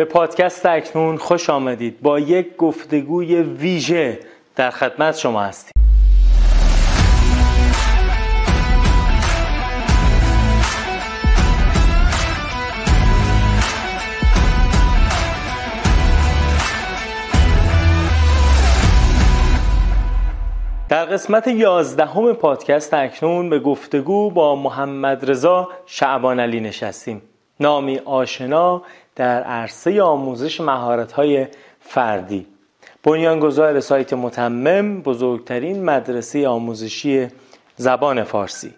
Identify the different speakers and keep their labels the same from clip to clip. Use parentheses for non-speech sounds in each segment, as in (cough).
Speaker 1: به پادکست اکنون خوش آمدید. با یک گفتگوی ویژه در خدمت شما هستیم. در قسمت یازدهم پادکست اکنون به گفتگو با محمد رضا شعبان علی نشستیم. نامی آشنا در عرصه آموزش مهارت‌های فردی. بنیانگذار سایت متمم بزرگترین مدرسه آموزشی زبان فارسی.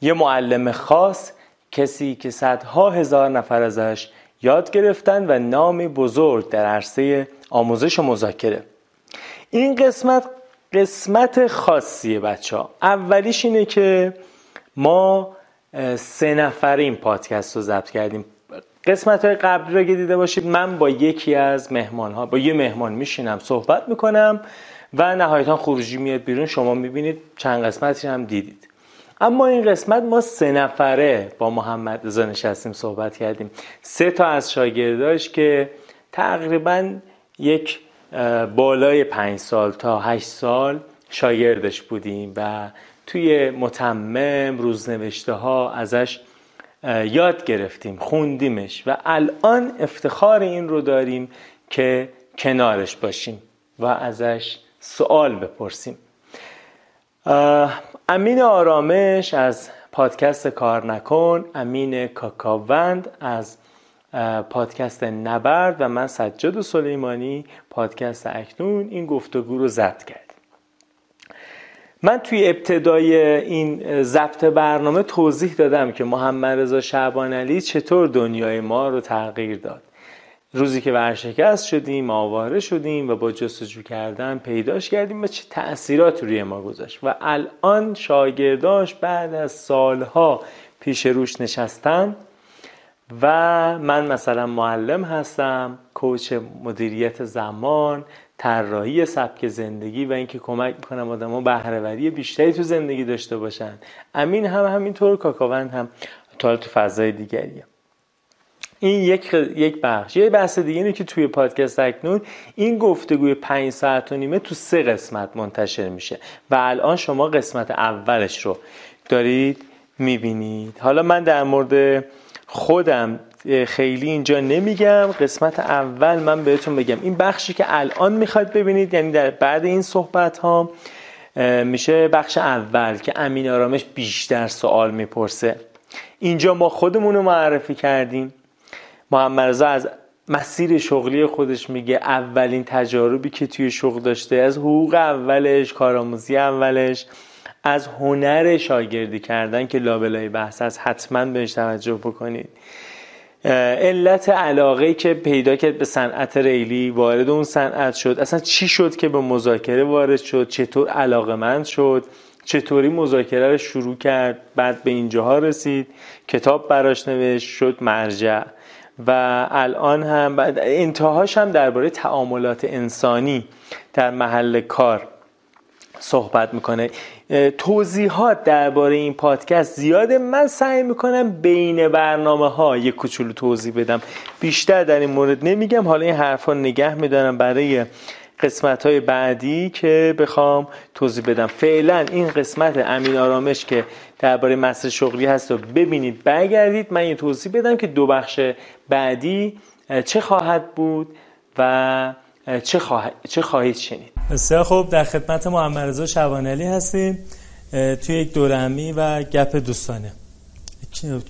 Speaker 1: یه معلم خاص کسی که صدها هزار نفر ازش یاد گرفتن و نامی بزرگ در عرصه آموزش و مذاکره. این قسمت قسمت خاصیه بچه ها اولیش اینه که ما سه نفر این پادکست رو ضبط کردیم. قسمت های قبلی رو دیده باشید من با یکی از مهمان ها با یه مهمان میشینم صحبت می‌کنم و نهایتا خروجی میاد بیرون. شما می‌بینید چند قسمتی هم دیدید. اما این قسمت ما سه نفره با محمد رضا نشستیم صحبت کردیم. سه تا از شاگرداش که تقریبا یک بالای پنج سال تا هشت سال شاگردش بودیم و توی متمم روزنوشته ها ازش یاد گرفتیم خوندیمش و الان افتخار این رو داریم که کنارش باشیم و ازش سوال بپرسیم. امین آرامش از پادکست کار نکن امین کاکاوند از پادکست نبرد و من سجاد سلیمانی پادکست اکنون این گفتگو رو ضبط کردیم. من توی ابتدای این ضبط برنامه توضیح دادم که محمد رضا شعبان علی چطور دنیای ما رو تغییر داد. روزی که ورشکست شدیم آواره شدیم و با جستجو کردن پیداش کردیم و چه تأثیرات روی ما گذاشت. و الان شاگرداش بعد از سالها پیش روش نشستن و من مثلا معلم هستم کوچ مدیریت زمان طراحی سبک زندگی و اینکه کمک می‌کنم آدما بهرهوری بیشتری تو زندگی داشته باشن. امین هم همینطور کاکاوند هم تا تو فضای دیگریه. این یک, یک بخش. یه بحث دیگه اینه که توی پادکست اکنون این گفتگوی پنج ساعت و نیمه تو سه قسمت منتشر میشه و الان شما قسمت اولش رو دارید می‌بینید. حالا من در مورد خودم خیلی اینجا نمیگم. قسمت اول من بهتون بگم. این بخشی که الان می‌خواید ببینید یعنی در بعد این صحبت ها میشه بخش اول که امین آرامش بیشتر سوال می‌پرسه. اینجا ما خودمون رو معرفی کردیم. محمد رضا از مسیر شغلی خودش میگه اولین تجاربی که توی شغل داشته از حقوق اولش کارآموزی اولش از هنر شاگردی کردن که لابلای بحث از حتما بهش توجه بکنید. علت علاقه که پیدا کرد به صنعت ریلی وارد اون صنعت شد. اصلا چی شد که به مذاکره وارد شد؟ چطور علاقه شد؟ چطوری مذاکره رو شروع کرد؟ بعد به اینجاها رسید. کتاب براش نوشت شد مرجع. و الان هم انتهاش هم درباره تعاملات انسانی در محل کار صحبت می‌کنه. توضیحات درباره این پادکست زیاده. من سعی می‌کنم بین برنامه ها یک کوچولو توضیح بدم. بیشتر در این مورد نمیگم. حالا این حرفا نگه میدارم برای قسمت های بعدی که بخوام توضیح بدم. فعلا این قسمت امین آرامش که درباره مسئله شغلی هست رو ببینید برگردید. من یه توضیح بدم که دو بخش بعدی چه خواهد بود و چه, چه خواهید شنید؟
Speaker 2: بسیار خوب. در خدمت محمد رضا شبانلی هستیم توی یک دورمی و گپ دوستانه.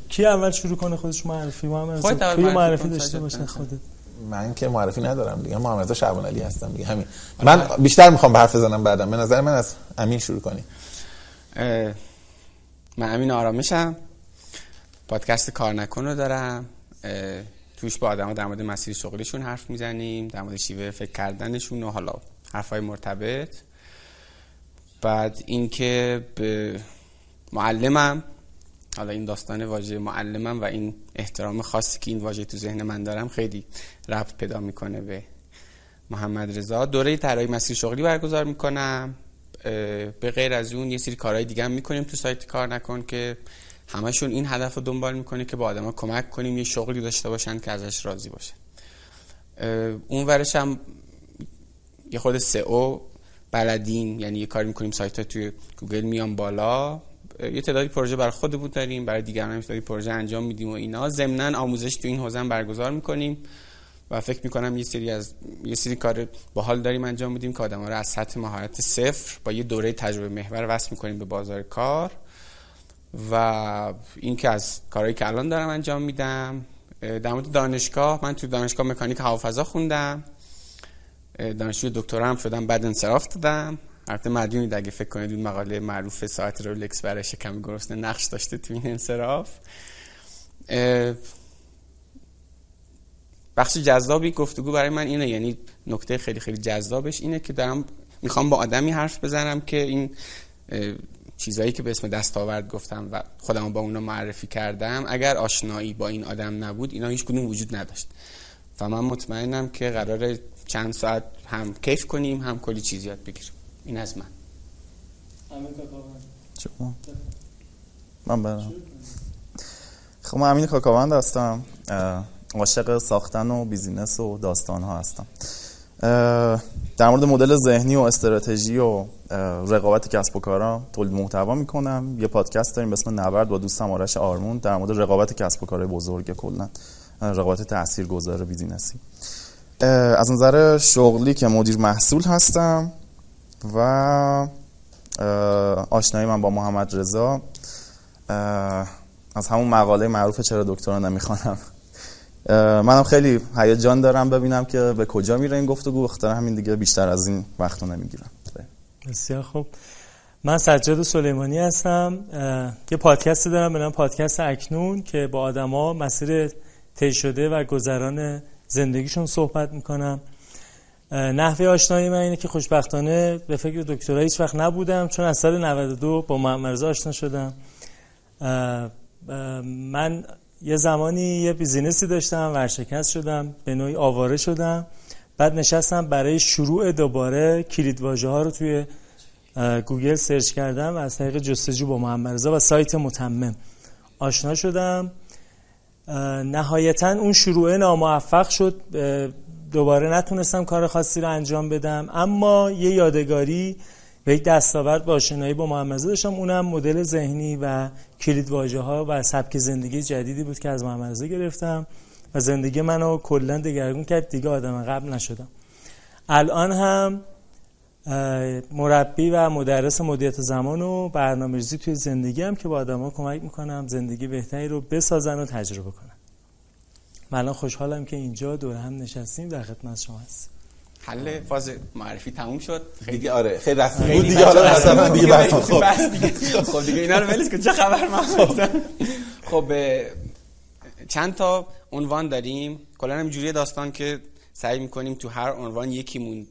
Speaker 2: کی اول شروع کنه خودش؟ معرفی محمد رضا کی معرفی داشته باشه خودت؟
Speaker 3: من که معرفی ندارم دیگه. محمد رضا شعبان هستم دیگه. همین. من بیشتر می‌خوام حرف بزنم بعدم. به نظر من از امین شروع کنی
Speaker 4: من امین آرامشم. پادکست کار نکن رو دارم. توش با آدم در مورد مسیر شغلیشون حرف می‌زنیم در مورد شیوه فکر کردنشون و حالا حرفای مرتبط. بعد اینکه به معلمم حالا این داستان واژه معلمم و این احترام خاصی که این واژه تو ذهن من دارم خیلی ربط پیدا می‌کنه به محمد رضا. دوره طراحی مسیر شغلی برگزار می‌کنم. به غیر از اون یه سری کارهای دیگه هم می‌کنیم تو سایت کار نکن که همشون این هدف رو دنبال می‌کنه که با آدما کمک کنیم یه شغلی داشته باشن که ازش راضی باشن اون ورش هم یه خود سئو بلدیم یعنی یه کاری می‌کنیم سایت ها توی گوگل میان بالا. یه تعدادی پروژه برای خودمون داریم برای دیگران هم تعدادی پروژه انجام میدیم و اینا. ضمنا آموزش تو این حوزه برگزار می‌کنیم و فکر می‌کنم یه سری از یه سری کار باحال داریم انجام میدیم که آدم‌ها رو از سطح مهارت صفر با یه دوره تجربه محور وصل می‌کنیم به بازار کار. و این که از کارهایی که الان دارم انجام میدم در مورد دانشگاه من تو دانشگاه مکانیک هوافضا خوندم. دانشجوی دکترا هم شدم بعد انصراف دادم. البته مدیونید اگه فکر کنید اون مقاله معروف ساعت رولکس برای شکم گرسنه نقش داشته تو این انصراف. بخش جذابی گفتگو برای من اینه یعنی نکته خیلی خیلی جذابش اینه که دارم می‌خوام با آدمی حرف بزنم که این چیزایی که به اسم دستاورد گفتم و خودم با اونا معرفی کردم اگر آشنایی با این آدم نبود اینا هیچ کدوم وجود نداشت. و من مطمئنم که قرار چند ساعت هم کیف کنیم هم کلی چیز یاد بگیریم. این از من.
Speaker 5: من برم. خب من امین کاکاوند هستم. عاشق ساختن و بیزینس و داستان ها هستم. در مورد مدل ذهنی و استراتژی و رقابت کسب و کارا تولید محتوا می‌کنم. یه پادکست داریم به اسم نبرد با دوستم آرش آرمون در مورد رقابت کسب و کارهای بزرگ کلا رقابت تاثیرگذار بیزینسی. از نظر شغلی که مدیر محصول هستم و آشنایی من با محمد رضا از همون مقاله معروف چرا دکترا نمی‌خوانم. منم خیلی هیجان دارم ببینم که به کجا میره این گفتگو. بخاطر همین دیگه بیشتر از این وقتو نمی‌گیرم.
Speaker 1: بسیار خوب. من سجاد سلیمانی هستم. یه پادکست دارم به نام پادکست اکنون که با آدما مسیر طی شده و گذران زندگیشون صحبت می‌کنم. نحوه آشنایی من اینه که خوشبختانه به فکر دکترا هیچ وقت نبودم چون از سال 92 با محمد آشنا شدم. من یه زمانی یه بیزینسی داشتم ورشکست شدم به نوعی آواره شدم. بعد نشستم برای شروع دوباره کلید واژه ها رو توی گوگل سرچ کردم و از طریق جستجو با محمد رضا و سایت متمم آشنا شدم. نهایتا اون شروع ناموفق شد. دوباره نتونستم کار خاصی رو انجام بدم. اما یه یادگاری و یک دستاورد با آشنایی با محمد داشتم. اونم مدل ذهنی و کلید واژه ها و سبک زندگی جدیدی بود که از محمد گرفتم و زندگی منو کلا دگرگون کرد. دیگه آدم قبل نشدم. الان هم مربی و مدرس مدیریت زمان و برنامه‌ریزی توی زندگی هم که با آدما کمک می‌کنم زندگی بهتری رو بسازن و تجربه کنن. من خوشحالم که اینجا دور هم نشستیم. در خدمت شما هستیم
Speaker 4: حل فاز معرفی تموم شد.
Speaker 3: دیگه آره خیلی رسمی بود دیگه حالا مثلا دیگه بس
Speaker 4: خب خب دیگه اینا رو ولش کن. چه خبر من خب چند تا عنوان داریم. کلا همینجوری داستان که سعی می‌کنیم تو هر عنوان یکیمون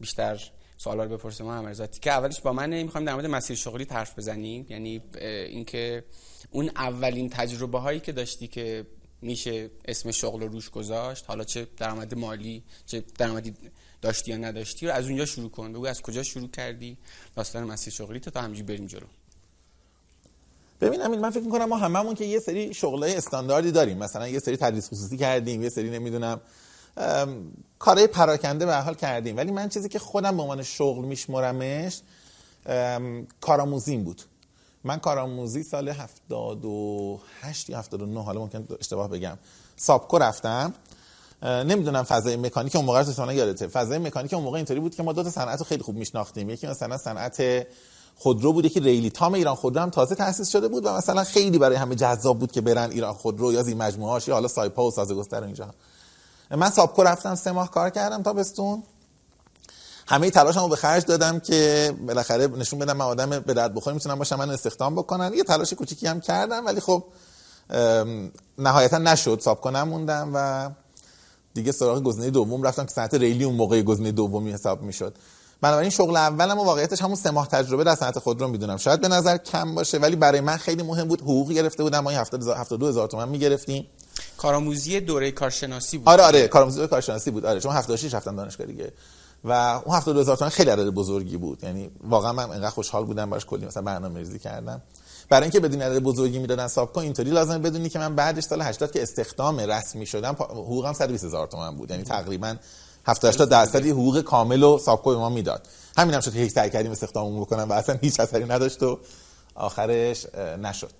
Speaker 4: بیشتر سوالا رو بپرسیم ما امرزاتی که اولش با من می‌خوایم در مورد مسیر شغلی حرف بزنیم. یعنی اینکه اون اولین تجربه هایی که داشتی که میشه اسم شغل رو روش گذاشت حالا چه درآمد مالی چه درآمدی داشتی یا نداشتی رو از اونجا شروع کن. بگو از کجا شروع کردی؟ داستان مسیر شغلی تا تا همینجوری بریم جلو.
Speaker 3: ببینم من فکر می‌کنم ما هممون که یه سری شغلای استانداردی داریم. مثلا یه سری تدریس خصوصی کردیم یه سری نمی‌دونم کارهای پراکنده به حال کردیم. ولی من چیزی که خودم به عنوان شغل میشمرمش کارآموزیم بود. من کارآموزی سال 78 یا 79 حالا ممکن اشتباه بگم سابکو رفتم. نمی‌دونم فضای مکانیک اون موقع تو یادته. فضای مکانیک اون موقع اینطوری بود که ما دو تا صنعت رو خیلی خوب میشناختیم. یکی مثلا صنعت خودرو بود که ریلی. تام ایران خودرو هم تازه تاسیس شده بود و مثلا خیلی برای همه جذاب بود که برن ایران خودرو یا زیر مجموعه یا حالا سایپا و سازگستر اینجا. من سابکو رفتم سه ماه کار کردم تا بستون همه تلاشمو به خرج دادم که بالاخره نشون بدم من آدم به درد بخور می‌تونم باشم من استخدام بکنن. یه تلاش کوچیکی هم کردم ولی خب نهایتا نشد. سابکو نموندم و دیگه سراغ گزینه دوم رفتم که صنعت ریلی اون موقع گزینه دومی حساب می‌شد. بنابراین شغل اولم و واقعیتش همون سه ماه تجربه در صنعت خودرو می‌دونم. شاید به نظر کم باشه ولی برای من خیلی مهم بود. حقوقی گرفته بودم. ما 72 هزار تومان می‌گرفتیم.
Speaker 4: کارآموزی دوره کارشناسی بود.
Speaker 3: آره آره کارآموزی دوره کارشناسی بود. آره چون 76 رفتم دانشگاه دیگه. و اون 72 هزار تومان خیلی عدد بزرگی بود. یعنی واقعا من انقدر خوشحال بودم باش کلی مثلا برنامه‌ریزی کردم. برای اینکه بدونی عدد بزرگی می‌دادن سابکو اینطوری لازم بدونی که من بعدش سال 80 که استخدام رسمی شدم حقوقم 120 هزار تومان بود. یعنی تقریبا 70 80 درصدی حقوق کامل و سابکو به ما می‌داد. همین هم شد که هیچ سعی کردیم استخداممون بکنم و اصلا هیچ اثری نداشت و آخرش نشد.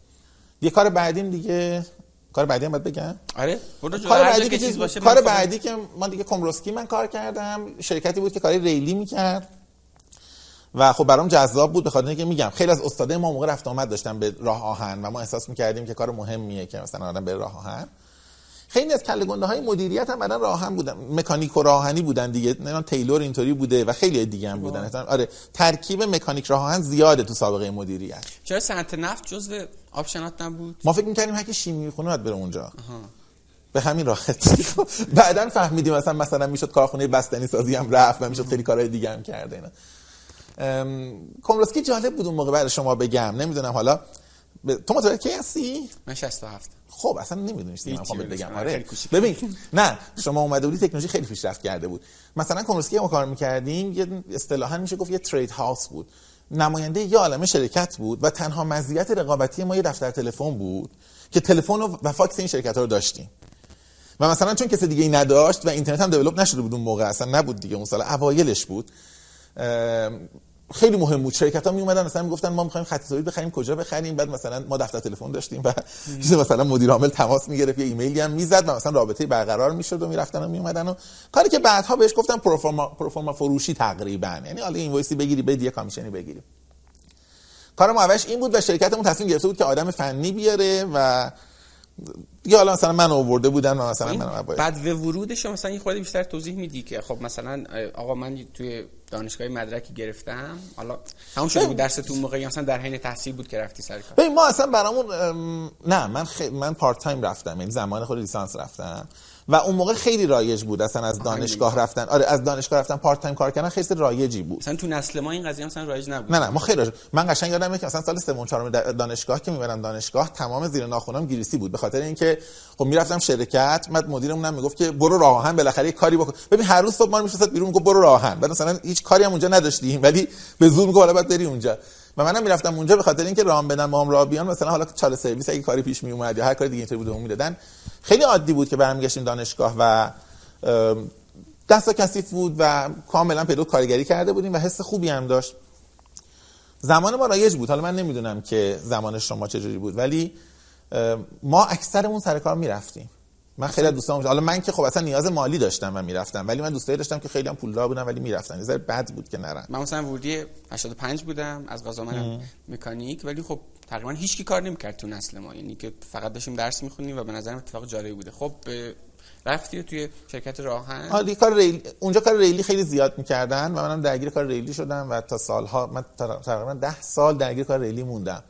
Speaker 3: یه کار بعدیم دیگه کار بعدی هم باید بگم؟
Speaker 4: آره برو.
Speaker 3: کار بعدی که
Speaker 4: چیز باشه
Speaker 3: کار
Speaker 4: من
Speaker 3: بعدی که ما دیگه کمروسکی من کار کردم شرکتی بود که کاری ریلی می‌کرد. و خب برام جذاب بود به خاطر اینکه میگم خیلی از استادای ما موقع رفت آمد داشتن به راه آهن و ما احساس می‌کردیم که کار مهمیه که مثلا آدم به راه آهن. خیلی از کله گنده های مدیریت هم بعدن راه آهن بودن. مکانیک و راه آهنی بودن دیگه. نمی‌دونم تیلور اینطوری بوده و خیلی دیگه هم بودن. احتمال- آره ترکیب مکانیک راه آهن زیاده تو سابقه مدیریت.
Speaker 4: چرا صنعت نفت جزو آپشنات نبود؟
Speaker 3: ما فکر می‌کردیم هر کی شیمی می‌خونه باید بره اونجا. به همین راحتی. بعدا فهمیدیم مثلا مثلا می‌شد کارخونه بستنی سازی هم رفت و می‌شد خیلی کارهای دیگه هم کرده اینا. ام، کمروسکی جالب بود اون موقع برای شما بگم. نمی‌دونم حالا. ب... تو متولد کی هستی؟
Speaker 4: من 67
Speaker 3: خب اصلا نمی‌دونی من
Speaker 4: ولش
Speaker 3: بگم. آره. ببین نه شما اومده بودی تکنولوژی خیلی پیشرفت کرده بود. مثلا کمروسکی ما کار می‌کردیم یه اصطلاحا میشه گفت یه trade house بود. نماینده یه عالمه شرکت بود و تنها مزیت رقابتی ما یه دفتر تلفن بود که تلفن و فاکس این شرکت ها رو داشتیم. و مثلا چون کسی دیگه ای نداشت و اینترنت هم develop نشده بود اون موقع اصلا نبود دیگه اون سال اوایلش بود خیلی مهم بود. شرکت ها می اومدن مثلا می‌گفتن ما می‌خوایم خط تولید بخریم کجا بخریم بعد مثلا ما دفتر تلفن داشتیم و مثلا مدیر عامل تماس می‌گرفت یه ایمیلی هم می‌زد و مثلا رابطه برقرار می‌شد و می‌رفتن و میومدن و کاری که بعدها بهش گفتن proforma proforma فروشی تقریبا. یعنی حالا invoice ی بگیری بدی یه commission ی بگیری. کار ما اولش این بود و شرکتمون تصمیم گرفته بود که آدم فنی بیاره و دیگه حالا مثلا من آورده بودن و مثلا من
Speaker 4: بعد ورودش رو مثلا یه خورده بیشتر توضیح میدی که خب مثلا آقا من توی دانشگاه مدرکی گرفتم. حالا همون شده بود درس تو اون موقع یا مثلا در حین تحصیل بود که رفتی سر کار.
Speaker 3: ببین ما اصلا برامون ام، نه من خ... من part-time رفتم یعنی زمان خود لیسانس رفتم. و اون موقع خیلی رایج بود اصلا از دانشگاه رفتن. آره از دانشگاه رفتن part-time کار کردن خیلی رایجی بود.
Speaker 4: مثلا تو نسل ما این قضیه مثلا رایج نبود.
Speaker 3: نه نه ما خیلی رایج. من قشنگ یادمه که مثلا سال سوم چهارم دانشگاه که می‌برم دانشگاه تمام زیر ناخونام گریسی بود. به خاطر اینکه خب می‌رفتم شرکت بعد مدیرمون هم می‌گفت که برو راه آهن بالاخره یه کاری بکن. ببین هر روز صبح ما میفرستاد بیرون می‌گفت برو راه آهن بعد مثلا هیچ کاری هم اونجا نداشتیم ولی به زور می‌گفت حالا باید بری اونجا. و منم می‌رفتم اونجا به خاطر اینکه راه بدن با هم راه بیان مثلا حالا چاله سرویس اگه کاری پیش می اومد یا هر کاری دیگه اینطوری بود می‌دادن خیلی عادی بود که برمیگشتیم دانشگاه و ام، دست کثیف بود و کاملا پیدو کارگری کرده بودیم و حس خوبی هم داشت. زمان ما رایج بود. حالا من نمی‌دونم که زمان شما چجوری بود ولی ما اکثرمون سر کار می‌رفتیم. من خیلی از دوستان حالا من که خب اصلا نیاز مالی داشتم و می‌رفتم ولی من دوستایی داشتم که خیلی هم پولدار بودن ولی می‌رفتن. یه ذره بد بود که نرن.
Speaker 4: من مثلا ورودی 85 بودم از غذا منم مکانیک ولی خب تقریبا هیچ کی کار نمی‌کرد تو نسل ما. یعنی که فقط داشتیم درس می‌خونیم و به نظرم اتفاق جالبی بوده. خب رفتی توی شرکت راهن؟
Speaker 3: آره کار ریلی اونجا کار ریلی خیلی زیاد می‌کردن و منم درگیر کار ریلی شدم و تا سالها من تقریبا ده سال درگیر کار ریلی موندم.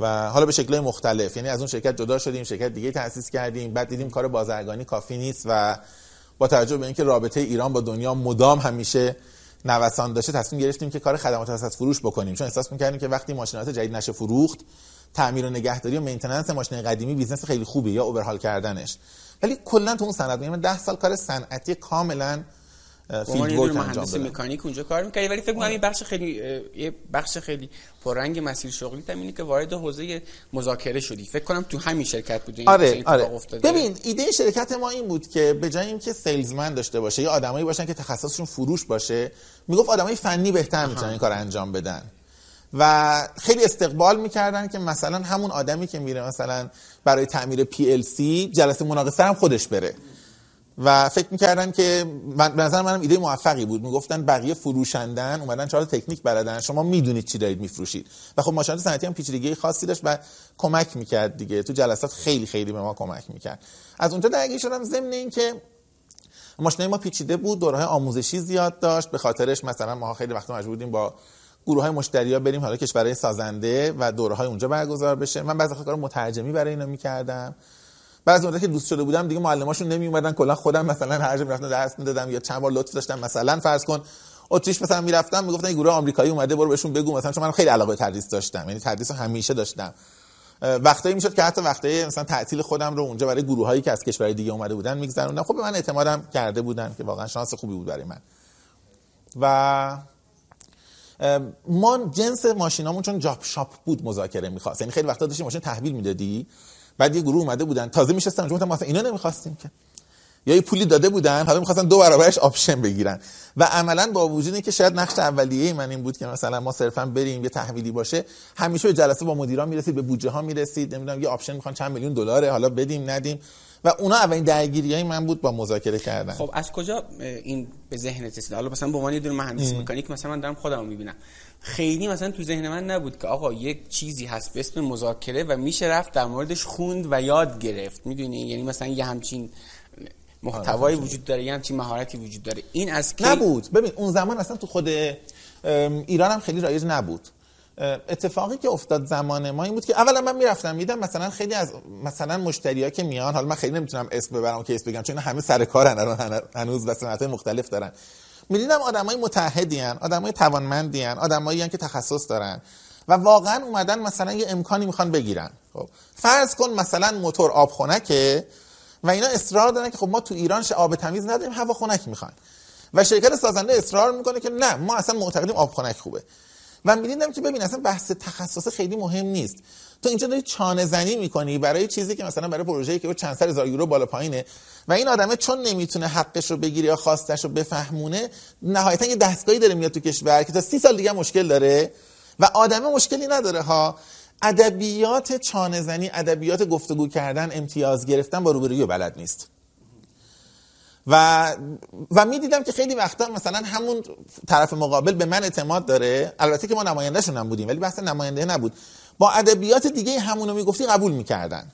Speaker 3: و حالا به شکلهای مختلف. یعنی از اون شرکت جدا شدیم شرکت دیگه تأسیس کردیم. بعد دیدیم کار بازرگانی کافی نیست و با توجه به اینکه رابطه ایران با دنیا مدام همیشه نوسان داشته تصمیم گرفتیم که کار خدمات پس از فروش بکنیم. چون احساس می‌کردیم که وقتی ماشینات جدید نشه فروخت تعمیر و نگهداری و maintenance ماشین قدیمی business خیلی خوبه یا overhaul کردنش. ولی کلا تو اون صنعت یعنی من 10 سال کار صنعتی کاملا
Speaker 4: field
Speaker 3: work
Speaker 4: دونه
Speaker 3: انجام
Speaker 4: مهندس
Speaker 3: دادم
Speaker 4: مکانیک اونجا کار می‌کردی ولی فکر می‌کنم یه بخش خیلی یه بخش خیلی پررنگ مسیر شغلی اینه که وارد حوزه مذاکره شدی. فکر کنم تو همین شرکت بودی این
Speaker 3: آره آره.
Speaker 4: افتاده.
Speaker 3: ببین ایده شرکت ما این بود که به جای اینکه salesman داشته باشه یا آدمایی باشن که تخصصشون فروش باشه می‌گفت آدمای فنی بهتر می‌تونن این کار انجام بدن. و خیلی استقبال می‌کردن که مثلا همون آدمی که میره مثلا برای تعمیر PLC جلسه مناقصه هم خودش بره. و فکر می‌کردن که من به نظر منم ایده موفقی بود. می‌گفتن بقیه فروشندن اومدن چهار تکنیک بلدن. شما می‌دونید چی دارید میفروشید. و خب ماشینات صنعتی هم پیچیدگی خاصی داشت و کمک می‌کرد دیگه. تو جلسات خیلی خیلی به ما کمک می‌کرد. از اونجا درگیر شدم ضمن اینکه ماشینای ما پیچیده بود. دورهای آموزشی زیاد داشت. به خاطرش مثلا ما خیلی وقت مجبور بودیم با گروه های مشتری ها بریم حالا کشورهای سازنده و دوره های اونجا برگزار بشه. من بعضی وقتا کار مترجمی برای اینا می‌کردم. بعضی مدت که دوست شده بودم دیگه معلماشون نمی اومدن کلا خودم مثلا هر جا می‌رفتم درس می‌دادم یا چند بار لطف داشتم مثلا فرض کن اتریش مثلا می‌رفتم می‌گفتن این گروه آمریکایی اومده برو بهشون بگو مثلا چون من خیلی علاقه تدریس داشتم یعنی تدریس همیشه داشتم. اه، وقتایی می‌شد که حتی وقتایی مثلا تعطیل خودم رو اونجا برای گروه هایی که از کشورهای دیگه اومده بودن میگذروندم. خب به من اعتمادم کرده بودن که واقعا شانس خوبی بود برای من. و ما جنس ماشینامون چون job shop بود مذاکره می‌خواست. یعنی خیلی وقتا داشتی ماشین تحویل می‌دادی. بعد یه گروه اومده بودن. تازه میشستن چون ما اینا نمی‌خواستیم که. یا یه پولی داده بودن حالا می‌خواستن دو برابرش option بگیرن. و عملا با وجودی که شاید نقش اولیه من این بود که مثلا ما صرفا بریم یه تحویلی باشه همیشه به جلسه با مدیران می‌رسید به بودجه ها می‌رسید. نمی‌دونم یه option می‌خوان چند میلیون دلاره حالا بدیم ندیم. و اونا اولین درگیری های من بود با مذاکره کردن.
Speaker 4: خب از کجا این به ذهنت رسید حالا مثلا به عنوان یه دونه مهندس مکانیک مثلا من دارم خودم می‌بینم. خیلی مثلا تو ذهن من نبود که آقا یک چیزی هست به اسم مذاکره و میشه رفت در موردش خوند و یاد گرفت. می‌دونی؟ یعنی مثلا یه همچین محتوایی وجود داره یه همچین مهارتی وجود داره. این از کی؟
Speaker 3: نبود. ببین اون زمان اصلا تو خود ایران هم خیلی رایج نبود. اتفاقی که افتاد زمان ما این بود که اولا من می‌رفتم میدم مثلا خیلی از مثلا مشتریا که میان حالا من خیلی نمی‌تونم اسم ببرم که اسم بگم چون همه سر کارن هنوز و صنعت مختلف دارن. می‌دیدم آدمای متحدی ان آدمای توانمندی ان آدمایی که تخصص دارن و واقعا اومدن مثلا یه امکانی می‌خوان بگیرن. خب فرض کن مثلا موتور آب خنکه و اینا اصرار دارن که خب ما تو ایران آب تمیز نداریم هوا خنک می‌خوان. و شرکت سازنده اصرار می‌کنه که نه ما اصلا معتقدیم آب خنک خوبه. و می‌دیدم که ببین اصلا بحث تخصص خیلی مهم نیست. تو اینجا داری چانه زنی می‌کنی برای چیزی که مثلا برای پروژه‌ای که چند سر هزار یورو بالا پایینه و این آدمه چون نمی‌تونه حقش رو بگیره یا خواستش رو بفهمونه نهایتا یه دستگاهی داره میاد تو کشور که تا سی سال دیگه مشکل داره و آدمه مشکلی نداره ها. ادبیات چانه زنی ادبیات گفتگو کردن امتیاز گرفتن با روبرویی بلد نیست. و و می‌دیدم که خیلی وقتا مثلا همون طرف مقابل به من اعتماد داره. البته که ما نمایندهشون هم بودیم ولی بحث نماینده نبود. با ادبیات دیگه همونو می‌گفتی قبول می‌کردن.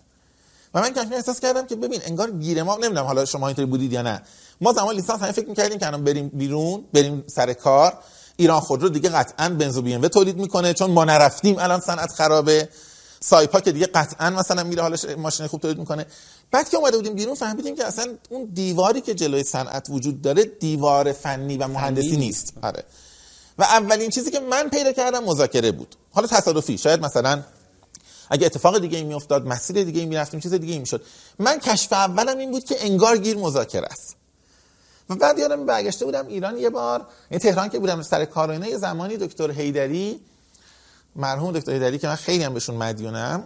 Speaker 3: و من کنم احساس کردم که ببین انگار گیر ما نمی‌دونم حالا شما اینطوری بودید یا نه. ما زمان لیسانس همه فکر می‌کردیم که الان بریم بیرون بریم سر کار. ایران خودرو دیگه قطعا بنز و بی تولید می‌کنه چون ما نرفتیم الان صنعت خرابه. سایپا که دیگه قطعا مثلا میره حالا ماشین خوب تولید می‌کنه. بعد که اومده بودیم بیرون فهمیدیم که اصلا اون دیواری که جلوی صنعت وجود داره دیوار فنی و مهندسی نیست. آره. و اولین چیزی که من پیدا کردم مذاکره بود. حالا تصادفی. شاید مثلا اگه اتفاق دیگه ای میافتاد مسیر دیگه ای می‌رفتیم چیز دیگه ای می‌شد. من کشف اولم این بود که انگار گیر مذاکره است. و بعد یادم برگشته بودم ایران یه بار این تهران که بودم سر کار یه زمانی دکتر هیدری مرحوم دکتر هیدری که من خیلی هم بهشون مدیونم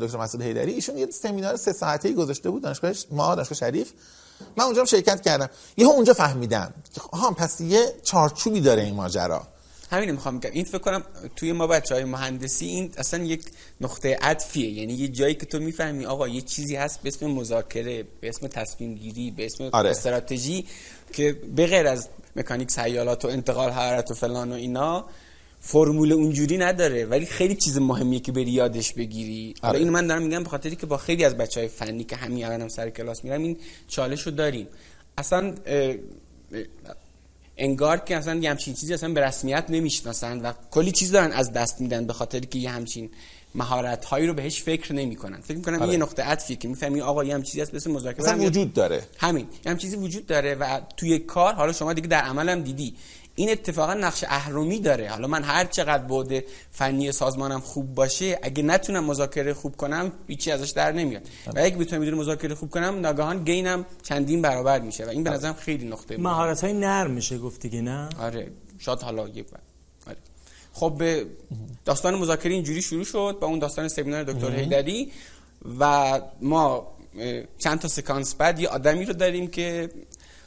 Speaker 3: دکتر مسعود هیدری ایشون یه سمینار سه ساعته ای گذاشته بود دانشگاه ما دانشگاه شریف. من اونجا شرکت کردم. یهو اونجا فهمیدم که ها پس یه چارچوبی داره این ماجرا.
Speaker 4: همین می‌خوام بگم. این فکر کنم توی ما بچه های مهندسی این اصلا یک نقطه عطفیه. یعنی یه جایی که تو می‌فهمی آقا یه چیزی هست به اسم مذاکره به اسم تصمیم گیری به اسم آره. استراتژی که به غیر از مکانیک سیالات و انتقال حرارت و فلان و اینا فرمول اونجوری نداره. ولی خیلی چیز مهمیه که بری یادش بگیری. حالا آره. اینو من دارم میگم به خاطری که با خیلی از بچه های فنی که همین الان هم سر کلاس میرم این چالش رو داریم. اصلا انگار که اصلا یه همچین چیزی اصلا به رسمیت نمی‌شناسن و کلی چیز دارن از دست میدن به خاطر که یه همچین مهارت هایی رو بهش فکر نمی‌کنن. فکر می‌کنن آره. یه نقطه عطفیه که می‌فهمی آقا یه هم چیزی هست مثل مذاکره
Speaker 3: وجود داره.
Speaker 4: همین یه هم چیزی وجود داره و توی کار حالا شما دیگه در عمل هم دیدی. این اتفاقا نقش اهرمی داره. حالا من هر چقدر بوده فنی سازمانم خوب باشه اگه نتونم مذاکره خوب کنم هیچی ازش در نمیاد. و اگه بتونم می‌دونم مذاکره خوب کنم ناگهان گینم چندین برابر میشه و این به نظرم خیلی نقطه
Speaker 2: مهارت های نرم میشه گفت دیگه نه؟
Speaker 4: آره. شاید حالا یک بار آره. خب داستان مذاکره اینجوری شروع شد با اون داستان سمینار دکتر هیدری و ما چند تا سکانس بعد یه آدمی رو داریم که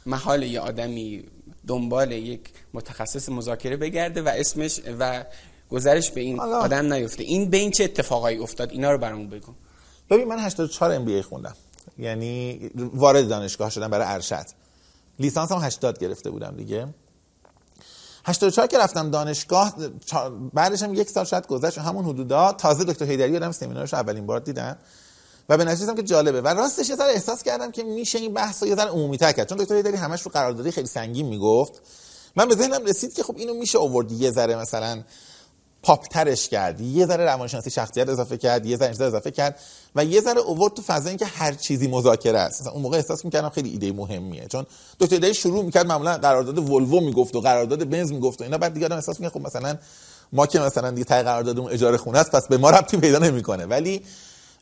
Speaker 4: محال یه آدمی دنبال یک متخصص مذاکره بگرده و اسمش و گذرش به این آدم نیفته. این به این چه اتفاقایی افتاد؟ اینا رو برامون بگو.
Speaker 3: ببین من 84 ام بی خوندم. یعنی وارد دانشگاه شدم برای ارشد. لیسانس هم 80 گرفته بودم دیگه. 84 که رفتم دانشگاه بعدش هم یک سال شاید گذشت همون حدودا تازه دکتر هیدری آدم سمینارش اولین بار دیدم. و به نتیجه که جالبه. و راستش یه ذره احساس کردم که میشه این بحث رو یه ذره عمومی تر کرد. چون دکتر هیدری همش رو قراردادی خیلی سنگین می‌گفت. من به ذهنم رسید که خب اینو میشه آورد. یه ذره مثلا پاپ ترش کرد. یه ذره روانشناسی شخصیت اضافه کرد. یه ذره اضافه کرد. و یه ذره اوورد تو فضا که هر چیزی مذاکره است. مثلا اون موقع احساس می‌کردم خیلی ایده مهمیه. چون دکتر هیدری شروع می‌کرد معمولا قرارداد ولوو می‌گفت و قرارداد بنز می‌گفت و اینا. بعد دیگه آدم احساس می‌کنه خب مثلا ما که مثلا دیگه تای قراردادمون اجاره خونه است پس به ما ربطی پیدا نمی‌کنه. ولی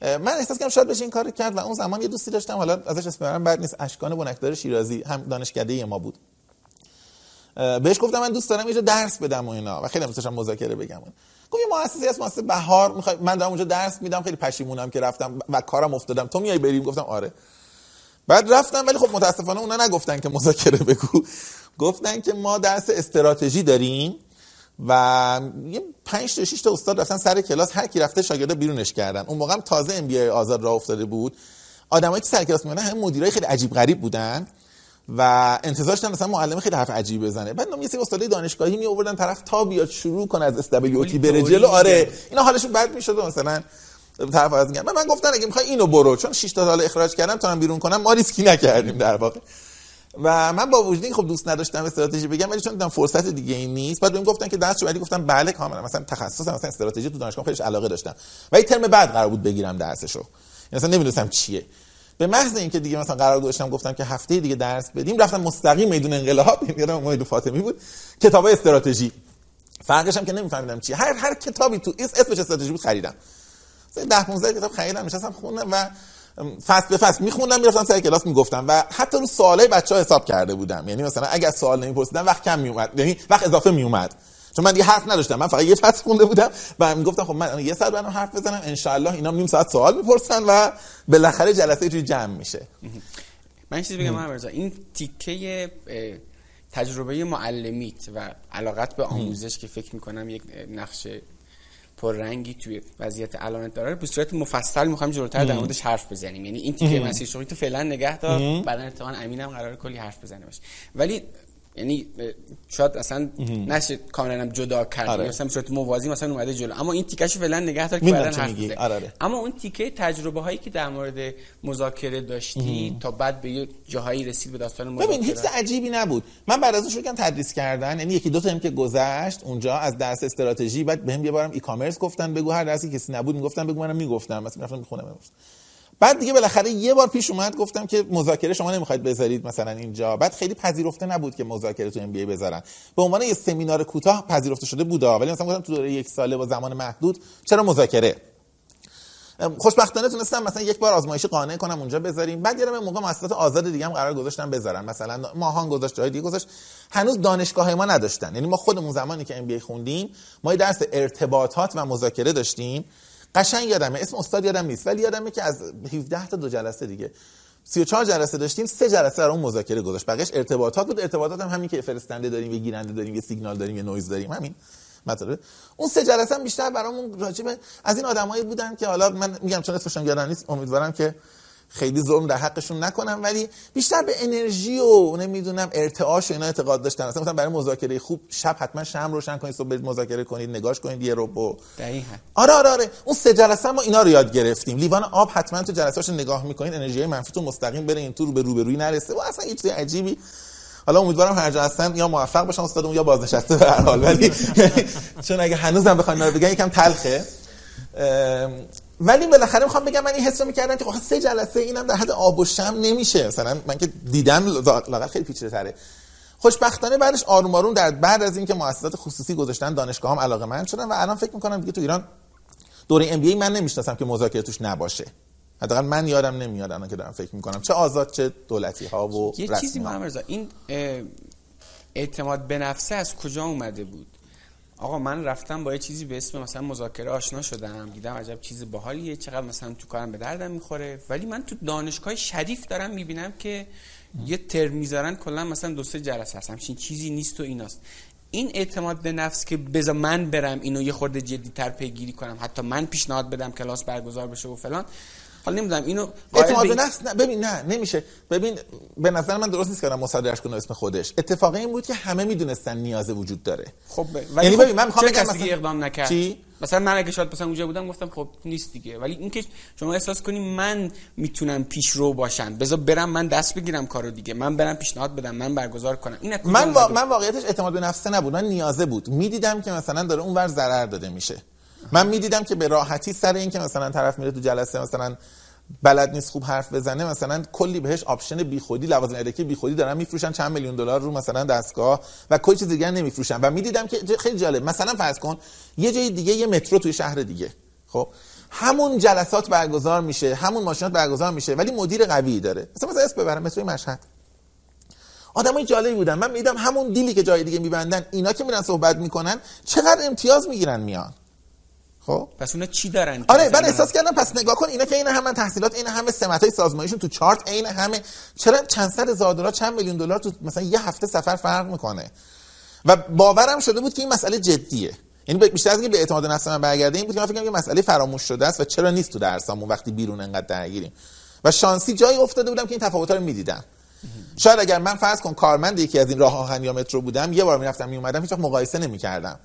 Speaker 3: من احساس کردم شاید بشه این کار کرد و اون زمان یه دوستی داشتم. حالا ازش اسم بعد نیست اشکان بنکدار شیرازی هم دانشکده ما بود. بهش گفتم من دوست دارم اینجا درس بدم و اینا. و خیلی دوست داشتم مذاکره بگم گفت یه مؤسسه هست مؤسسه بهار. می‌خوای من دارم اونجا درس میدم. خیلی پشیمونم که رفتم و کارم افتادم. تو میای بریم؟ گفتم آره. بعد رفتم ولی خب متاسفانه اونا نگفتن که مذاکره بگو. گفتن که ما درس استراتژی داریم. و یه 5 تا 6 تا استاد رفتن سر کلاس هر کی رفته شاگردا بیرونش کردن. اون موقع هم تازه MBA آزاد راه افتاده بود. آدمایی که سر کلاس میمونن هم مدیرای خیلی عجیب غریب بودن و انتظار داشتن مثلا معلم خیلی حرف عجیب بزنه. بعد یه سری استادای دانشگاهی می آوردن طرف تا بیاد شروع کنه از SWOT بره جلو. آره اینا حالشون بد می‌شد مثلا طرف از من, من گفتن اگه می‌خوای اینو برو. چون 6 تا سال اخراج کردم تا من بیرون کنم ما ریسکی نکردیم در واقع. و من با وجود خب دوست نداشتم استراتژی بگم ولی چون دیدم فرصت دیگه این نیست بعد بهم گفتن که درس ولی گفتم بله کاملا مثلا تخصص مثلا استراتژی تو دانشگاه خیلیش علاقه داشتم. و ترم بعد قرار بود بگیرم درسشو. یعنی مثلا نمی‌دونستم چیه. به محض اینکه دیگه مثلا قرار گذاشتم گفتم که هفته دیگه درس بدیم رفتم مستقیم میدون انقلاب یادم موید فاطمی بود کتاب استراتژی. فرقش هم که نمیفهمیدم چیه. هر هر کتابی تو اسمش استراتژی بود خریدم. 10 15 کتاب خریدم نشستم خوندم و فصل به فصل میخوندم می‌رفتم سر کلاس می‌گفتم و حتی رو سوالای بچه ها حساب کرده بودم. یعنی مثلا اگر سوال نمیپرسیدم وقت کم میومد یعنی وقت اضافه میومد چون من دیگه حرف نداشتم. من فقط یه فصل خونده بودم و می‌گفتم خب من یه ساعت برام حرف بزنم ان اینا نیم ساعت سوال می‌پرسن و بالاخره جلسه توی جمع میشه.
Speaker 4: من چیزی بگم محمد این تیکه تجربه معلمیت و علاقت به آموزش که فکر می‌کنم یک نقش پررنگی توی وضعیت الان داره. به صورت مفصل می‌خوایم جلوتر در موردش حرف بزنیم. یعنی این تیکه مسیر شغلی تو فعلا نگه دار. بعدا اتفاقا امینم قرار کلی حرف بزنه باشه. ولی یعنی شاید اصلا نشه کاملا جدا کرد. آره. مثلا صورت موازی مثلا اومده جلو. اما این تیکش فعلا نگه دار که بعدن حرف آره،, آره. اما اون تیکه تجربه هایی که در مورد مذاکره داشتی تا بعد به یه جاهایی رسید به داستان
Speaker 3: مذاکره ببین هیچ عجیبی نبود. من بعد از اون تدریس کردن. یعنی یکی دو تا هم که گذشت اونجا از درس استراتژی بعد بهم یه بارم ای کامرس گفتن بگو. هر درسی کسی نبود می‌گفتن بگو. منم می‌گفتم. مثلا رفتم می‌خونم بعد دیگه بالاخره یه بار پیش اومد گفتم که مذاکره شما نمی‌خواید بذارید مثلا اینجا. بعد خیلی پذیرفته نبود که مذاکره تو ام بی بذارن. به عنوان یه سمینار کوتاه پذیرفته شده بودا. ولی مثلا گفتم تو دوره یک ساله با زمان محدود چرا مذاکره؟ خوشبختانه تونستم مثلا یک بار آزمایشی قانع کنم اونجا بذاریم. بعد یادم موقع مؤسسات آزاد دیگه هم قرار گذاشتن بذارن. مثلا ماهان گذاشت جای دیگه گذاشت. هنوز دانشگاه ما نداشتن. یعنی ما خودمون زمانی که ام خوندیم ما درس ارتباطات و مذاکره داشتیم. قشنگ یادمه. اسم استاد یادم نیست. ولی یادمه که از 17 تا دو جلسه دیگه. 34 جلسه داشتیم سه جلسه رو اون مذاکره گذاشت. بقیش ارتباطات بود. ارتباطات هم همین که فرستنده داریم یه گیرنده داریم یه سیگنال داریم یه نویز داریم. همین مطلب اون سه جلسه هم بیشتر برامون راجبه از این آدمایی بودن که حالا من میگم چون اسمشون یادم نیست امیدوارم که خیلی ظلم در حقشون نکنم ولی بیشتر به انرژی و نمی‌دونم ارتعاش و اینا اعتقاد داشتن. اصلا مثلا برای مذاکره خوب شب حتما شمع روشن کنید صبح برید مذاکره کنید نگاش کنید یه
Speaker 4: دقیقاً.
Speaker 3: آره آره آره. اون سه جلسه ما اینا رو یاد گرفتیم. لیوان آب حتما تو جلسه‌اش نگاه می‌کنید انرژی منفیتون مستقیم بره این تو رو به روبرویی نرسه. و اصلا هیچ عجیبی. حالا امیدوارم هر جا هستن یا موفق باشن استادمون یا بازنشسته به هر حال. ولی (laughs) چون اگه هنوزم بخواید اینا بگن یکم تلخه. ولی بالاخره می‌خوام بگم من این حسو می‌کردم که خب سه جلسه اینم در حد آب و شم نمیشه. مثلا من که دیدم لاقل خیلی پیچیده تره. خوشبختانه بعدش آروم آروم در بعد از اینکه مؤسسات خصوصی گذاشتن دانشگاه هم علاقه من شدن و الان فکر می‌کنم دیگه تو ایران دوره ام بی من نمی‌شناسم که مذاکره توش نباشه. حداقل من یادم نمیاد الان که دارم فکر می‌کنم. چه آزاد چه دولتی ها و
Speaker 4: یه چیزی این اعتماد به نفسه از کجا اومده بود؟ آقا من رفتم با یه چیزی به اسم مثلا مذاکره آشنا شدم دیدم عجب چیز باحالیه چقدر مثلا تو کارم به دردم می‌خوره. ولی من تو دانشگاه شریف دارم می‌بینم که یه ترم می‌ذارن کلا مثلا دو سه جلسه هست همچین چیزی نیست و ایناست. این اعتماد به نفس که بذار من برم اینو یه خورده جدی تر پیگیری کنم حتی من پیشنهاد بدم کلاس برگزار بشه و فلان حالا نمی‌دونم اینو
Speaker 3: اعتماد به نفس نه ببین نه نمیشه. ببین به نظر من درست نیست که مصادرهش کنه اسم خودش. اتفاقی این بود که همه می‌دونستن نیاز وجود داره.
Speaker 4: خب
Speaker 3: ولی یعنی ببین من می‌خوام
Speaker 4: بگم مثلا اقدام نکرد؟ چی؟ مثلا من اگه شاید مثلا اونجا بودم گفتم خب نیست دیگه. ولی اینکه شما احساس کنی من می‌تونم پیشرو باشم. بذار برم من دست بگیرم کارو دیگه. من برم پیشنهاد بدم من برگزار کنم. این
Speaker 3: من. من واقعیتش اعتماد به نفس نبود. من نیازه بود. می‌دیدم که مثلا داره اونور ضرر داده میشه. من می‌دیدم که به راحتی سر این که مثلا طرف میره تو جلسه مثلا بلد نیست خوب حرف بزنه مثلا کلی بهش option بیخودی لوازم الکی بیخودی دارن میفروشن چند میلیون دلار رو مثلا دستگاه و کلی چیز دیگه نمیفروشن. و می‌دیدم که خیلی جالب مثلا فرض کن یه جای دیگه یه مترو توی شهر دیگه خب؟ همون جلسات برگزار میشه همون ماشینات برگزار میشه ولی مدیر قوی داره. مثلا مثلا اسم ببرم متروی مشهد. آدمای جالبی بودن. من میدم همون دیلی که جای دیگه میبندن اینا که میرن صحبت می‌کنن چقدر امتیاز می‌گیرن میان. خب؟
Speaker 4: پس اونا چی دارن
Speaker 3: آره من احساس کردم. پس نگاه کن اینا که این همه تحصیلات این همه سمت های سازمانیشون تو چارت این همه چرا چند صد هزار دلار چند میلیون دلار تو مثلا یه هفته سفر فرق می‌کنه؟ و باورم شده بود که این مسئله جدیه. یعنی بیشتر از اینکه به اعتماد نفس من برگرده این بود که من فکر کنم مسئله فراموش شده است و چرا نیست تو درسامون وقتی بیرون انقدر درگیریم. و شانسی جایی افتاده بودم که این تفاوت‌ها رو می‌دیدم. شاید اگر من فرض کن کارمند یکی از این راه آهن یا مترو بودم یه بار می‌رفتم میومدم هیچ مقایسه نمی‌کردم.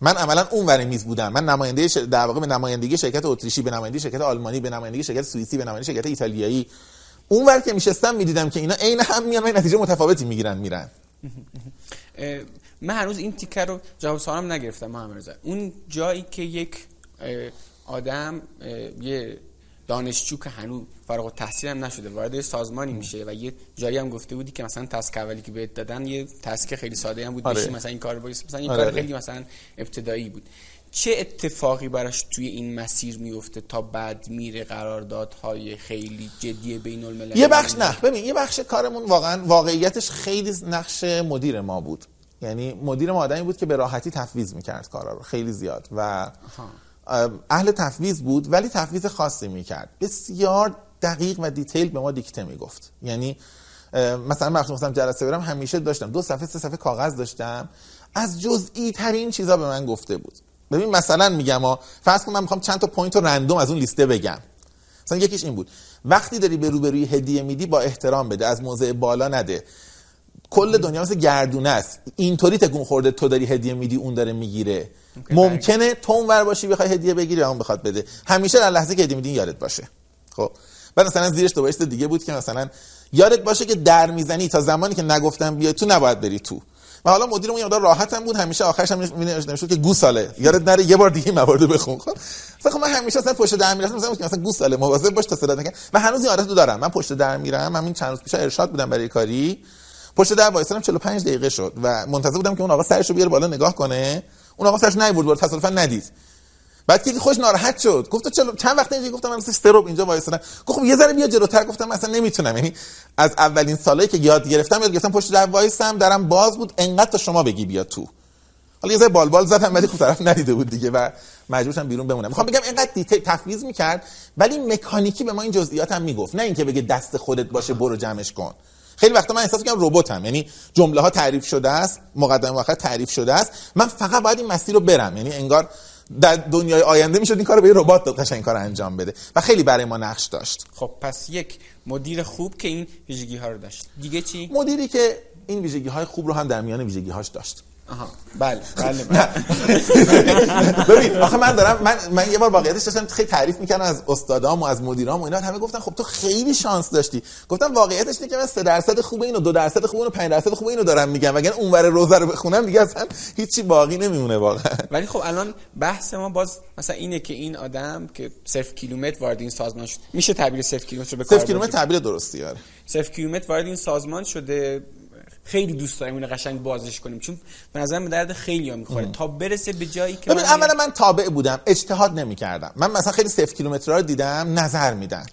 Speaker 3: من عملا اون ور میز بودم. من نماینده ش... در واقع به نمایندگی شرکت اتریشی به نمایندگی شرکت آلمانی به نمایندگی شرکت سوئیسی به نمایندگی شرکت ایتالیایی. اون ور که میشستم می‌دیدم که اینا عین هم میان نتیجه متفاوتی می‌گیرن میرن.
Speaker 4: من هنوز این تیکر رو جواب سوالم نگرفتم محمد رضا اون جایی که یک آدم یه دانشجو که هنوز فارغ التحصیل هم نشده وارد سازمانی میشه و یه جایی هم گفته بودی که مثلا تسک اولی که بهت دادن یه تسک خیلی ساده هم بود آره. بشی مثلا این کار باید مثلا این آره. کار خیلی مثلا ابتدایی بود. چه اتفاقی براش توی این مسیر میفته تا بعد میره قراردادهای خیلی جدی بین المللی؟
Speaker 3: یه بخش نه ببین یه بخش کارمون واقعا واقعیتش خیلی نقش مدیر ما بود. یعنی مدیر ما آدمی بود که به راحتی تفویض می‌کرد کارا رو خیلی زیاد. و اهل تفویض بود ولی تفویض خاصی می‌کرد. بسیار دقیق و detail به ما دیکته می‌گفت. یعنی مثلا وقتی مثلا جلسه برم همیشه داشتم. دو صفحه سه صفحه کاغذ داشتم. از جزئی ترین چیزا به من گفته بود. ببین مثلا میگم فرض کن من می‌خوام چند تا point رو random از اون لیسته بگم. مثلا یکیش این بود. وقتی داری به روبروی هدیه میدی با احترام بده. از موضع بالا نده. کل دنیا مثل گردونه است. اینطوری تکون خورده تو داری هدیه میدی اون داره می‌گیره. ممکنه تو اونور باشی بخوای هدیه بگیری اون بخواد بده. همیشه در لحظه که هدیه میدی یادت باشه. خب. بعد مثلا زیرش تو دیگه بود که مثلا یادت باشه که در می‌زنی تا زمانی که نگفتم بیا تو نباید بری تو. و حالا مدیرمون یه راحت هم بود. همیشه آخرش هم نمی‌شد که گوساله یادت نره یه بار دیگه موارد بخون. خب. خب من همیشه اصلا پشت در می‌رفتم مثلا مثلا گوساله مواظب باش تا صدا نکن و هنوز این عادت رو دارم. من پشت در میرم. همین چند روز پیش ارشاد بودم برای کاری. پشت در وایسادم 45 دقیقه شد و منتظر بودم که اون آقا سرشو بیاره بالا نگاه کنه. اون آقا سرش نیورد بالا تصادفا ندید. بعد که خوش ناراحت شد. گفت چلو چند وقت اینجا؟ گفتم من سه اینجا وایسادم. گفت خب یه ذره بیا جلوتر. گفتم مثلا نمی‌تونم. یعنی از اولین سالایی که یاد گرفتم یاد گرفتم پشت در وایسم درم باز بود. انقدر تا شما بگی بیا تو. حالا یه ذره بال بال زدم ولی خوب طرف ندیده بود دیگه و مجبور شدم بیرون بمونم. می‌خوام بگم اینقدر دیتیل تفویض می‌کرد ولی مکانیکی به ما این جزئیات هم می‌گفت. نه اینکه بگه دست خودت باشه برو جمعش کن. خیلی وقتا من احساس کنم رباتم. یعنی جمله ها تعریف شده است مقدمه آخر تعریف شده است. من فقط باید این مسیر رو برم. یعنی انگار در دنیای آینده می‌شد این کارو به ربات داد قشنگ کار انجام بده و خیلی برای ما نقش داشت.
Speaker 4: خب پس یک مدیر خوب که این ویژگی ها رو داشت. دیگه چی؟
Speaker 3: مدیری که این ویژگی های خوب رو هم در میان ویژگی هاش داشت.
Speaker 4: آها. بله (laughs) بله,
Speaker 3: ببین آخه من دارم من من یه بار واقعیتش داشتم خیلی تعریف می‌کردم از استادام و از مدیرام و اینا همه گفتن خب تو خیلی شانس داشتی. گفتم واقعیتش اینه که من 3 درصد خوب اینو 2 درصد خوب اینو 5 درصد خوب اینو دارم میگم. اگر اونور روزه رو بخونم دیگه اصلا هیچی باقی نمیمونه واقعا.
Speaker 4: ولی خب الان بحث ما باز مثلا اینه که این آدم که 0 کیلومتر وارد این سازمان شد میشه تعبیر 0 کیلومتر به کار
Speaker 3: 0 کیلومتر تعبیر درستی آره.
Speaker 4: 0 کیلومتر وارد این سازمان شده خیلی دوست داریم اینو قشنگ بازش کنیم. چون به نظر من درد خیلی ها می‌خوره. تا برسه به جایی که
Speaker 3: ببین اولا من تابع بودم. اجتهاد نمی‌کردم. من مثلا خیلی صفر کیلومترها رو دیدم نظر میدن.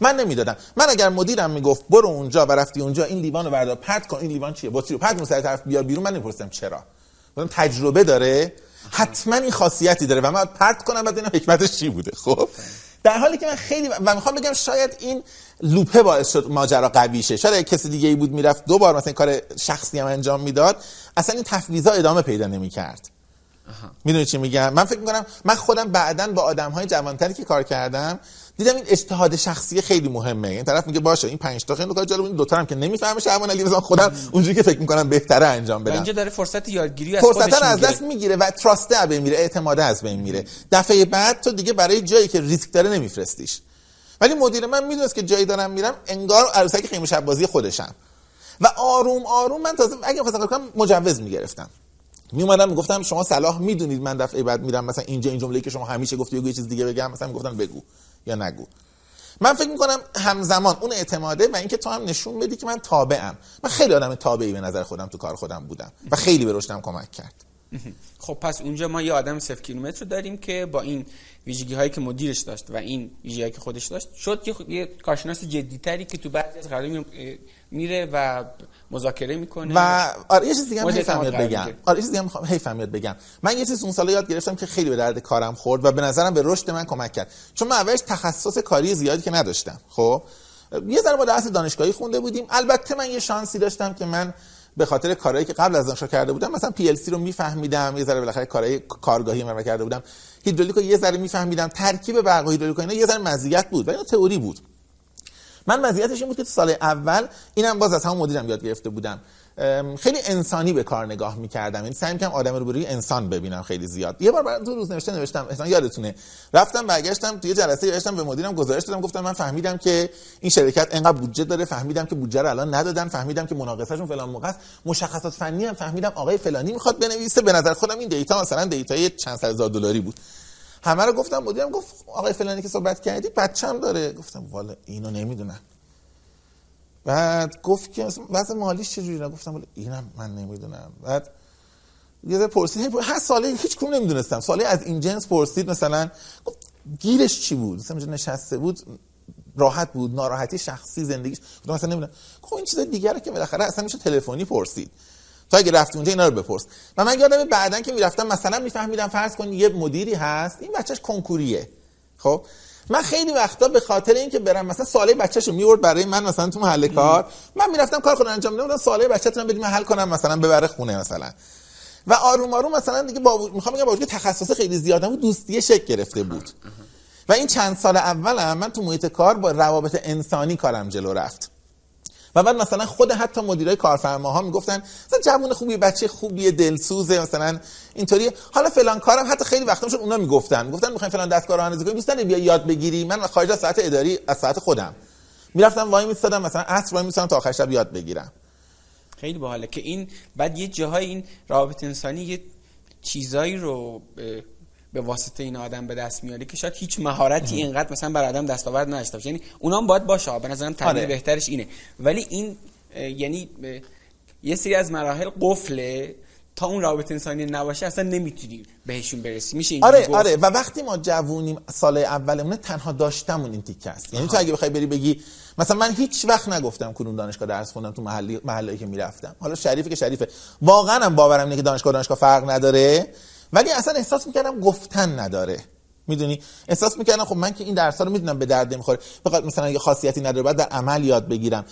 Speaker 3: من نمی‌دادم. من اگر مدیرم می‌گفت برو اونجا و رفتی اونجا این لیوان رو بردار. پرت کن این لیوان چیه؟ بطری رو. پرت سر طرف بیار بیرون. من نمی‌پرسم چرا. من تجربه داره. حتما این خاصیتی داره و من پرت کنم بعد اینا حکمتش چی بوده؟ خب؟ در حالی که من خیلی و می‌خوام بگم شاید این لوپه باعث شد ماجرا قوی شه. شاید کسی دیگه ای بود می‌رفت دو بار مثلا کار شخصی هم انجام می‌داد اصلا این تفویضا ادامه پیدا نمی‌کرد. می‌دونی چی میگم؟ من فکر می‌کنم من خودم بعدا با آدم های جوانتری که کار کردم دیدم این اجتهاد شخصی خیلی مهمه. این طرف میگه باشه این پنج تا خیلی کار جالب این دو تا هم که نمی‌فهمه شعبان علی مثلا خودم اونجوری که فکر می‌کنم بهتره انجام بدم.
Speaker 4: اینجا داره فرصت یادگیری
Speaker 3: از فرصت از دست می‌گیره و تراست از بین میره اعتماد از بین میره. دفعه بعد تو دیگه برای جایی که ریسک داره نمیفرستیش. ولی مدیر من می‌دونست که جایی دارم میرم انگار عروسک خیمه شب بازی خودشم. و آروم آروم من تازه اگه مثلا کنم مجوز می‌گرفتم. می اومدم می‌گفتم شما صلاح می‌دونید من دفعه بعد میرم مثلا اینجا این جمله‌ای که شما همیشه گفتی یه چیز دیگه بگم مثلا می‌گفتن بگو یا نگو. من فکر می‌کنم همزمان اون اعتماده و اینکه تو هم نشون بدی که من تابعم. من خیلی آدم تابعی به نظر خودم تو کار خودم بودم و خیلی به رشدم کمک کرد. (laughs)
Speaker 4: خب پس اونجا ما یه آدم صفر کیلومتر داریم که با این ویژگی هایی که مدیرش داشت و این ویژگی که خودش داشت شد یه, یه کارشناس جدی تری که تو بعضی از قرارداد میره و مذاکره می‌کنه.
Speaker 3: و آره یه چیز دیگه هم حیفم یاد بگم. آره یه چیز دیگه هم می‌خوام حیفم یاد بگم. من یه چیز اون سالا یاد گرفتم که خیلی به درد کارم خورد و به نظرم به رشد من کمک کرد. چون من اولش تخصص کاری زیادی که نداشتم خب؟ یه ذره با درس دانشگاهی خونده بودیم. البته من یه شانسی داشتم که من به خاطر کارهایی که قبل از دانشگاه کرده بودم مثلا پی ال سی رو میفهمیدم یه ذره بالاخره کارهای کارگاهی من کرده بودم. هیدرولیک رو یه ذره میفهمیدم. ترکیب برق و هیدرولیک اینا یه ذره مزیت بود و اینا تئوری بود. من مزیتش این بود که تو سال اول اینم باز از همون مدیرم یاد گرفته بودم. خیلی انسانی به کار نگاه می‌کردم. یعنی سعی می‌کردم آدم رو بروی انسان ببینم خیلی زیاد. یه بار برای تو روز نوشته نوشتم احتمال یادتونه. رفتم برگشتم توی جلسه نوشتم به مدیرم گزارش دادم گفتم من فهمیدم که این شرکت انقدر بودجه داره فهمیدم که بودجه رو الان ندادن فهمیدم که مناقصهشون فلان موقع است. مشخصات فنی هم فهمیدم آقای فلانی می‌خواد بنویسه. به نظر خودم این data مثلا data ی چند هزار دلاری بود. همه رو گفتم مدیرم گفت آقای فلانی که صحبت کردی بچه‌م داره. گفتم والا اینو نمی‌دونم. بعد گفت که وضع مالیش چجوریه گفتم ولی اینم من نمی‌دونم. بعد یه پرسید هر ساله هیچ کدوم نمی‌دونستم. ساله از این جنس پرسید مثلا گفت گیرش چی بود؟ مثلا نشسته بود راحت بود ناراحتی شخصی زندگیش گفتم نمی‌دونم. خب این چیز دیگره که بالاخره اصلا میشه تلفنی پرسید. تا اگه رفتی اونجا اینا رو بپرس. و من یادم بعدا که می‌رفتم مثلا میفهمیدم فرض کن یه مدیری هست این بچهش کنکوریه. خب؟ من خیلی وقتا به خاطر اینکه برم مثلا ساله بچه‌شو میورد برای من مثلا تو محل کار من می‌رفتم کار خودم انجام می‌دادم ساله بچه‌تون بدیم حل کنم مثلا ببره خونه مثلا. و آروم آروم مثلا دیگه با می‌خوام بگم با وجود تخصص خیلی زیادم بود دوستی شکل گرفته بود. و این چند سال اولم من تو محیط کار با روابط انسانی کارم جلو رفت. و بعد مثلا خود حتی مدیرای کارفرماها می‌گفتن مثلا جوون خوبی بچه خوبیه دلسوزه مثلا اینطوری حالا فلان کارم حتی خیلی وقتا شد اونا می‌گفتن. می‌گفتن می‌خوایم فلان دستگاه رانندگی کنیم. دوست داری بیا یاد بگیری من خارج از ساعت اداری از ساعت خودم. می‌رفتم وای میستادم مثلا عصر وای میستادم تا آخر شب یاد بگیرم.
Speaker 4: خیلی باحاله که این بعد یه جاهای این روابط انسانی یه چیزایی رو به, واسطه این آدم به دست میاره که شاید هیچ مهارتی اینقدر مثلا بر آدم دستاورد نداشته باشه. یعنی اونا هم باید باشه. به نظرم تمرین
Speaker 3: آره.
Speaker 4: بهترش اینه. ولی این یعنی یه سری از مراحل قفله. تا اون رابطه انسانی نباشه اصلا نمی‌تونی بهشون برسی. میشه اینجوری
Speaker 3: آره
Speaker 4: گفت.
Speaker 3: آره. و وقتی ما جوونیم سال اولمون تنها داشتمون این تیکه است. یعنی تو اگه بخوای بری بگی مثلا من هیچ وقت نگفتم کدوم دانشگاه درس خوندم تو محلی محلهایی که می‌رفتم. حالا شریفه که شریفه. واقعا هم باورم اینه که دانشگاه دانشگاه فرق نداره. ولی اصلا احساس می‌کردم گفتن نداره. می‌دونی؟ احساس می‌کردم خب من که این درس رو می‌دونم به درد نمی‌خوره. فقط مثلا یه خاصیتی نداره بعد در عمل یاد بگیرم.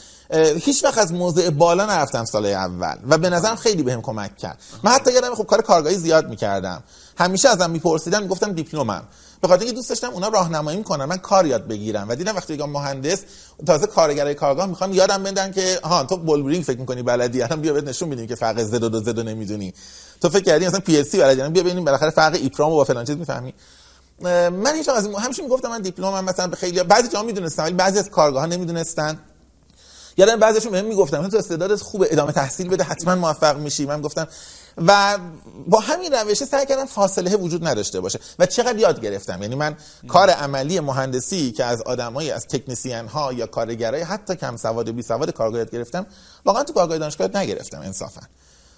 Speaker 3: هیچ وقت از موضع بالا نرفتم سال اول و به نظرم خیلی بهم کمک کرد. من حتی یادم خب کار کارگاهی زیاد می‌کردم. همیشه ازم میپرسیدن می‌گفتم دیپلمم. به خاطر اینکه دوست داشتم اونا راهنمایی می‌کنن. من کار یاد بگیرم. و دیدم وقتی بگم مهندس تازه کارگرای کارگاه می‌خوان یادم بندن که ها تو بولبرینگ فکر می‌کنی بلدی؟ الان بیا بهت نشون میدیم که فرق زد و زد نمی‌دونی تو فکر کردی مثلا پی ال سی بلدی؟ بیا ببینیم بالاخره فرق ایپرام و با فلان چیز می‌فهمی. من هیچ از همیشه می‌گفتم من دیپلمم مثلا به خیلی بعضی جا می‌دونستم ولی بعضی از کارگاه ها نمی‌دونستن. یادم بعضیشون بهم می‌گفتن تو استعدادت خوبه ادامه تحصیل بده حتما موفق میشی. من گفتم و با همین روشه سعی کردم فاصله وجود نداشته باشه. و چقدر یاد گرفتم؟ یعنی من کار عملی مهندسی که از آدمایی از تکنسین ها یا کارگرای حتی کم سواد و بی سواد کارگاه گرفتم واقعا تو کارگاه دانشگاه نگرفتم انصافا.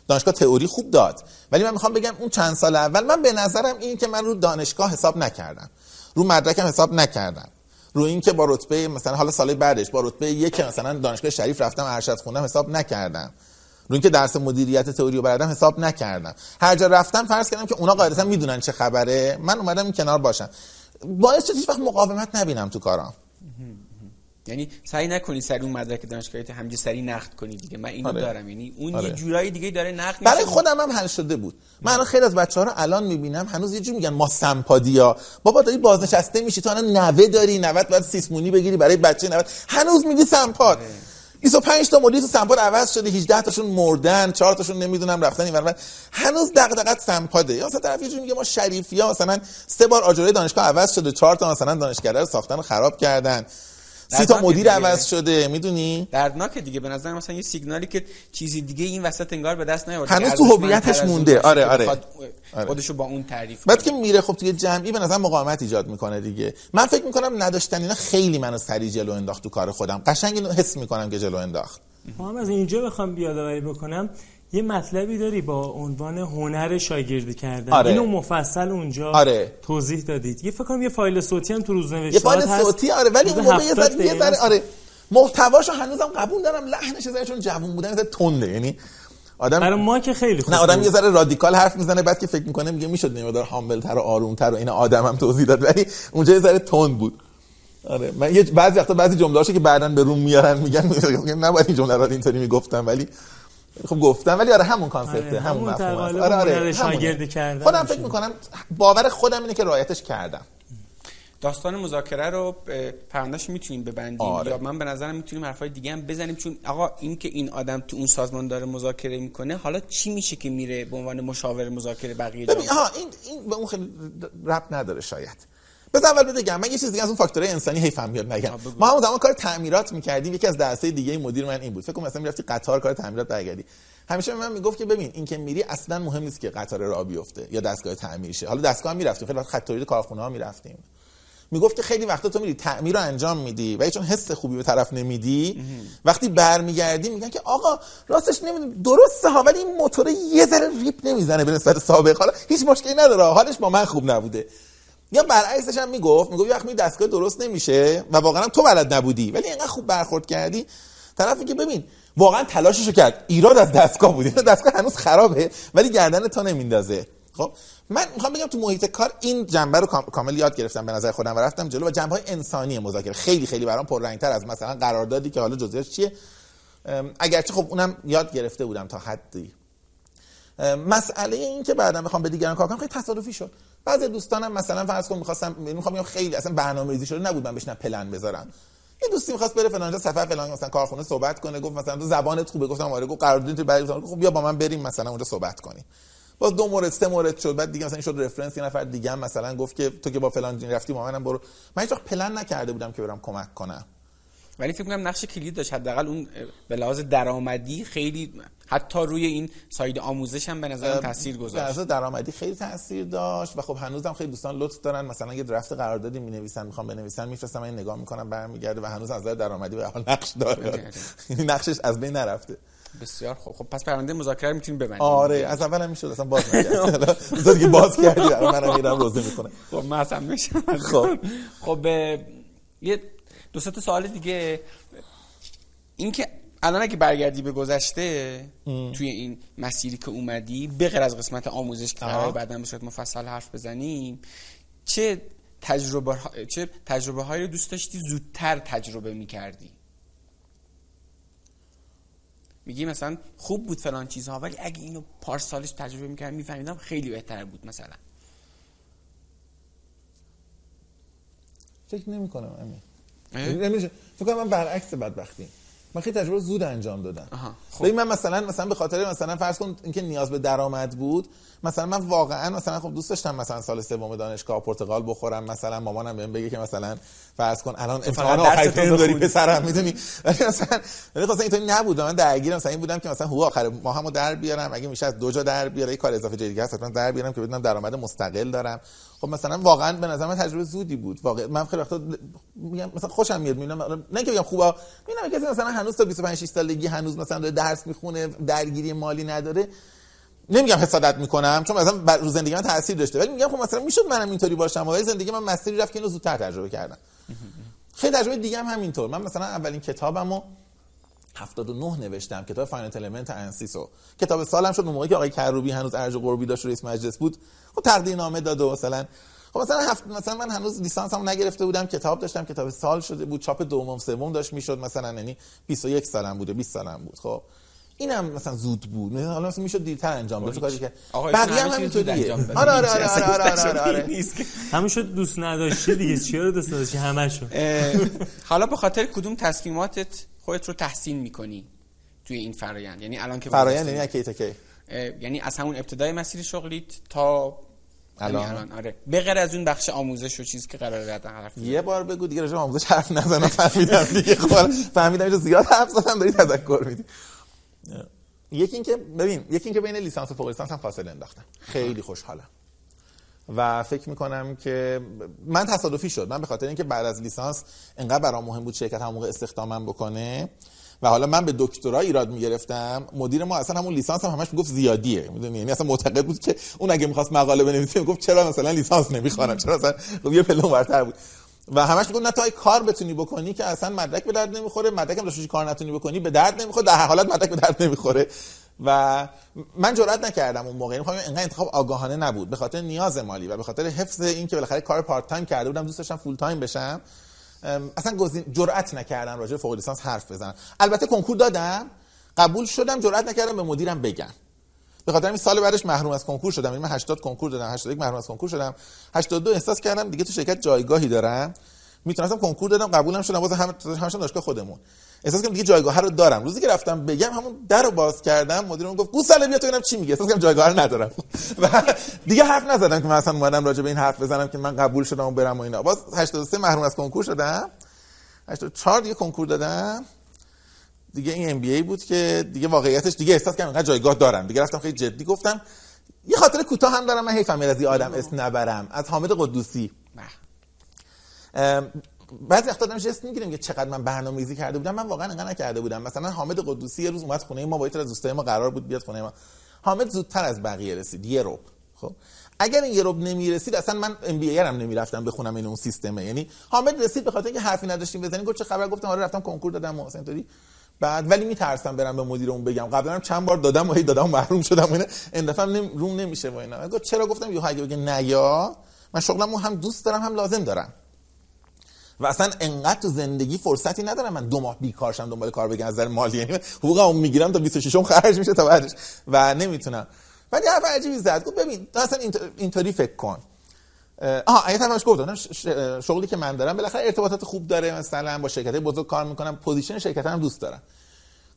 Speaker 3: دانشگاه تئوری خوب داد. ولی من می‌خوام بگم اون چند سال اول من به نظرم این که من رو دانشگاه حساب نکردم. رو مدرکم حساب نکردم. رو این که با رتبه مثلا حالا سال بعدش با رتبه یک مثلا دانشگاه شریف رفتم ارشد خوندم حساب نکردم. رو اینکه درس مدیریت تئوری رو بردم حساب نکردم. هر جا رفتم فرض کردم که اونا قاعدتا می‌دونن چه خبره. من اومدم این کنار باشم. باعث شد هیچ وقت مقاومت نبینم تو کارام.
Speaker 4: یعنی سعی نکنی سری اون مدرک دانشگاهی همینجوری سری نقد کنی دیگه. من اینو
Speaker 3: آره.
Speaker 4: دارم. یعنی اون
Speaker 3: آره.
Speaker 4: یه جورایی دیگه داره نقد
Speaker 3: برای. خودم هم حل شده بود. من الان خیلی از بچه ها رو الان می‌بینم هنوز یه جور میگن ما سمپادیا. بابا داری بازنشسته میشی تو الان نوه داری 90 باید سیسمونی بگیری برای بچه 90 هنوز میگی سمپاد. 25 تا مدیر تو سمپاد عوض شده 18 تاشون مردن 4 تاشون نمی‌دونم رفتن اینور هنوز دغدغت سمپاده. یا مثلا طرف یه میگه ما شریفی ها مثلا سه بار آجرای دانشگاه عوض شده 4 تا مثلا دانشگاه رو ساختن و خراب کردن. سی تا مدیر
Speaker 4: دیگه.
Speaker 3: عوض شده می‌دونی
Speaker 4: دردناکه دیگه به نظر مثلا یه سیگنالی که چیزی دیگه این وسط انگار به دست نیاورده
Speaker 3: هنوز تو هویتش مونده. آره، آره. آره.
Speaker 4: خودشو با اون تعریف
Speaker 3: بعد. که میره خب توی جمعی به نظر مقاومت ایجاد می‌کنه دیگه من فکر می‌کنم نداشتن اینا خیلی منو سری جلو انداخت تو کار خودم قشنگ اینو حس می‌کنم که جلو انداخت
Speaker 2: ما هم از اینجا بخوام بیادآوری بکنم یه مطلبی داری با عنوان هنر شاگردی کردن.
Speaker 3: آره.
Speaker 2: اینو مفصل اونجا
Speaker 3: آره.
Speaker 2: توضیح دادید. یه فکر کنم یه فایل صوتی هم تو
Speaker 3: یه
Speaker 2: روزنوشتات
Speaker 3: فایل
Speaker 2: هست.
Speaker 3: صوتی آره ولی اون موقع یه
Speaker 2: 70
Speaker 3: ذره یه ذره. آره. محتواشو هنوزم قبول دارم. لحنش زره چون جوون بودن زره تنده. یعنی آدم
Speaker 2: برای ما که خیلی خوب
Speaker 3: نه آدم. یه ذره رادیکال حرف می‌زنه بعد که فکر می‌کنه میگه می‌شد نمیدار هامبل تر و آروم تر و این آدم هم توضیح داد ولی اونجا یه ذره تند بود. آره. من یه بعضی وقتا بعضی جمله‌هاشو که بعدن به روم میارن میگن نباید این جمله رو اینطوری می‌گفتم ولی خب گفتم ولی آره همون کانسپته
Speaker 2: آره،
Speaker 3: همون
Speaker 2: همون
Speaker 3: مفهوم آره آره.
Speaker 2: شاگردی کردن
Speaker 3: خودم. فکر می‌کنم باور خودم اینه که رعایتش کردم
Speaker 4: داستان مذاکره رو اه، پروندهش می‌تونیم ببندیم
Speaker 3: آره.
Speaker 4: یا من به نظرم می‌تونیم حرفای دیگه هم بزنیم چون آقا این که این آدم تو اون سازمان داره مذاکره می‌کنه حالا چی میشه که میره به عنوان مشاور مذاکره بقیه جا
Speaker 3: این این به اون خیلی رب نداره شاید بس اول بگم من یه چیز دیگه از اون فاکتورهای انسانی هی فهم بیاد نگم. ما همون زمان کار تعمیرات می‌کردیم یکی از درسای دیگه مدیر من این بود. فکر کنم مثلا می‌رفتی قطار کار تعمیرات برگردی. همیشه به من می‌گفت که ببین این که میری اصلا مهم نیست که قطار راه بیفته یا دستگاه تعمیر شه. حالا دستگاه هم می‌رفتیم خیلی وقت خط تولید کارخونه ها می‌رفتیم. می‌گفت که خیلی وقتا تو میری تعمیر رو انجام میدی و چون حس خوبی به طرف نمیدی وقتی برمیگردی میگن که آقا راستش نمی‌دونم درسته ها ولی این موتور یه ذره ریپ نمی‌زنه به نسبت سابق. حالا هیچ مشکلی نداره حالش با من خوب نبوده. یا برعکسش هم می‌گفت می‌گفت وقتی دستگاه درست نمیشه و واقعا تو بلد نبودی ولی اینقدر خوب برخورد کردی. طرفی که ببین واقعا تلاششو کرد. ایراد از دستگاه بود. دستگاه هنوز خرابه ولی گردن تو نمیندازه. خب من می‌خوام بگم تو محیط کار این جنبه رو کام- کامل یاد گرفتم به نظر خودم و رفتم جلو و جنبه های انسانی مذاکره. خیلی خیلی برام پررنگتر از مثلا قراردادی که حالا جزئیاش چیه. اگرچه خب اونم یاد گرفته بودم تا حدی. مسئله این که بعدا می‌خوام به دیگران کار کنم خیلی تصادفی شد. بعضی دوستانم مثلا فرض کن می‌خواستم می‌خوام خیلی اصلا برنامه‌ریزی شده نبود من بشنم پلن بذارم. یه دوستی می‌خواست بره فلانجا سفر فلان مثلا کارخونه صحبت کنه گفت مثلا تو زبانت خوبه گفتم آره گفت قرارداد تو برای خب بیا با من بریم مثلا اونجا صحبت کنیم. باز دو مورد سه مورد شد بعد دیگه مثلا این شد رفرنس یه نفر دیگه هم مثلا گفت که تو که با فلان رفتی با منم برو. من هیچ پلن نکرده بودم که برم کمک کنم.
Speaker 4: ولی فکر کنم نقش کلید داشت. حداقل اون به لحاظ درآمدی خیلی حتی روی این ساید آموزش هم به نظرم تاثیر گذاشت.
Speaker 3: اساس درآمدی خیلی تاثیر داشت و خب هنوزم خیلی دوستان لطف دارن. مثلا یه درفت قراردادی می‌نویسن می‌خوام بنویسن میفرستم من نگاه می‌کنم برمیگرده و هنوز از نظر درآمدی به حال نقش داره. یعنی نقشش از بین نرفته.
Speaker 4: بسیار خوب. خب پس پرونده مذاکره می‌تونیم ببندیم.
Speaker 3: آره از اول هم می‌شد اصلا باز نکرد. تو دیگه باز کردی منم میرم روزه می‌کنه
Speaker 4: خب من اصلا میشم.
Speaker 3: خب.
Speaker 4: خب یه دو سه تا سوال دیگه. این که الان اگه برگردی به گذشته توی این مسیری که اومدی به غیر از قسمت آموزش که قراره
Speaker 3: آها.
Speaker 4: بعدا به صورت مفصل حرف بزنیم چه تجربه ها- چه تجربه هایی رو دوست داشتی؟ زودتر تجربه می‌کردی. میگی مثلا خوب بود فلان چیزها ولی اگه اینو پارسالش تجربه می‌کردم میفهمیدم خیلی بهتر بود مثلا.
Speaker 3: فکر نمی‌کنم امین
Speaker 4: اه؟
Speaker 3: نمیشه. فکر کنم من برعکس بدبختی. من خیلی تجربه زود انجام دادم.
Speaker 4: خب.
Speaker 3: ببین من مثلا مثلا به خاطر مثلا فرض کن اینکه نیاز به درآمد بود مثلا من واقعا مثلا خب دوست داشتم مثلا سال سوم دانشگاه پرتغال بخورم مثلا مامانم بهم بگه که مثلا فرض کن الان امتحان
Speaker 4: فقط
Speaker 3: آخر ترم داری. پسرم می‌دونی. ولی مثلا ولی خاصا اینطوری نبود. من درگیرم مثلا این بودم که مثلا حقوق آخر ماهمو در بیارم اگه میشه از دو جا در بیارم یه کار اضافه دیگه هست حتما در بیارم که بدونم درآمد مستقل دارم. خب مثلا واقعا به نظر من تجربه زودی بود. واقعا من خیلی وقتا میگم مثلا خوشم میاد می‌بینم نه که بگم خوبه می‌بینم کسی مثلا هنوز تا 25 6 سالگی هنوز مثلا داره درس می‌خونه درگیری مالی نداره. نمیگم حسادت می‌کنم چون مثلا بر رو زندگی من تاثیر داشته. ولی میگم خب مثلا می‌شد منم اینطوری باشم ولی زندگی من مسیری رفت که اینو زودتر تجربه کردم. خیلی تجربه دیگه هم همینطور. من مثلا اولین کتابمو 79 نوشتم کتاب finite element ANSYS و کتاب سالم شد اون موقعی که آقای کروبی هنوز ارج و قربی داشت رئیس مجلس بود. خب تقدیر نامه داد و مثلا خب مثلا هفت مثلا من هنوز لیسانسمو نگرفته بودم کتاب داشتم کتاب سال شده بود چاپ دوم سوم داشت می‌شد مثلا یعنی 21 سالم بوده 20 سالم بود خب. اینم مثلا زود بود. حالا مثلا می‌شد دیرتر انجام بده. کاری که بقیه هم همینطوریه
Speaker 4: بدن. (laughs)
Speaker 3: آره آره آره آره آره آره, (laughs) آره.
Speaker 4: نیست که-
Speaker 2: همون شد دوست نداشتی دیگه. چیا رو دوست داشتی همشو
Speaker 4: اه، حالا به خاطر کدوم تصمیماتت خودت رو تحسین می‌کنی توی این فرایند؟ یعنی الان که
Speaker 3: فرایند یعنی کی تا کی؟
Speaker 4: یعنی از همون ابتدای مسیر شغلیت تا
Speaker 3: الان؟
Speaker 4: الان. آره. به غیر از اون بخش آموزش و چیز که قراره بعدا حرف.
Speaker 3: یه بار بگو دیگه راجع آموزش حرف نزنم فهمیدم دیگه. خب فهمیدم زیاد حرف زدم داری تذکر میدی. یکی اینکه ببین یکی اینکه بین لیسانس و فوق لیسانس هم فاصله انداختم خیلی خوشحالم. و فکر می‌کنم که من تصادفی شد. من به خاطر اینکه بعد از لیسانس انقدر برام مهم بود شرکت هم موقع استخدامم بکنه و حالا من به دکترا ایراد می‌گرفتم مدیر ما اصلا همون لیسانس هم همش می‌گفت زیادیه. می‌دونی؟ یعنی اصلا معتقد بود که اون اگه می‌خواست مقاله بنویسه می‌گفت چرا مثلا لیسانس نمی‌خوانم؟ چرا مثلا؟ خب یه پله اونورتر بود. و همش میگم نه تا کار بتونی بکنی که اصلا مدرک به درد نمی‌خوره مدرک هم کار نتونی بکنی به درد نمی‌خوره در حالت مدرک به درد نمی‌خوره. و من جرئت نکردم اون موقع. می‌خوام انقدر انتخاب آگاهانه نبود. به خاطر نیاز مالی و به خاطر حفظ این که بالاخره کار part time کرده بودم دوست داشتم full time بشم. اصلا گزین جرئت نکردم راجع فوق لیسانس حرف بزنم. البته کنکور دادم قبول شدم جرئت نکردم به مدیرم بگم. به خاطر این سال بعدش محروم از کنکور شدم. یعنی من 80 کنکور دادم 81 محروم از کنکور شدم. 82 احساس کردم دیگه تو شرکت جایگاهی دارم. می‌تونستم کنکور دادم قبولم شدم باز هم همش دانشگاه خودمون. احساس کردم دیگه جایگاه رو دارم. روزی که رفتم بگم همون در باز کردم مدیرم گفت گوساله بیا تو ببینم چی میگه. احساس کردم جایگاه رو ندارم. (laughs) و دیگه حرف نزدم که من اصلا اومدم راجع به این حرف بزنم که من قبول شدم و برم و اینا. باز 83 محروم از کنکور شدم. 84 دیگه کنکور دادم. دیگه این ام بی ای بود که دیگه واقعیتش دیگه احساس کردم انقدر جایگاه دارم. دیگه رفتم خیلی جدی گفتم یه خاطر کوتاه هم دارم من حیفم از آدم اسم نبرم. از حامد قدوسی. بعضی وقتا دارم جست می‌گیریم که چقدر من برنامه‌ریزی کرده بودم. من واقعا انقدر نکرده بودم. مثلا حامد قدوسی یه روز اومد خونه ما با یه از دوستای ما قرار بود بیاد خونه ما. حامد زودتر از بقیه رسید یه رب خب؟ اگر این یه رب نمی‌رسید اصلا من ام بی هم نمی‌رفتم بخونم این اون سیستمه. یعنی حامد رسید به خاطر اینکه حرفی نداشتیم بزنیم گفت چه خبر؟ گفتم آره رفتم کنکور دادم و اینطوری بعد ولی میترسم برم به مدیرمون بگم. قبلا هم چند بار دادم و هی دادم محروم شدم اینا. این دفعه نم روم نمیشه و اینا. چرا گفتم؟ یه اگه بگه نیا من شغلمو هم دوست دارم هم لازم دارم. و اصلا انقدر تو زندگی فرصتی ندارم من دو ماه بیکار شم دنبال کار بگم از نظر مالی. یعنی حقوقمو می‌گیرم تا 26 م خرج میشه تا بعدش. و نمی‌تونم. ولی حرف عجیبی زد. گفت ببین اصلا اینطوری فکر کن. آها اگه همش گفتم شغلی که من دارم بالاخره ارتباطات خوب داره مثلا با شرکت بزرگ کار می‌کنم position شرکت هم دوست دارم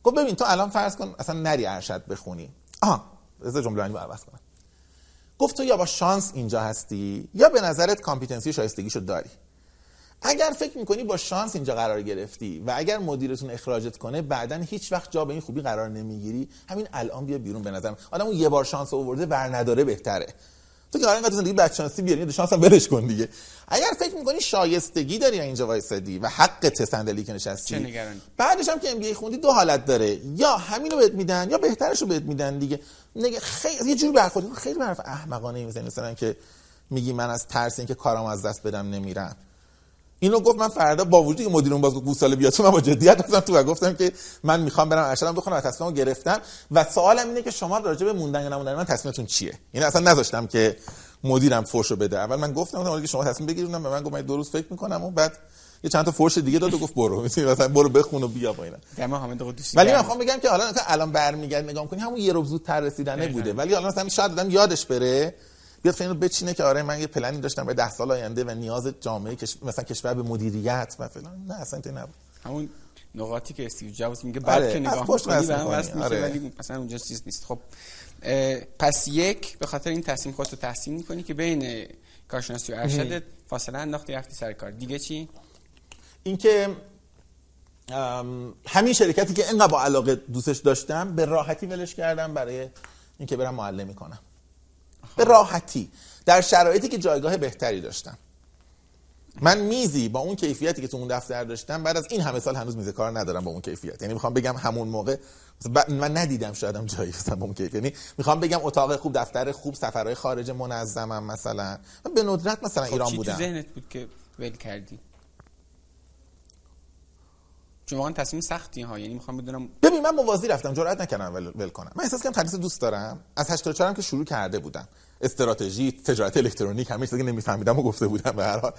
Speaker 3: گفت ببین تو الان فرض کن اصلا نری ارشد بخونی. آها از جمله رو عوض کنم. گفت تو یا با شانس اینجا هستی یا به نظرت competency شایستگیشو داری. اگر فکر می‌کنی با شانس اینجا قرار گرفتی و اگر مدیرتون اخراجت کنه بعدا هیچ وقت جا به این خوبی قرار نمی‌گیری. همین الان بیا بیرون به نظرم. آدم اون یه بار شانس آورده ور نداره بهتره. تو که اینقدر زندگی بچانسی بیاری شانس هم برش کن دیگه. اگر فکر می‌کنی شایستگی داری اینجا وایسادی و حق صندلی که نشستی بعدش هم که ام بی خوندی دو حالت داره. یا همینو بهت میدن یا بهترشو بهت میدن دیگه. نگه خیلی یه جوری برخورد خیلی حرف احمقانه می‌زنی مثلا که میگی من از ترس اینکه کارم از دست بدم نمیرم. اینو گفت من فردا با وجودی که مدیرم باز گوساله بیاد تو من با جدیت گفتم تو و گفتم که من می‌خوام برم ارشدم بخونم و تصمیمو گرفتم. و سوالم اینه که شما راجع به موندن یا نموندن من تصمیمتون چیه؟ یعنی اصلا نذاشتم که مدیرم فوشو بده. اول من گفتم که شما تصمیم بگیرید به من گفت من دو روز فکر می‌کنم و بعد یه چند تا فوش دیگه داد و گفت برو. مثلا برو بخون و بیا با اینا. ولی من خواهم بگم که حالا الان برمیگرد نگاه کنی همون یه روز زودتر رسیدنه بوده ولی حالا مثلا شاید آدم یادش بره بیاد خیلی بچینه که آره من یه پلنی داشتم به 10 سال آینده و نیاز جامعه کش... مثلا کشور به مدیریت و فلان. نه اصلا اینطوری نبود.
Speaker 4: همون نقاطی که استیو جابز میگه بعد آره. که نگاه کنی به هم آره. ولی مثلا اونجا چیز نیست. خب پس یک به خاطر این تصمیم خودتو تحسین می‌کنی که بین کارشناسی و ارشد فاصله انداختی رفتی سر کار. دیگه چی؟
Speaker 3: اینکه همین شرکتی که اینقدر با علاقه دوستش داشتم به راحتی ولش کردم برای اینکه برم معلمی کنم به راحتی در شرایطی که جایگاه بهتری داشتم. من میزی با اون کیفیتی که تو اون دفتر داشتم بعد از این همه سال هنوز میز کار ندارم با اون کیفیت. یعنی می‌خوام بگم همون موقع من ندیدم شایدم جایی هستم با اون کیفیت. یعنی می‌خوام بگم اتاق خوب دفتر خوب سفرهای خارج منظمم مثلا. من به ندرت مثلا خب ایران بودم.
Speaker 4: ذهنت بود که ول کردی؟ چون واقعا تصمیم سختی ها یعنی می‌خوام بدونم
Speaker 3: ببین من موازی رفتم جرئت نکردم ول, ول کنم. من احساس کردم تدریس دوست دارم. از 84 هم که شروع کرده بودم. استراتژی تجارت الکترونیک همه چیزی که نمیفهمیدم و گفته بودم به هر حال.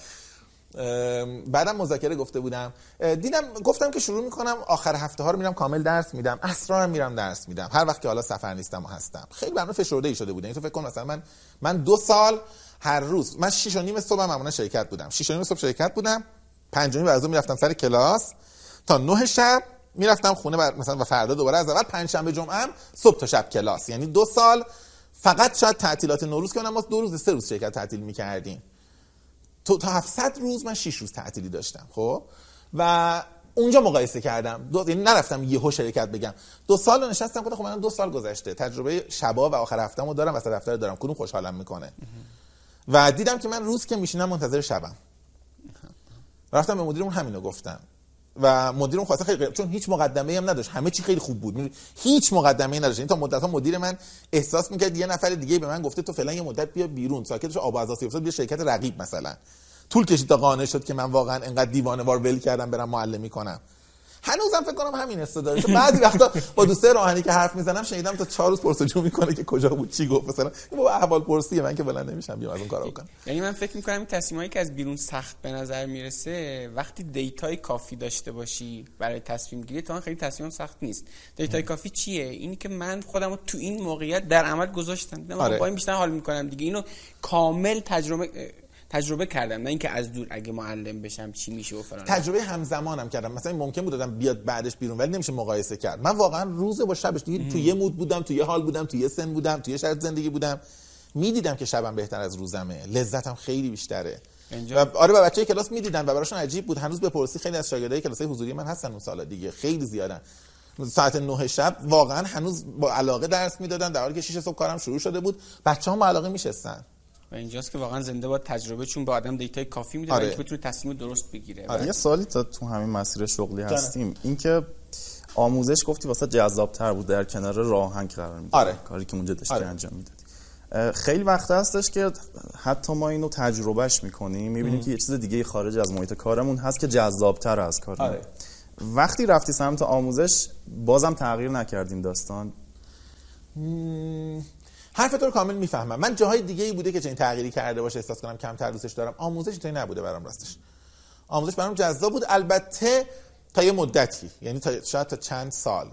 Speaker 3: بعدم مذاکره گفته بودم. دیدم گفتم که شروع می‌کنم آخر هفته ها رو میرم کامل درس میدم. اسرار میرم درس میدم. هر وقت که حالا سفر نیستم و هستم. خیلی برنامه فشرده ای شده بود. این یعنی تو فکر کن مثلا من من دو سال هر روز من 6 و نیم صبح معمولا شرکت بودم. 6 و نیم صبح شرکت بودم. 5 و نیم می‌رفتم سر کلاس. تا 9 شب می‌رفتم خونه بر مثلا و فردا دوباره از اول پنج شنبه جمعه هم صبح تا شب کلاس. یعنی دو سال فقط شاید تعطیلات نوروز که ما دو روز سه روز شرکت تعطیل می‌کردیم. تو تا 700 روز من 6 روز تعطیلی داشتم خب؟ و اونجا مقایسه کردم. دو یعنی نرفتم یهو شرکت بگم. دو سال نشستم گفتم خب من دو سال گذشته. تجربه شبا و آخر هفتهمو دارم واسه دفتر دارم. کدوم خوشحالم می‌کنه؟ و دیدم که من روز که میشینم منتظر شبم. رفتم به مدیرمون همینو گفتم. و مدیرم خواسته خیلی چون هیچ مقدمه هم نداشت. همه چی خیلی خوب بود. هیچ مقدمه ای نداشت. این تا مدت مدیر من احساس می‌کرد یه نفر دیگه به من گفته تو فعلا یه مدت بیا بیرون. ساکتش آب از افتاد بیا شرکت رقیب مثلا. طول کشید تا قانع شد که من واقعا انقدر دیوانه وار ول کردم برم معلمی کنم هنوزم فکر کنم همین استعداد بعضی وقتا با دوسته راهنی که حرف می‌زنم شنیدم تا چهار روز پرسجو می‌کنه که کجا بود چی گفت مثلا. این بابا احوال پرسیه من که بلند نمیشم بیام از اون کارا بکنم.
Speaker 4: یعنی من فکر می‌کنم این تصمیمایی که از بیرون سخت به نظر می‌رسه وقتی data ی کافی داشته باشی برای تصمیم گیری تا خیلی تصمیم سخت نیست. data ی کافی چیه؟ اینی که من خودم تو این موقعیت در عمل گذاشتم.
Speaker 3: آره.
Speaker 4: با این بیشتر حال می‌کنم دیگه. اینو کامل تجربه تجربه کردم نه اینکه از دور اگه معلم بشم چی میشه و فلان.
Speaker 3: تجربه همزمانم کردم. مثلا ممکن بود آدم بیاد بعدش بیرون ولی نمیشه مقایسه کرد. من واقعا روز با شبش دیگه تو یه مود بودم تو یه حال بودم تو یه سن بودم تو یه شرط زندگی بودم. می‌دیدم که شبم بهتر از روزمه. لذتم خیلی بیشتره. و آره با بچه کلاس می‌دیدن و براشون عجیب بود. هنوز بپرسی خیلی از شاگردای کلاسای حضوری من هستن اون سالا دیگه. خیلی زیادن. ساعت 9 شب واقعا هنوز با علاقه درس می‌دادن. در حالی که 6 صبح کارم شروع شده بود. بچه‌ها با علاقه میشستن.
Speaker 4: و اینجاست که واقعا زنده با تجربه چون به آدم دیتای کافی میده
Speaker 3: آره.
Speaker 4: و بتونه تصمیم درست بگیره
Speaker 3: آره.
Speaker 5: یه سوالی تا تو همین مسیر شغلی هستیم اینکه آموزش گفتی واسه جذابتر بود در کنار راهنگ قرار می‌دادی
Speaker 3: آره.
Speaker 5: کاری که اونجا داشتی
Speaker 3: آره.
Speaker 5: انجام می‌دادی خیلی وقت هستش که حتی ما اینو تجربهش می‌کنیم می‌بینیم که یه چیز دیگه خارج از محیط کارمون هست که جذابتر از کار
Speaker 3: آره.
Speaker 5: وقتی رفتی سمت آموزش بازم تغییر نکردیم داستان
Speaker 3: مم، حرف رو کامل می‌فهمم. من جاهای دیگه ای بوده که چنین تغییری کرده باشه احساس کنم کمتر دوستش دارم. آموزش اینطوری نبوده برام راستش. آموزش برام جذاب بود. البته تا یه مدتی یعنی تا شاید تا چند سال.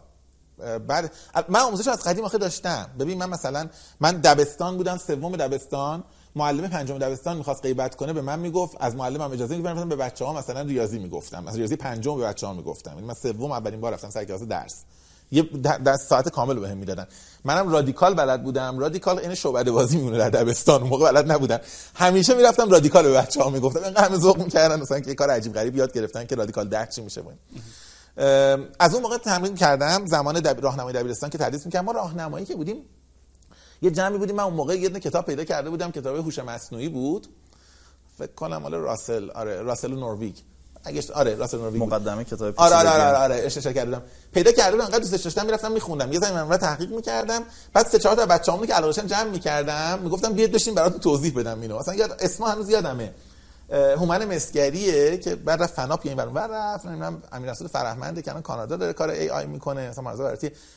Speaker 3: بعد من آموزش از قدیم آخه داشتم. ببین من مثلا من دبستان بودم سوم دبستان. معلم پنجم دبستان می‌خواست غیبت کنه به من می‌گفت از معلمم اجازه می‌گرفتم به بچه ها مثلا ریاضی می‌گفتم. از ریاضی پنجم به بچه ها می‌گفتم. یعنی من سوم اولین بار رفتم سر کلاس درس. یه د- در ساعت کامل بهم می‌دادن. منم رادیکال بلد بودم. رادیکال این شعبده بازی میمونه در دبستان. موقع بلد نبودم. همیشه می‌رفتم رادیکال به بچه‌ها می‌گفتم. اینقدر همه ذوق می‌کردن. مثلا که کار عجیب غریب یاد گرفتن که رادیکال ده چی میشه با این. ام، از اون موقع تمرین کردم. زمان دب... راهنمای دبیرستان که تدریس می‌کردم. ما راهنمایی که بودیم یه جمعی بودیم. من اون موقع یه کتاب پیدا کرده بودم. کتاب هوش مصنوعی بود. فکر کنم مال راسل. آره راسل نورویگ. اگه آره نورویگ بود.
Speaker 5: مقدمه کتاب
Speaker 3: آره آره
Speaker 5: پیچیدگی.
Speaker 3: آره, آره اشتباه کردم. پیدا کرده بودم انقدر دوستش داشتم می‌رفتم میخوندم. یه زمین من تحقیق می‌کردم. بعد سه چهار تا بچه‌امون که علاقه جمع می‌کردم. می‌گفتم بیاد بشین براتون توضیح بدم اینو. مثلا یاد اسم هنوز یادمه. هومن مسگریه که بعد رفت فناپ یعنی برون رفت نمی‌دونم امیر رسول فرهمنده که الان کانادا داره کار ای آی می‌کنه. مثلا مرزا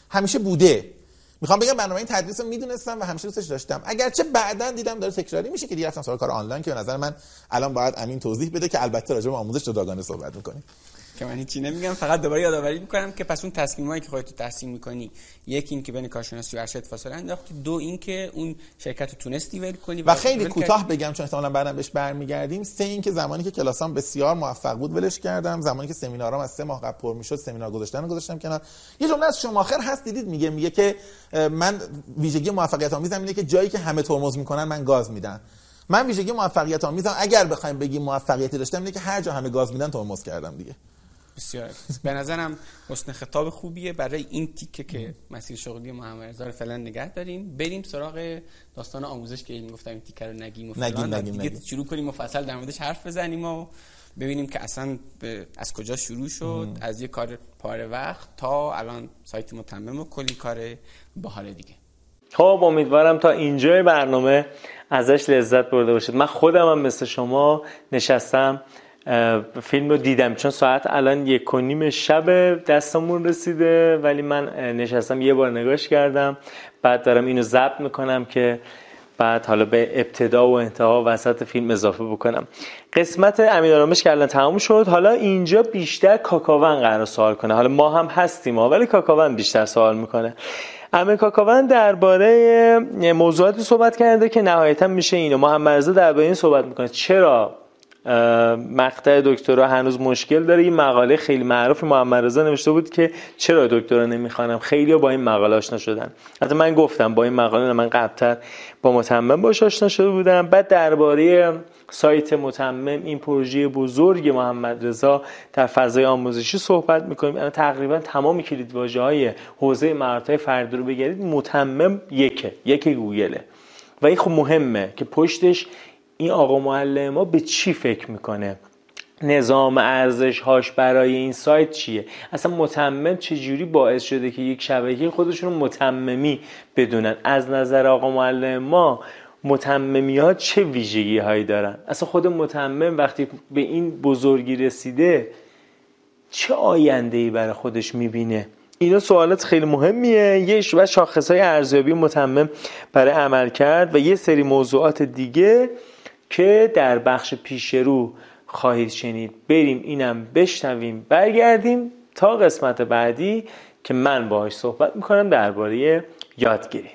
Speaker 3: همیشه بوده. می‌خوام بگم برنامه این تدریس رو می‌دونستم و همیشه دوستش داشتم. اگرچه بعدا دیدم داره تکراری میشه که دیگه رفتم سراغ کار آنلاین که به نظر من الان باید امین توضیح بده که البته راجع به آموزش جداگانه صحبت می‌کنیم.
Speaker 4: که من هیچی نمیگم فقط دوباره یادآوری می‌کنم که پس اون تصمیمایی که خودت تو تصمیم می‌کنی یک این که بین کارشناسی و ارشد فاصله انداختی دو این که اون شرکت رو تونستی ول کنی
Speaker 3: و خیلی کوتاه. بگم چون احتمالاً بعدم بهش برمیگردیم. سه این که زمانی که کلاسام بسیار موفق بود ولش کردم. زمانی که سمینارام از سه ماه قبل پر می‌شد سمینار گذاشتن رو گذاشتم کنار. یه جمله از شماخر هست دیدید میگه میگه که من ویژگی موفقیت آمیزم اینه که جایی که همه ترمز می‌کنن من گاز میدم. من ویژگی موفقیت آمیزم اگر بخوایم بگیم موفقیتی داشتم اینه که هر جا همه گاز میدن ترمز کردم دیگه.
Speaker 4: بسیار. به نظرم حسن خطاب خوبیه برای این تیکه که مسیر شغلی محمد رضا رو فعلا نگه داریم. بریم سراغ داستان آموزش که این گفتم این تیکه رو نگیم و فلان.
Speaker 3: نگیم، نگیم،
Speaker 4: دیگه
Speaker 3: نگیم.
Speaker 4: شروع کنیم مفصل در موردش حرف بزنیم و ببینیم که اصلا به- از کجا شروع شد. از یه کار پاره وقت تا الان سایت متمم و کلی کار باحال دیگه.
Speaker 1: خب امیدوارم تا اینجای برنامه ازش لذت برده باشید. من خودم هم مثل شما نشستم فیلم رو دیدم. چون ساعت الان یک و نیم شب دستمون رسیده ولی من نشستم یه بار نگاش کردم. بعد دارم اینو ضبط می‌کنم که بعد حالا به ابتدا و انتها وسط فیلم اضافه بکنم. قسمت امین آرامش که الان تموم شد حالا اینجا بیشتر کاکاون قرار سوال کنه. حالا ما هم هستیم ها ولی کاکاون بیشتر سوال می‌کنه. امین کاکاون درباره موضوعاتی صحبت کرده که نهایتا میشه اینو. محمد رضا درباره این صحبت می‌کنه. چرا مقطع دکترا هنوز مشکل داره. این مقاله خیلی معروف محمد رضا نوشته بود که چرا دکترا نمی‌خوانم؟ خیلی با این مقاله آشنا شدن. حتی من گفتم با این مقاله من قبلتر با متمم باش آشنا شده بودم. بعد درباره سایت متمم این پروژه بزرگ محمد رضا در فضای آموزشی صحبت می‌کنیم. الان تقریبا تمام کلید های حوزه مهارت‌های فردی رو بگیرید. متمم یکه یک گوگله. و این خب مهمه که پشتش این آقا معلم ما به چی فکر می‌کنه؟ نظام ارزش هاش برای این سایت چیه؟ اصلا متمم چجوری باعث شده که یک شبکه خودشون رو متممی بدونن؟ از نظر آقا معلم ما متممی ها چه ویژگی هایی دارن؟ اصلا خود متمم وقتی به این بزرگی رسیده چه آینده ای برای خودش می‌بینه؟ اینا سوالات خیلی مهمیه. یه و شاخص های ارزیابی متمم برای عمل کرد و یه سری موضوعات دیگه که در بخش پیش رو خواهید شنید. بریم اینم بشنویم. برگردیم تا قسمت بعدی که من باهاش صحبت می‌کنم درباره یادگیری.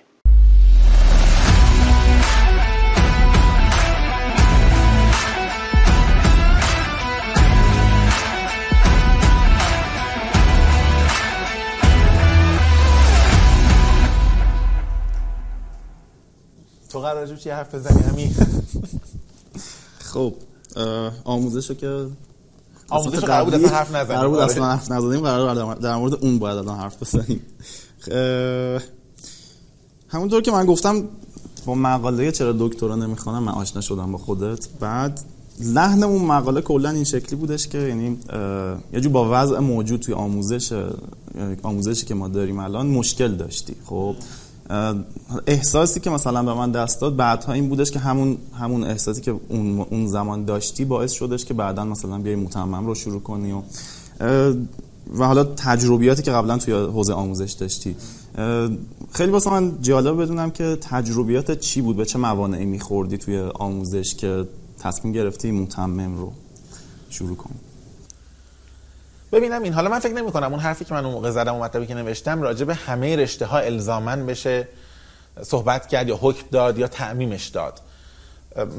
Speaker 3: تو قرار چی حرف بزنی همین (laughs)
Speaker 5: خب آموزش رو که
Speaker 3: آموزش قرار بود اصلا حرف نزنیم.
Speaker 5: قرار بود
Speaker 3: آره.
Speaker 5: اصلا حرف نزنیم قرار در مورد اون باید الان حرف بزنیم. همونطور که من گفتم با مقاله چرا دکترا نمی‌خوانم من آشنا شدم با خودت. بعد لحن اون مقاله کلا این شکلی بودش که یعنی یه جو با وضع موجود توی آموزش آموزشی که ما داریم الان مشکل داشتی. خب احساسی که مثلا به من دست داد بعدها این بودش که همون همون احساسی که اون زمان داشتی باعث شدش که بعدا مثلا بیای متمم رو شروع کنی و و حالا تجربیاتی که قبلا توی حوزه آموزش داشتی. خیلی واسه من جالب بدونم که تجربیات چی بود؟ به چه موانعی میخوردی توی آموزش که تصمیم گرفتی متمم رو شروع کنی؟
Speaker 3: ببینم این حالا من فکر نمی کنم اون حرفی که من اون موقع زدم و مطلبی که نوشتم راجع به همه رشته ها الزامن بشه صحبت کرد یا حکم داد یا تعمیمش داد.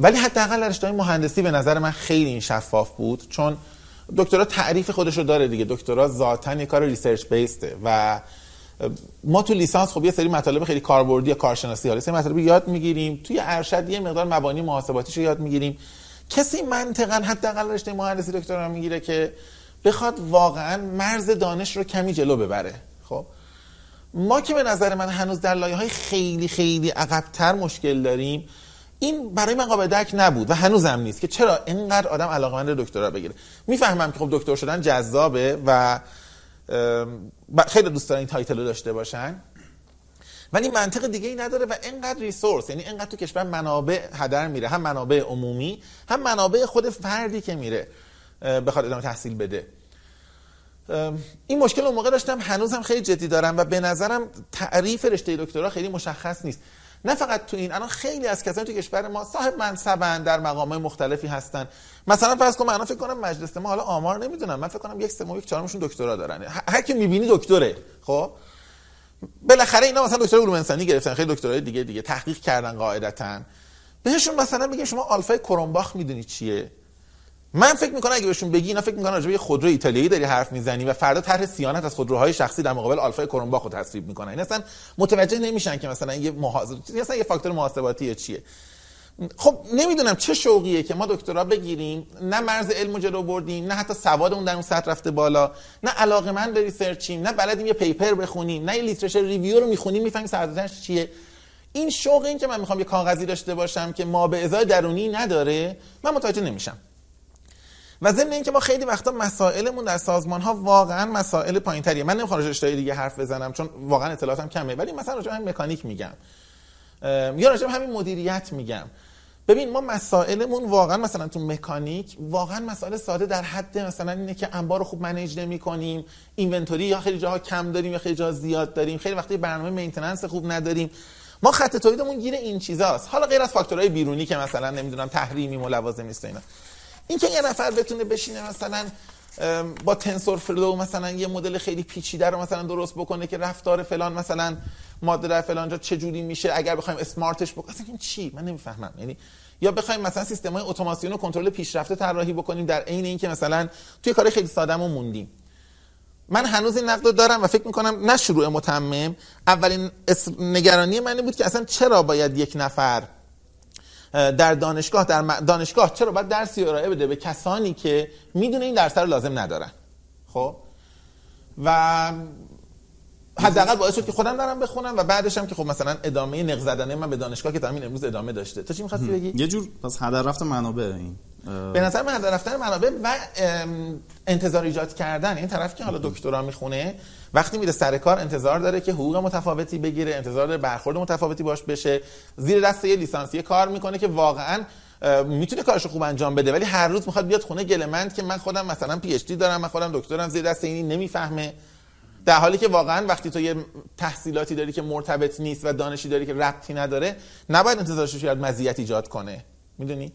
Speaker 3: ولی حداقل رشته مهندسی به نظر من خیلی این شفاف بود چون دکترا تعریف خودش رو داره دیگه. دکترا ذاتا یه کار research based ه و ما تو لیسانس خب یه سری مطالب خیلی کاربردی یا کارشناسی حالا سری مطالب یاد می‌گیریم. توی ارشد یه مقدار مبانی محاسباتیش رو یاد می‌گیریم. کسی منطقا حداقل رشته مهندسی دکترا می‌گیره که بخواد واقعا مرز دانش رو کمی جلو ببره. خب؟ ما که به نظر من هنوز در لایه های خیلی خیلی عقبتر مشکل داریم این برای من قابل درک نبود و هنوزم نیست که چرا اینقدر آدم علاقمند دکترا بگیره. می‌فهمم که خب دکتر شدن جذابه و خیلی دوست دارن این title رو داشته باشن ولی منطق دیگه ای نداره و اینقدر resource یعنی اینقدر تو کشور منابع هدر میره. هم منابع عمومی هم منابع خود فردی که میره. بخواد ادامه تحصیل بده. این مشکل اون موقع داشتم هنوز هم خیلی جدی دارم و به نظرم تعریف رشته دکترا خیلی مشخص نیست. نه فقط تو این الان خیلی از کسانی تو کشور ما صاحب منصبن در مقام مختلفی هستن. مثلا فرض کن من فکر کنم مجلس ما حالا آمار نمی‌دونم. من فکر کنم یک سوم یک چهارمشون دکترا دارن. هر کی می‌بینی دکتره خب؟ بالاخره اینا مثلا دکترا علوم انسانی گرفتن خیلی دکترای دیگه دیگه تحقیق کردن قاعدتا. بهشون مثلا بگین شما آلفای کرونباخ می‌دونی چیه؟ من فکر می‌کنم اگه بهشون بگی اینا فکر می‌کنن راجع به خودرو ایتالیایی داری حرف می‌زنی و فردا طرح صیانت از خودروهای شخصی در مقابل آلفای کرونباخ رو تصویب می‌کنن. این اصلا متوجه نمیشن که مثلا یه محاسبه مثلا یه فاکتور محاسباتی چیه. خب نمی‌دونم چه شوقیه که ما دکترا بگیریم. نه مرز علم جلو بردیم نه حتی سوادمون در اون سطح رفته بالا. نه علاقه من به research یم نه بلدیم یه paper بخونیم نه یه literature review رو می‌خونیم می‌فهمیم سرزنش چیه. این شوق این که من می‌خوام یه کاغذی داشته باشم که ما به ازای درونی نداره من متوجه نمیشم. و ضمن اینکه ما خیلی وقتا مسائلمون در سازمان ها واقعا مسائل پایینتریه. من نمی‌خوام راجع دیگه حرف بزنم چون واقعا اطلاعاتم کمه. ولی مثلا راجع همین مکانیک میگم. یا راجع همین مدیریت میگم. ببین ما مسائلمون واقعا مثلا تو مکانیک واقعا مسائل ساده در حد مثلا اینه که انبار رو خوب manage نمی کنیم inventory یا خیلی جاها کم داریم یا خیلی جاها زیاد داریم خیلی وقتی برنامه maintenance خوب نداریم. ما خط تولیدمون گیر این چیزاست. حالا غیر از فاکتورهای بیرونی که مثلا نمی‌دونم تحریمی و لوازم نیست اینا. این که یه نفر بتونه بشینه مثلا با تنسور فلو مثلا یه مدل خیلی پیچیده رو مثلا درست بکنه که رفتار فلان مثلا ماده فلان جا چه جوری میشه اگر بخوایم اسمارتش بکنیم اصلا چی؟ من نمی‌فهمم. یعنی یا بخوایم مثلا سیستم های اتوماسیون و کنترل پیشرفته طراحی بکنیم در عین اینکه مثلا توی کار خیلی سادهمون موندیم. من هنوز این نقد دارم و فکر می‌کنم نه شروع متمم. اولین نگرانی من بود که اصلا چرا باید یک نفر در دانشگاه در دانشگاه چرا باید درسی ارائه بده به کسانی که می‌دونه این درس رو لازم ندارن. خب؟ و حداقل باعث شد که خودم دارم بخونم و بعدش هم که خب مثلا ادامه نق زدنه من به دانشگاه که همین امروز ادامه داشته. تو چی می‌خواستی بگی؟
Speaker 5: یه جور پس هدر رفت منابع این.
Speaker 3: به نظر من هدر رفتن منابع و انتظار ایجاد کردن. این طرف که حالا دکترا می‌خونه وقتی میره سر کار انتظار داره که حقوق متفاوتی بگیره انتظار داره برخورد متفاوتی باش بشه. زیر دست یه لیسانسیه کار می‌کنه که واقعا می‌تونه کارشو خوب انجام بده. ولی هر روز می‌خواد بیاد خونه گلمند که من خودم مثلا پی اچ دی دارم من خودم دکترم زیر دست اینی نمی‌فهمه. در حالی که واقعا وقتی تو یه تحصیلاتی داری که مرتبط نیست و دانشی داری که ربطی نداره نباید انتظارش رو مزیت ایجاد کنه. می‌دونی؟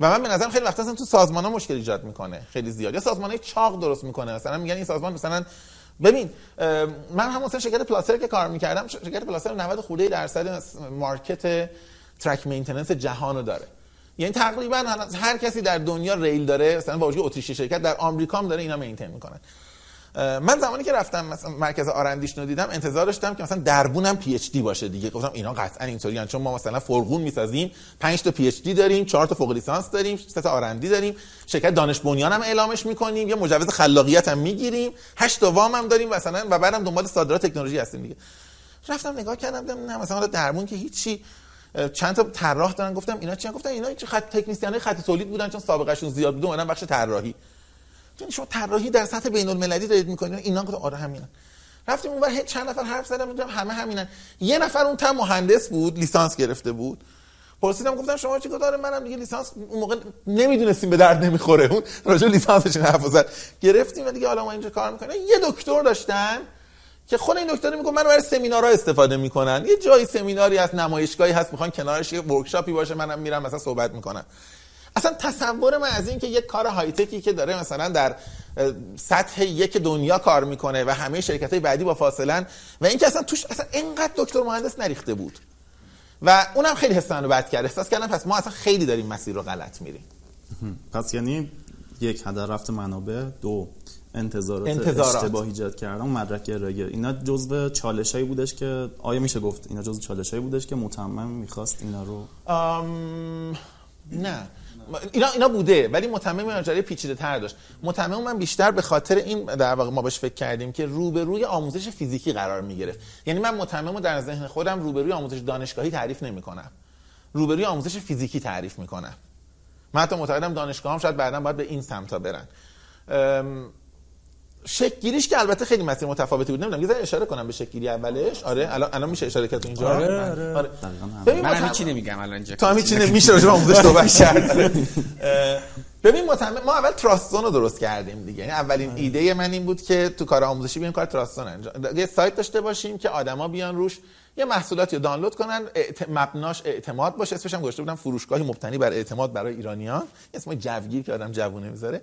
Speaker 3: و من به نظرم خیلی وقتا اصلا تو سازمان ها مشکل ایجاد می‌کنه خیلی زیاد. یا سازمان های چاق درست می‌کنه. مثلا میگن این سازمان مثلا ببین من هم مثلا شرکت پلاسر که کار می‌کردم شرکت پلاسر 90 خورده درصد market track maintenance جهان رو داره. یعنی تقریبا هر کسی در دنیا ریل داره مثلا با وجود اتریشی شرکت در آمریکا هم داره اینا maintain می‌کنن من زمانی که رفتم مثلا مرکز R&D ش رو دیدم انتظار داشتم که مثلا دربونم PhD باشه دیگه. گفتم اینا قطعا اینطوریان چون ما مثلا فرغون می‌سازیم 5 تا PhD داریم 4 تا فوق لیسانس داریم 3 تا R&D داریم شرکت دانش بنیان هم اعلامش می‌کنیم یه مجوز خلاقیت هم می‌گیریم 8 تا وام هم داریم مثلا و بعدم دنبال صادرات تکنولوژی هستیم دیگه. رفتم نگاه کردم دیدم نه مثلا دربون که هیچی چند تا طراح دارن. گفتم اینا چی؟ گفتن اینا خط تکنسین خط تولید بودن چون سابقه شون زیاد بود اومدن بخش طراحی. یعنی شما طراحی در سطح بین المللی دارید می‌کنید. اینا گفت آره همینن. رفتیم اونور چند نفر حرف زدم میگم همه همینن. یه نفر اون تم مهندس بود لیسانس گرفته بود. پرسیدم گفتم شما چیکار داره منم دیگه لیسانس اون موقع نمی‌دونستیم به درد نمی‌خوره. اون راجع لیسانسش حرف زد. گرفتیم و دیگه حالا ما اینجا کار می‌کنیم. یه دکتر داشتن که خود این دکتر میگه من برای سمینارها استفاده می‌کنن. یه جایی سمیناری هست نمایشگاهی هست می‌خوان کنارش یه ورکشاپی باشه منم میرم مثلا صحبت می‌کنم. اصلا تصور من از این که یک کار های تکی که داره مثلا در سطح یک دنیا کار می‌کنه و همه شرکت های بعدی با فاصله و اینکه اصلا توش اصلا اینقدر دکتر مهندس نریخته بود. و اونم خیلی حس رو بد کرد. احساس کردم پس ما اصلا خیلی داریم مسیر رو غلط میریم.
Speaker 5: پس یعنی یک هدر رفت منابع. دو انتظارات, انتظارات. اشتباه ایجاد کردن مدرک ارائه اینا جزء چالشایی بودش که آیا میشه گفت اینا جزء چالشایی بودش که متمم می‌خواست اینا رو؟
Speaker 3: آم... نه. اینا اینا بوده ولی متمم ماجرای پیچیده تر داشت. متمم من بیشتر به خاطر این در واقع ما بهش فکر کردیم که روبروی آموزش فیزیکی قرار می گرفت یعنی من متمم در ذهن خودم روبروی آموزش دانشگاهی تعریف نمی کنم روبروی آموزش فیزیکی تعریف می کنم من حتی معتقدم دانشگاه هم شاید بعدا باید به این سمتا برن. شک گیریش که البته خیلی مسیر متفاوتی بود. نمی‌دونم یه ذره اشاره کنم به شک گیری اولش. آره الان الان میشه اشاره کرد اینجا؟
Speaker 2: آره آره,
Speaker 3: آره.
Speaker 4: ببین من هیچی نمیگم الان اینجا.
Speaker 3: تو هم هیچی نمیشه راجع به آموزش صحبت کرد. ببین متمم ما اول تراستون رو درست کردیم دیگه. یعنی اولین ایده من این بود که تو کار آموزشی بیایم کار تراستون انجام یه سایت داشته باشیم که آدما بیان روش یه محصولاتی رو دانلود کنن اعت... مبناش اعتماد باشه. اسمش هم گذاشته بودم فروشگاهی مبتنی بر اعتماد برای ایرانیان. اسم جوگیر که آدم جوونه می‌ذاره.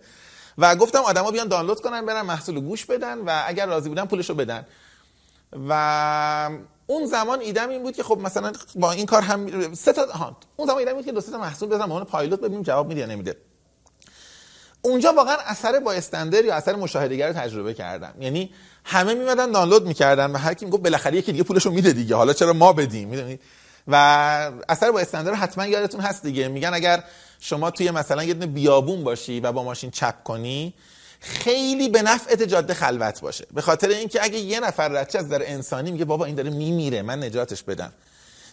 Speaker 3: و گفتم آدما بیان دانلود کنن برن محصول گوش بدن و اگر راضی بودن پولشو بدن. و اون زمان ایدم این بود که خب مثلا با این کار هم سه تا ها اون زمان ایدم بود که دو سه تا محصول بزنم به عنوان پایلوت ببینیم جواب میده یا نمیده. اونجا واقعا اثر با استندر یا اثر مشاهدهگر رو تجربه کردم. یعنی همه میمدن دانلود می‌کردن و هر کی می‌گفت بالاخره یکی دیگه پولشو میده دیگه. حالا چرا ما بدیم؟ می‌دونید و اثر با استندر حتما یادتون هست دیگه. میگن اگر شما توی مثلا یه بیابون باشی و با ماشین چپ کنی خیلی به نفعت جاده خلوت باشه. به خاطر اینکه اگه یه نفر رچه از در انسانی میگه بابا این داره میمیره من نجاتش بدم.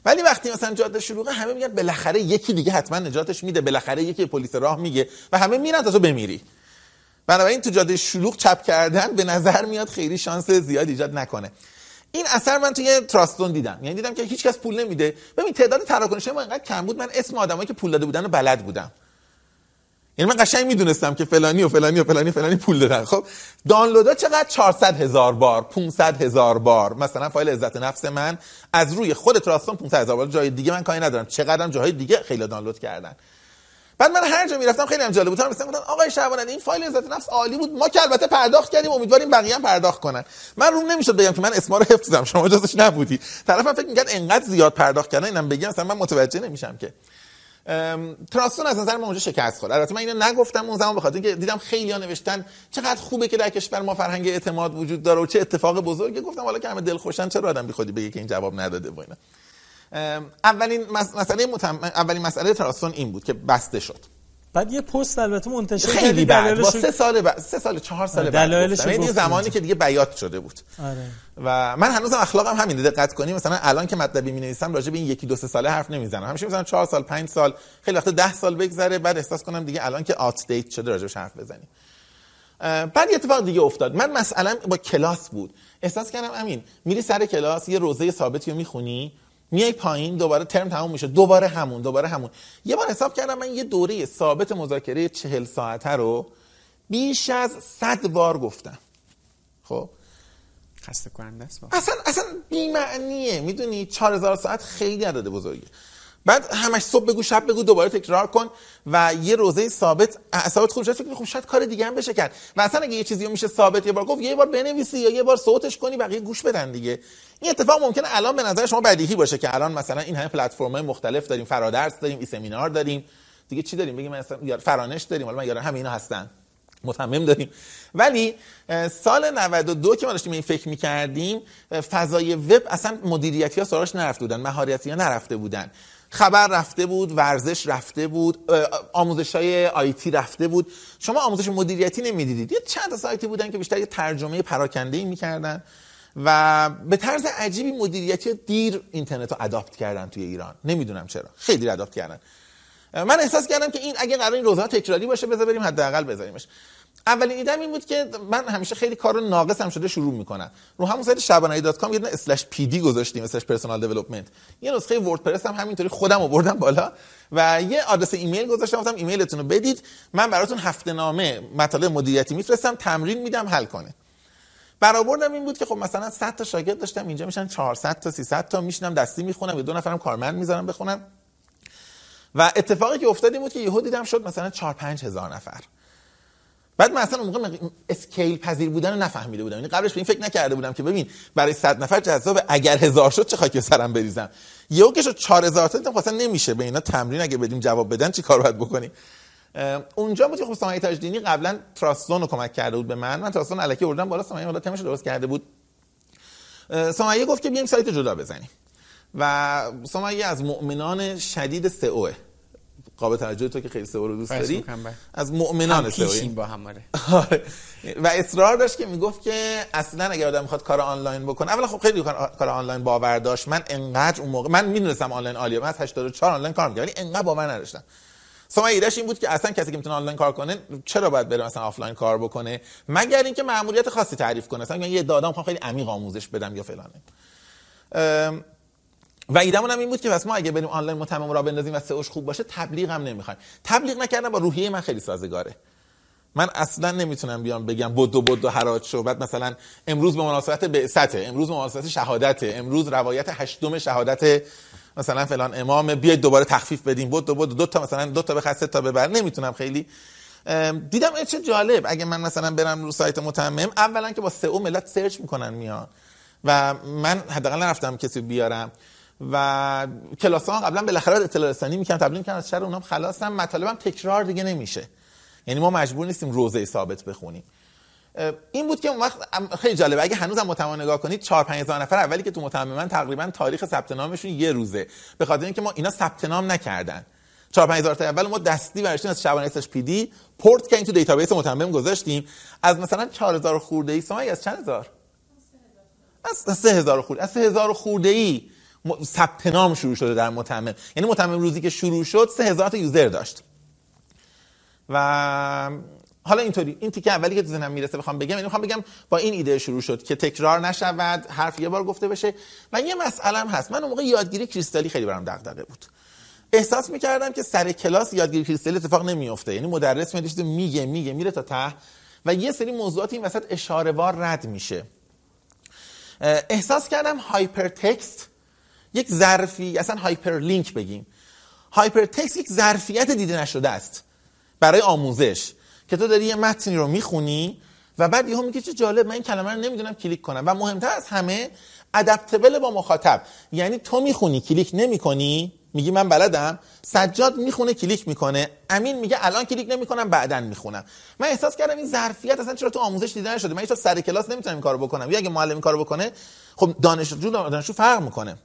Speaker 3: ولی وقتی مثلا جاده شلوغه همه میگن بالاخره یکی دیگه حتما نجاتش میده بالاخره یکی پلیس راه میگه و همه میرن تا تو بمیری. بنابراین تو جاده شلوغ چپ کردن به نظر میاد خیلی شانس زیاد ایجاد نکنه. این اثر من توی تراستون دیدم. یعنی دیدم که هیچ کس پول نمیده. ببین تعداد تراکنش ما اینقدر کم بود. من اسم آدمایی که پول داده بودن رو بلد بودم. یعنی من قشنگ می‌دونستم که فلانی و فلانی و فلانی فلانی پول دادن. خب دانلودا چقدر 400 هزار بار 500 هزار بار. مثلا فایل عزت نفس من از روی خود تراستون 500 هزار بار. جای دیگه من کاری ندارم. چقدرم جاهای دیگه خیلی دانلود کردن. بعد من هر جا می‌رفتم خیلی هم جالب بود. مثلا گفتن آقای شعبان این فایل عزت نفس عالی بود. ما که البته پرداخت کردیم امیدواریم بقیه هم پرداخت کنن. من روم نمی‌شد بگم که من اسما رو حفظم شما جزش نبودی. طرفم فکر میگن انقدر زیاد پرداخت کردن اینم بگم مثلا من متوجه نمیشم که. تراستون از نظر ما اونجا شکست خورد. البته من اینو نگفتم اون زمان بخاطر اینکه دیدم خیلی ها نوشتن چقدر خوبه که در کشور ما فرهنگ اعتماد وجود داره و چه اتفاق بزرگی گفتم حالا که همه دلخوشن چرا آدم بی خودی بگه که این جواب نداده و اینا. اولین مسئله متم... اولین مسئله تراستون این بود که بسته شد.
Speaker 2: بعد یه پست البته منتشر
Speaker 3: خیلی بعد با سه سال بعد سه سال چهار سال بعد یعنی زمانی. که دیگه بیات شده بود.
Speaker 2: آره.
Speaker 3: و من هنوزم اخلاقم همین دقت کنی. مثلا الان که مطلبی می نویسم راجع به این یکی دو سه ساله حرف نمی‌زنم. همیشه مثلا 4 سال 5 سال خیلی وقت 10 سال بگذره بعد احساس کنم دیگه الان که آت دیت شده راجعش حرف بزنیم اه، بعد یه اتفاق دیگه افتاد. من مثلا با کلاس بود. احساس کردم امین میری سر کلاس یه روزه ثابتی رو می‌خونی میای پایین دوباره ترم تموم میشه. دوباره همون دوباره همون. یه بار حساب کردم من یه دوره ثابت مذاکره چهل ساعته رو بیش از 100 بار گفتم. خب؟
Speaker 4: خسته کننده است.
Speaker 3: اصلا اصلا بی‌معنیه. می‌دونی 4000 ساعت خیلی عدد بزرگه. بعد همش صبح بگو شب بگو دوباره تکرار کن و یه روزه ثابت اعصابت خوب شد. فکر خب شاید کار دیگه هم بشه کرد. و اصلا اگه یه چیزی رو میشه ثابت یه بار گفت یه بار بنویسی یا یه بار صوتش کنی بقیه گوش بدن دیگه. این اتفاق ممکنه الان به نظر شما بدیهی باشه که الان مثلا این همه پلتفرم‌های مختلف داریم فرادرس داریم ای سمینار داریم. دیگه چی داریم؟ بگیم مثلا فرانش داریم حالا من یارا همه اینا هستن. متمم داریم. ولی سال 92 که ما داشتیم این فکر می‌کردیم فضای وب اصلا مدیریتی ها سراغش نرفته بودن مهارتی ها نرفته بودن. خبر رفته بود ورزش رفته بود آموزش های آیتی رفته بود. شما آموزش مدیریتی نمی‌دیدید. یه چند تا سایتی بودن که بیشتر یه ترجمه پراکنده ای می‌کردن و به طرز عجیبی مدیریتی دیر اینترنت رو adopt کردن توی ایران. نمی‌دونم چرا. خیلی adopt کردن. من احساس کردم که این اگه قرار این روزها تکراری باشه بذار حداقل بذاریمش. اولین ایدم این بود که من همیشه خیلی کار رو ناقص هم شده شروع می‌کنم. رو همون سایت شعبانعلی dot com یه دونه slash PD گذاشتیم slash personal development یه نسخه وردپرس هم همینطوری خودم آوردم بالا و یه آدرس ایمیل گذاشتم گفتم ایمیلتون رو بدید. من براتون هفته نامه مطالب مدیریتی میفرستم تمرین میدم حل کنه. برآوردم این بود که خب مثلا 100 تا شاگرد داشتم اینجا میشن 400 تا 300 تا میشینم دستی می‌خونم یه دو نفرم کارمند می‌ذارم بخونم. و اتفاقی که افتاد این بود که یهو دیدم شد مثلا 4 5 هزار نفر. بعد من اصلا اون موقع اسکیل پذیر بودن رو نفهمیده بودم. یعنی قبلش به این فکر نکرده بودم که ببین برای 100 نفر جذاب اگر هزار شد چه خاک سرم بریزم؟ یهو که شد 4000 تا دیدم خب اصلا نمیشه به اینا تمرین اگه بدیم جواب بدن چی کار باید بکنیم؟ اونجا بود که خب سامعه تاجدینی قبلا تراستون رو کمک کرده بود به من. من تراستون الکی بردم بالا سامعه حالا تمش درست کرده بود. سامعه گفت که بیایم سایت جدا بزنیم. و سامعه از مؤمنان شدید سئو قابل توجه تو که خیلی سئو رو دوست داری از مؤمنان سئو.
Speaker 4: با هم
Speaker 3: آره. و اصرار داشت که می‌گفت که اصلا اگه آدم می‌خواد کار آنلاین بکنه اولا خب خیلی کار آنلاین باور داشت. من انقدر اون موقع من می‌دونستم آنلاین عالیه. من از 84 آنلاین کار می‌کردم ولی انقدر باور نداشتم. سما ایدهش این بود که اصلا کسی که می‌تونه آنلاین کار کنه چرا باید بره مثلا آفلاین کار بکنه؟ مگر اینکه مأموریت خاصی تعریف کنه. مثلا یه دادام خیلی عمیق آموزش بدم یا فلانه. و ایدمون هم این بود که پس ما اگه بریم آنلاین متمم را بندازیم و سئوش خوب باشه تبلیغ هم نمی‌خوایم. تبلیغ نکردن با روحیه من خیلی سازگاره. من اصلا نمی‌تونم بیام بگم بدو بدو حراج شو. بعد مثلا امروز به مناسبت بعثته امروز به مناسبت شهادته امروز روایت هشتم شهادت مثلا فلان امام بیاید دوباره تخفیف بدیم. بود دو بود دو تا مثلا دو تا بخره سه تا ببر. نمی‌تونم خیلی. دیدم چه جالب. اگه من مثلا برم رو سایت متمم اولا که با سئو ملت سرچ می‌کنن میان. و من حداقل نرفتم کسی بیارم. و کلاس ها قبلا بالاخره اطلاع رسانی می‌کنم تبلیغ می‌کنم از شر اونام. خلاصم مطالبم تکرار دیگه نمیشه. یعنی ما مجبور نیستیم روزه ثابت بخونیم. این بود که اون وقت خیلی جالبه. اگه هنوزم متمم نگاه کنید 4 5000 نفر اولی که تو متمم تقریبا تاریخ ثبت نامشون یه روزه. به خاطر اینکه ما اینا ثبت نام نکردن. 4 5000 تا اول ما دستی برشتیم از شبانه اس پی دی پورت کردیم تو دیتابیس متمم گذاشتیم. از مثلا 4000 خورده ای سمای از چند هزار از 3000 خورده از 3000 خورده ای ثبت نام شروع شده در متمم. یعنی متمم روزی که شروع شد 3000 تا یوزر داشت. و حالا اینطوری. این تیکه اولی که تو ذهنم می‌رسه بخوام بگم یعنی می‌خوام بگم با این ایده شروع شد که تکرار نشود حرف یه بار گفته بشه. و یه مسئله هست. من اون موقع یادگیری کریستالی خیلی برام دغدغه بود. احساس می‌کردم که سر کلاس یادگیری کریستالی اتفاق نمیفته یعنی مدرس میاد میگه میگه میره تا ته و یه سری موضوعات این وسط اشاره وار رد میشه. احساس کردم هایپر تکست یک ظرفی اصلا هایپر لینک بگیم. هایپر تکست یک ظرفیت دیده نشده است برای آموزش که تو داری یه متنی رو می‌خونی و بعد یهو میگی چه جالب من این کلمه رو نمی‌دونم کلیک کنم. و مهمتر از همه adaptable با مخاطب. یعنی تو می‌خونی کلیک نمی‌کنی. میگی من بلدم. سجاد می‌خونه کلیک می‌کنه. امین میگه الان کلیک نمی‌کنم بعدن می‌خونم. من احساس کردم این ظرفیت اصلا چرا تو آموزش دیده نشده؟ من تا سر کلاس نمی‌تونم این کارو بکنم. یا اگه معلم کارو بکنه خب دانشجو دانشجو فرق می‌کنه.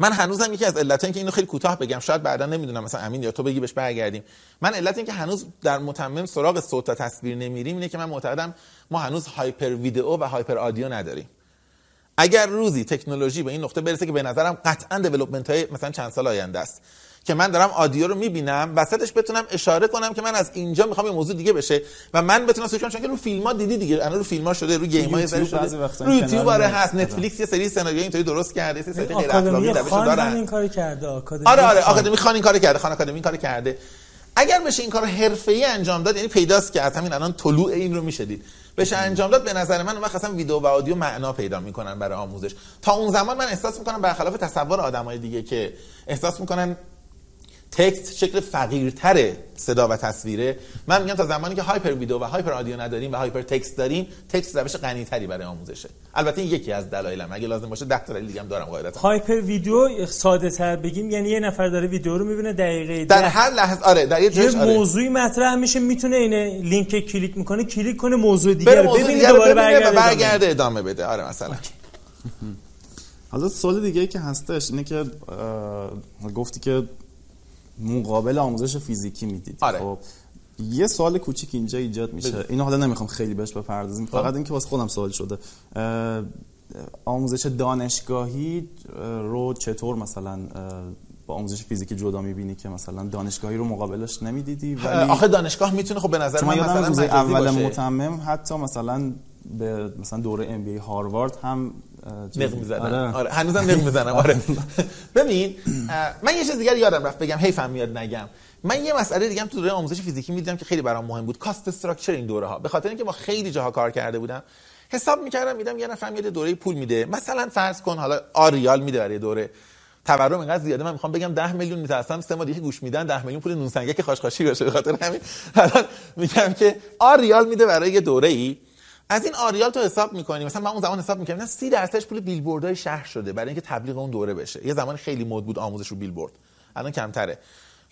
Speaker 3: من هنوزم یکی از علتایی که اینو خیلی کوتاه بگم شاید بعدا نمی‌دونم مثلا امین یا تو بگی بهش برگردیم. من علت این که هنوز در متمم سراغ صوت و تصویر نمیریم اینه که من معتقدم ما هنوز hyper video و hyper audio نداریم. اگر روزی تکنولوژی به این نقطه برسه که به نظرم قطعا development های مثلا چند سال آینده است. که من دارم audio رو می‌بینم وسطش بتونم اشاره کنم که من از اینجا می‌خوام یه موضوع دیگه بشه و من بتونم سوچ کنم چون که رو فیلم ها دیدی دیگه الان رو فیلم ها شده رو گیم های سری شده رو یوتیوب آره هست نتفلیکس یه سری سناریو اینطوری درست کرده یه سری غیر اخلاقی روش دارن.
Speaker 2: این کارو کرده
Speaker 3: آکادمی آره آره آکادمی خان این کارو کرده خان آکادمی این کارو کرده. اگر بشه این کار حرفه‌ای انجام داد یعنی پیداست که از همین الان طلوع این رو می‌شدید بشه انجام داد به نظر من وقت اصلا ویدیو و آدیو معنا پیدا می‌کنن برای آموزش. تا اون زمان من احساس می‌کنم برخلاف تصور آدمای دیگه که احساس می‌کنن تکست شکل فقیرتر صدا و تصویره. من میگم تا زمانی که هایپر ویدیو و هایپر آدیو نداریم و هایپر تکست داریم تکست روش غنی تری برای آموزشه. البته این یکی از دلایلم. اگه لازم باشه 10 تا دلیل دیگه هم دارم قاعدتا.
Speaker 2: hyper video ساده تر بگیم یعنی یه نفر داره ویدیو رو می‌بینه دقیقه
Speaker 3: در هر لحظه آره در یه
Speaker 2: یه
Speaker 3: آره.
Speaker 2: موضوعی مطرح میشه می‌تونه اینه لینک کلیک می‌کنه کلیک کنه موضوع دیگه رو ببینه دوباره برگرده ادامه.
Speaker 3: برگرده ادامه بده. آره مثلا.
Speaker 5: حالا سوال دیگه که هستش اینه که گفتی که مقابل آموزش فیزیکی می‌دید
Speaker 3: آره.
Speaker 5: خب یه سوال کوچیک اینجا ایجاد میشه. اینو حالا نمی‌خوام خیلی بهش بپردازیم
Speaker 3: خب.
Speaker 5: فقط اینکه واسه خودم سوال شده آموزش دانشگاهی اه، رو چطور مثلا با آموزش فیزیکی جدا می‌بینی که مثلا دانشگاهی رو مقابلش نمی‌دیدی ولی
Speaker 3: آخه دانشگاه می‌تونه خب به نظر
Speaker 5: من
Speaker 3: مثلا
Speaker 5: روز اول. متمم حتی مثلا به مثلا دوره ام بی هاروارد هم
Speaker 3: نق می‌زنم.
Speaker 5: آره.
Speaker 3: آره هنوزم نق می‌زنم آره. (laughs) ببین من یه چیز دیگه یادم رفت بگم حیفم میاد نگم. من یه مسئله دیگه هم تو دوره آموزش فیزیکی می‌دیدم که خیلی برام مهم بود کاست استراکچر این دوره ها. به خاطر اینکه با خیلی جاها کار کرده بودم حساب می‌کردم میدم یه نفر میاد دوره پول میده. مثلا فرض کن حالا آریال میده برای دوره. تورم اینقدر زیاده من می‌خوام بگم 10 میلیون میترسم سه ماه دیگه گوش میدن 10 میلیون پول نون سنگک خاشخاشی باشه به خاطر همین. (laughs) الان میگم که آریال میده برای یه دوره ای از این آریال تو حساب می‌کنی؟ مثلا من اون زمان حساب می‌کردم. 30 درصدش پول بیلبوردهای شهر شده برای اینکه تبلیغ اون دوره بشه. یه زمان خیلی مد بود آموزش رو بیلبورد. الان کمتره.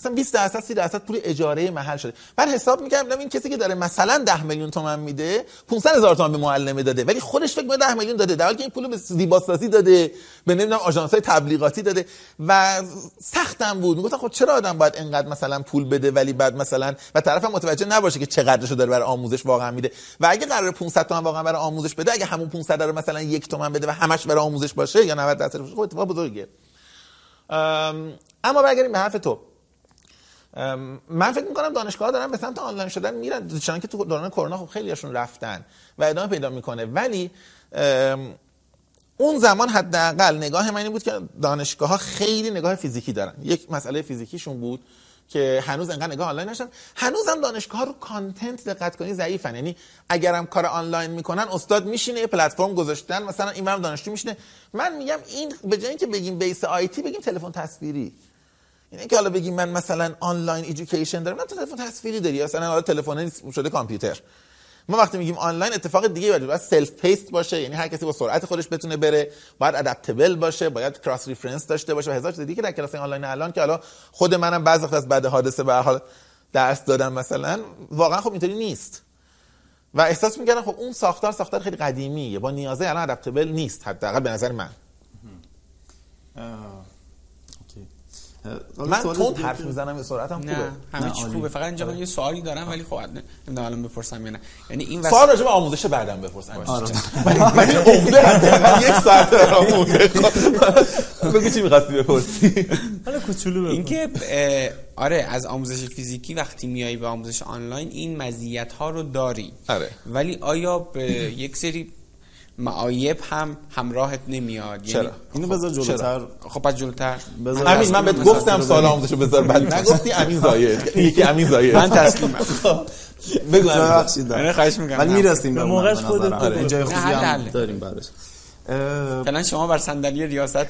Speaker 3: مثلا 20 درصد 30 درصد پول اجاره محل شده. بعد حساب می‌کردم این کسی که داره مثلا 10 میلیون تومن میده 500 هزار تومن به معلمه داده ولی خودش فکر می‌کنه 10 میلیون داده. در حالی که این پول به زیباسازی داده به نمی‌دونم آژانس های تبلیغاتی داده. و سختم بود. می‌گفتم خب چرا آدم باید انقدر مثلا پول بده ولی بعد مثلا و طرفم متوجه نباشه که چقدرشو داره برای آموزش واقعا میده. و اگه قرار 500 تومن واقعا برای آموزش بده اگه همون 500 رو مثلا یک تومن بده و همش برای آموزش باشه یا 90 درصد باشه خب اتفاق بزرگیه. ام، اما برگردیم به حرف تو. من فکر می‌کنم دانشگاه دارن به سمت آنلاین شدن میرن. چون که تو دوران کرونا خب خیلیشون رفتن و ادامه پیدا می‌کنه. ولی اون زمان حداقل نگاه من این بود که دانشگاه ها خیلی نگاه فیزیکی دارن. یک مسئله فیزیکیشون بود که هنوز انقدر نگاه آنلاین نشدن. هنوز هم دانشگاه ها رو content دقت کنی ضعیفن. یعنی اگرم کار آنلاین می‌کنن استاد میشینه یه پلتفرم گذاشتن مثلا این برم دانشجو میشینه. من میگم این به جای اینکه بگیم based IT بگیم تلفن تصویری. یعنی که حالا بگیم من مثلا آنلاین education دارم من تو تلفن تصویری داری مثلا حالا تلفن شده کامپیوتر. ما وقتی میگیم آنلاین اتفاق دیگه باید باید self-paced باشه یعنی هر کسی با سرعت خودش بتونه بره باید adaptable باشه باید cross reference داشته باشه و هزار چیز دیگه در کلاس آنلاین الان که حالا خود منم بعضی وقت از بعد حادثه به حال درس دادم مثلا واقعا خب اینطوری نیست. و احساس می‌کردم خب اون ساختار ساختار خیلی قدیمیه با نیازه الان adaptable نیست حداقل به نظر من
Speaker 5: اه، okay. اه، حالا
Speaker 3: من
Speaker 5: دیگه
Speaker 3: حرف می‌زنم یه سرعتم
Speaker 4: نه
Speaker 3: خوبه
Speaker 4: همه چی. خوبه فقط اینجا من یه سوالی دارم ولی خب نمی‌دونم الان بپرسم یا نه یعنی این
Speaker 3: سوال راجع به آموزش بعدم بپرسم
Speaker 5: آره. (laughs)
Speaker 3: من این عمده حداقل یک ساعت دارم. بگو چی می‌خواستی بپرسی
Speaker 2: حالا کوچولو بگو.
Speaker 4: اینکه آره از آموزش فیزیکی وقتی میای به آموزش آنلاین این مزیت ها رو داری
Speaker 3: آره.
Speaker 4: ولی آیا به یک سری معایب هم همراهت نمیاد.
Speaker 3: چرا؟
Speaker 5: اینو بذار جلوتر.
Speaker 4: خب پس جلوتر.
Speaker 5: بذار
Speaker 3: امین من بهت گفتم
Speaker 5: بریم.
Speaker 3: آموزشو بذار بعد. نگفتی امین زاید. (laughs) یکی امین زاید.
Speaker 4: من تسلیمم. (laughs) (laughs)
Speaker 3: بگو امین.
Speaker 5: ببخشید.
Speaker 4: من خواهش می‌کنم.
Speaker 5: ولی می‌رسیم
Speaker 2: به موقعش خودت بگو.
Speaker 5: جای
Speaker 4: نه،
Speaker 5: خوبی هم. داریم اه،
Speaker 4: فعلا شما بر صندلی ریاست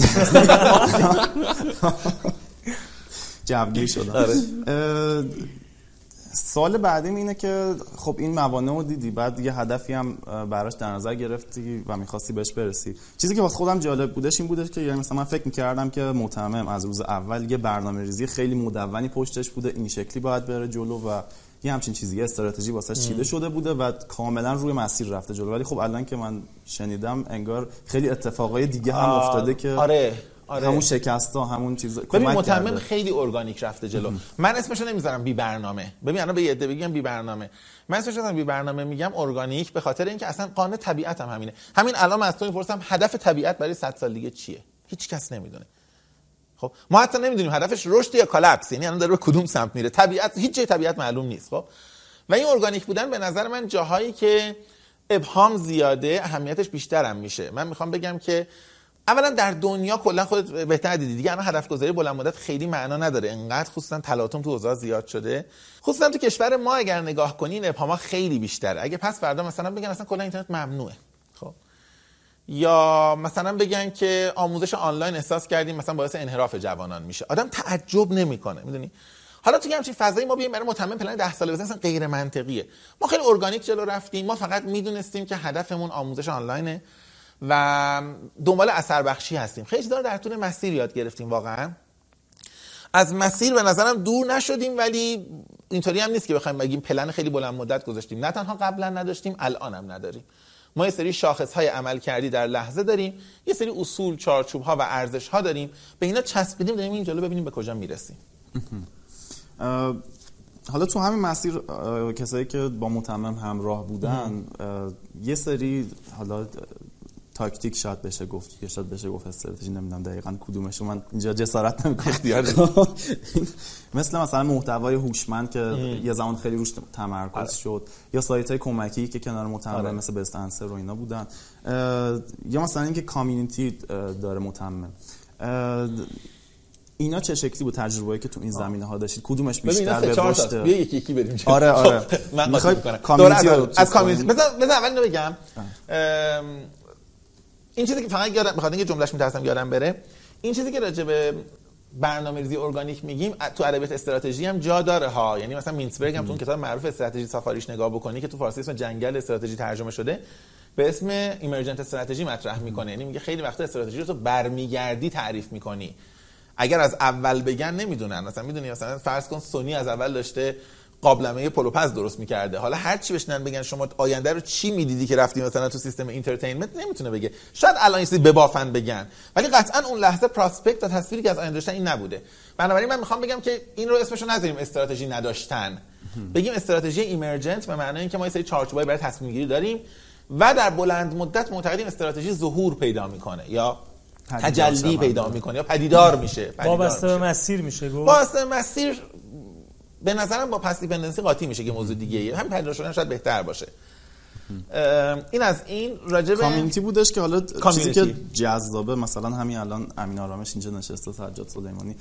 Speaker 5: جوگیر شدم.
Speaker 3: آره.
Speaker 5: سال بعدیم اینه که خب این موانع رو دیدی بعد یه هدفی هم براش در نظر گرفتی و می‌خواستی بهش برسی. چیزی که واسه خودم جالب بودش این بودش که یعنی مثلا من فکر می‌کردم که متمم از روز اول یه برنامه ریزی خیلی مدونی پشتش بوده این شکلی باید بره جلو و یه همچین چیزی یه استراتژی واسه چیده شده بوده و کاملا روی مسیر رفته جلو. ولی خب الان که من شنیدم انگار خیلی اتفاقای دیگه هم افتاده که
Speaker 3: آره. آره.
Speaker 5: همون شکست ها همون چیز
Speaker 3: ببین متمم. خیلی ارگانیک رفته جلو. من اسمشو نمی‌ذارم بی برنامه. ببین الان به یه عده بگم بی برنامه. من اسمشو نمی‌ذارم بی برنامه میگم ارگانیک به خاطر اینکه اصلا قانون طبیعت هم همینه. همین الان من از تو می‌پرسم هدف طبیعت برای 100 سال دیگه چیه؟ هیچ کس نمی‌دونه. خب ما حتی نمی‌دونیم هدفش رشد یا collapse یعنی الان داره به کدوم سمت میره. طبیعت هیچ جای طبیعت معلوم نیست. خب و این ارگانیک بودن به نظر من جاهایی که ابهام زیاده اهمیتش بیشتر هم میشه. من می‌خوام بگم که اولا در دنیا کلا خودت بهتر دیدی. دیگه الان هدف گذاری بلند مدت خیلی معنا نداره. انقدر خصوصا تلاطم تو اوضاع زیاد شده. خصوصا تو کشور ما اگر نگاه کنی این ابهاما خیلی بیشتره. اگه پس فردا مثلا بگن اصلا کلا اینترنت ممنوعه. خب. یا مثلا بگن که آموزش آنلاین احساس کردیم مثلا باعث انحراف جوانان میشه. آدم تعجب نمی‌کنه می‌دونی؟ حالا تو همچین فضایی ما بیایم برای متمم پلن 10 ساله بزنیم غیر منطقیه ما خیلی ارگانیک جلو رفتیم. ما فقط می‌دونستیم که هدفمون آموزش آنلاینه. و دنبال اثر بخشی هستیم. خیلی رو در طول مسیر یاد گرفتیم واقعا. از مسیر به نظرم دور نشدیم ولی اینطوری هم نیست که بخوایم بگیم پلن خیلی بلند مدت گذاشتیم. نه تنها قبلا نداشتیم الان هم نداریم. ما یه سری شاخص های عمل کردی در لحظه داریم. یه سری اصول چارچوب ها و ارزش ها داریم. به اینا چسبیدیم داریم این جلو ببینیم به کجا می‌رسیم.
Speaker 5: حالا تو همین مسیر کسایی که با متمم همراه بودن یه سری حالا تاکتیک شاید بشه گفت یا شاید بشه گفت استراتژی نمی‌دونم دقیقا کدومش من اینجا جسارت نمی‌کنم.
Speaker 3: اختیار (laughs) (laughs)
Speaker 5: مثل مثلا محتوای هوشمند که یه زمان خیلی روش تمرکز شد. یا سایت های کمکی که کنار متمم
Speaker 3: آره.
Speaker 5: مثل بست انسر و اینا بودن. یا مثلا اینکه کامیونیتی داره متمم. اینا چه شکلی بود تجربه‌ای که تو این زمینه ها داشتید؟ کدومش بیشتر به رشد؟
Speaker 3: بیا یکی یکی بریم.
Speaker 5: آره، آره. (laughs)
Speaker 3: من می‌کنم.
Speaker 5: کامیونیتی
Speaker 3: از- کامیونیتی؟ بذار بذار اول بگم. این چیزی که فقط یادم بخاطر اینکه جملهش میترسم یادم بره. این چیزی که راجع به برنامه‌ریزی ارگانیک میگیم تو ادبیات استراتژی هم جا داره ها. یعنی مثلا مینسبرگ هم تو اون کتاب معروف استراتژی سافاریش نگاه بکنی که تو فارسی اسم جنگل استراتژی ترجمه شده به اسم emergent strategy مطرح می‌کنه. یعنی میگه خیلی وقتا استراتژی رو تو برمیگردی تعریف می‌کنی. اگر از اول بگن نمی‌دونن. مثلا می‌دونی مثلا فرض کن سونی از اول داشته قابلمه پلوپز درست می‌کرده. حالا هر چی بشینن بگن شما آینده رو چی می‌دیدی که رفتی مثلا تو سیستم entertainment نمی‌تونه بگه. شاید الان این چیزی ببافن بگن. ولی قطعا اون لحظه prospect و تصویری که از آینده داشتن این نبوده. بنابراین من می‌خوام بگم که این رو اسمشو نذاریم استراتژی نداشتن. بگیم استراتژی ایمرجنت به معنای اینکه ما یه سری چارچوبای برای تصمیم گیری داریم و در بلند مدت معتقدیم استراتژی ظهور پیدا می‌کنه یا تجلی. پیدا می‌کنه یا پدیدار میشه. پدیدار
Speaker 2: وابسته به. مسیر میشه گفت؟
Speaker 3: واسه مسیر به نظرم با پس دیپندنسی قاطی میشه که موضوع دیگه ایه. همین پدیدار شدن شاید بهتر باشه این از این راجع به
Speaker 5: کامیونیتی بودش که حالا چیزی. که جذابه مثلا همین الان امین آرامش اینجا نشسته سجاد سلیمانی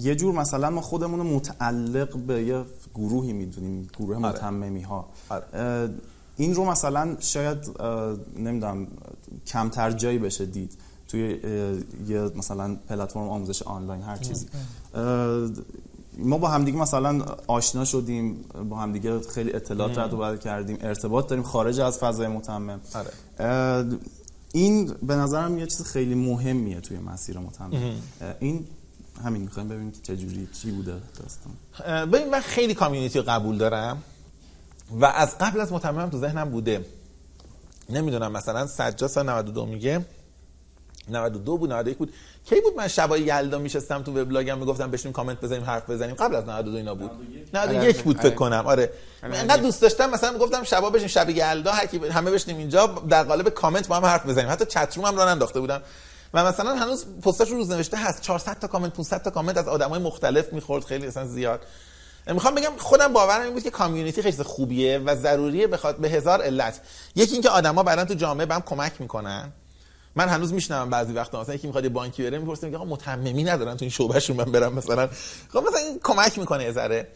Speaker 5: یه جور مثلا ما خودمون رو متعلق به یه گروهی می‌دونیم گروه
Speaker 3: آره.
Speaker 5: متممی ها
Speaker 3: آره.
Speaker 5: این رو مثلا شاید نمی‌دونم کمتر جایی بشه دید توی یه مثلا پلتفرم آموزش آنلاین هر چیزی اه، ما با همدیگه مثلا آشنا شدیم با همدیگه خیلی اطلاعات رد و بدل کردیم ارتباط داریم خارج از فضای متمم.
Speaker 3: آره.
Speaker 5: این به نظرم یه چیز خیلی مهمیه توی مسیر متمم. این همین می‌خوایم ببینیم که چجوری چی بوده داستان.
Speaker 3: ببین من خیلی کامیونیتی رو قبول دارم و از قبل از متمم تو ذهنم بوده. نمی‌دونم مثلا سجاد سال 92 میگه 92 بود 91 بود. کی بود من شبای یلدا میشستم تو وبلاگم می‌گفتم بشینیم کامنت بزنیم حرف بزنیم؟ قبل از 92 اینا بود. 91 بود فکر
Speaker 4: آره.
Speaker 3: کنم. آره.
Speaker 4: آره.
Speaker 3: انقدر دوست داشتم مثلا گفتم شبا بشیم شب یلدا هر کی همه بشینیم اینجا در قالب کامنت با هم حرف بزنیم. حتی چت روم هم راه انداخته بودم. و مثلا هنوز پستاش رو روز نوشته هست. 400 تا کامنت 500 تا کامنت از آدمای مختلف می‌خورد. خیلی مثلا زیاد. می‌خوام بگم خودم باورم این بود که کامیونیتی خیلی خوبیه و ضروریه بخواد به هزار علت. یکی اینکه آدما بعدن تو جامعه به هم کمک می‌کنن. من هنوز میشنوم بعضی وقتا. مثلا یکی می‌خواد بانکی بره می‌پرسه میگه آقا متممی ندارن تو این شعبهشون من برم مثلا. خب مثلا این کمک می‌کنه یه ذره.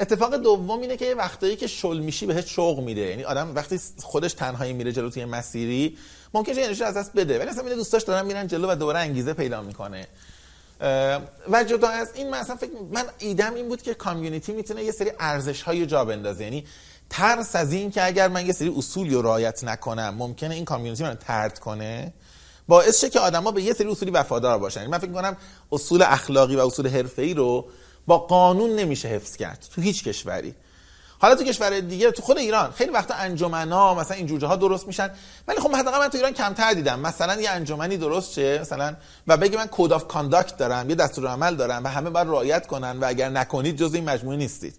Speaker 3: اتفاق دوم اینه که وقتایی که شل میشی بهش شوق میده. یعنی آدم وقتی خودش تنهایی میره جلو توی مسیری ممکنه انرژی از دست بده. ولی میره دوستاش دارن میرن جلو و دوباره انگیزه پیدا می‌کنه. و جدا از این من اصلا فکر من ایدم این بود که کامیونیتی می‌تونه یه سری ارزش های جا بندازه. یعنی ترس از این که اگر من یه سری اصولی رو رعایت نکنم ممکنه این کامیونیتی من ترد کنه؟ باعث شه که آدما به یه سری اصولی وفادار باشن. یعنی من فکر کنم اصول اخلاقی و اصول حرفه‌ای رو با قانون نمیشه حفظ کرد تو هیچ کشوری. حالا تو کشور دیگه تو خود ایران خیلی وقتا انجمنا مثلا این جوجه ها درست میشن ولی خب حداقل من تو ایران کمتر دیدم. مثلا یه انجمنی درست شه مثلا و بگی من code of conduct دارم یه دستورالعمل دارم و همه باید رعایت کنن و اگر نکنید جز این مجموعه نیستید.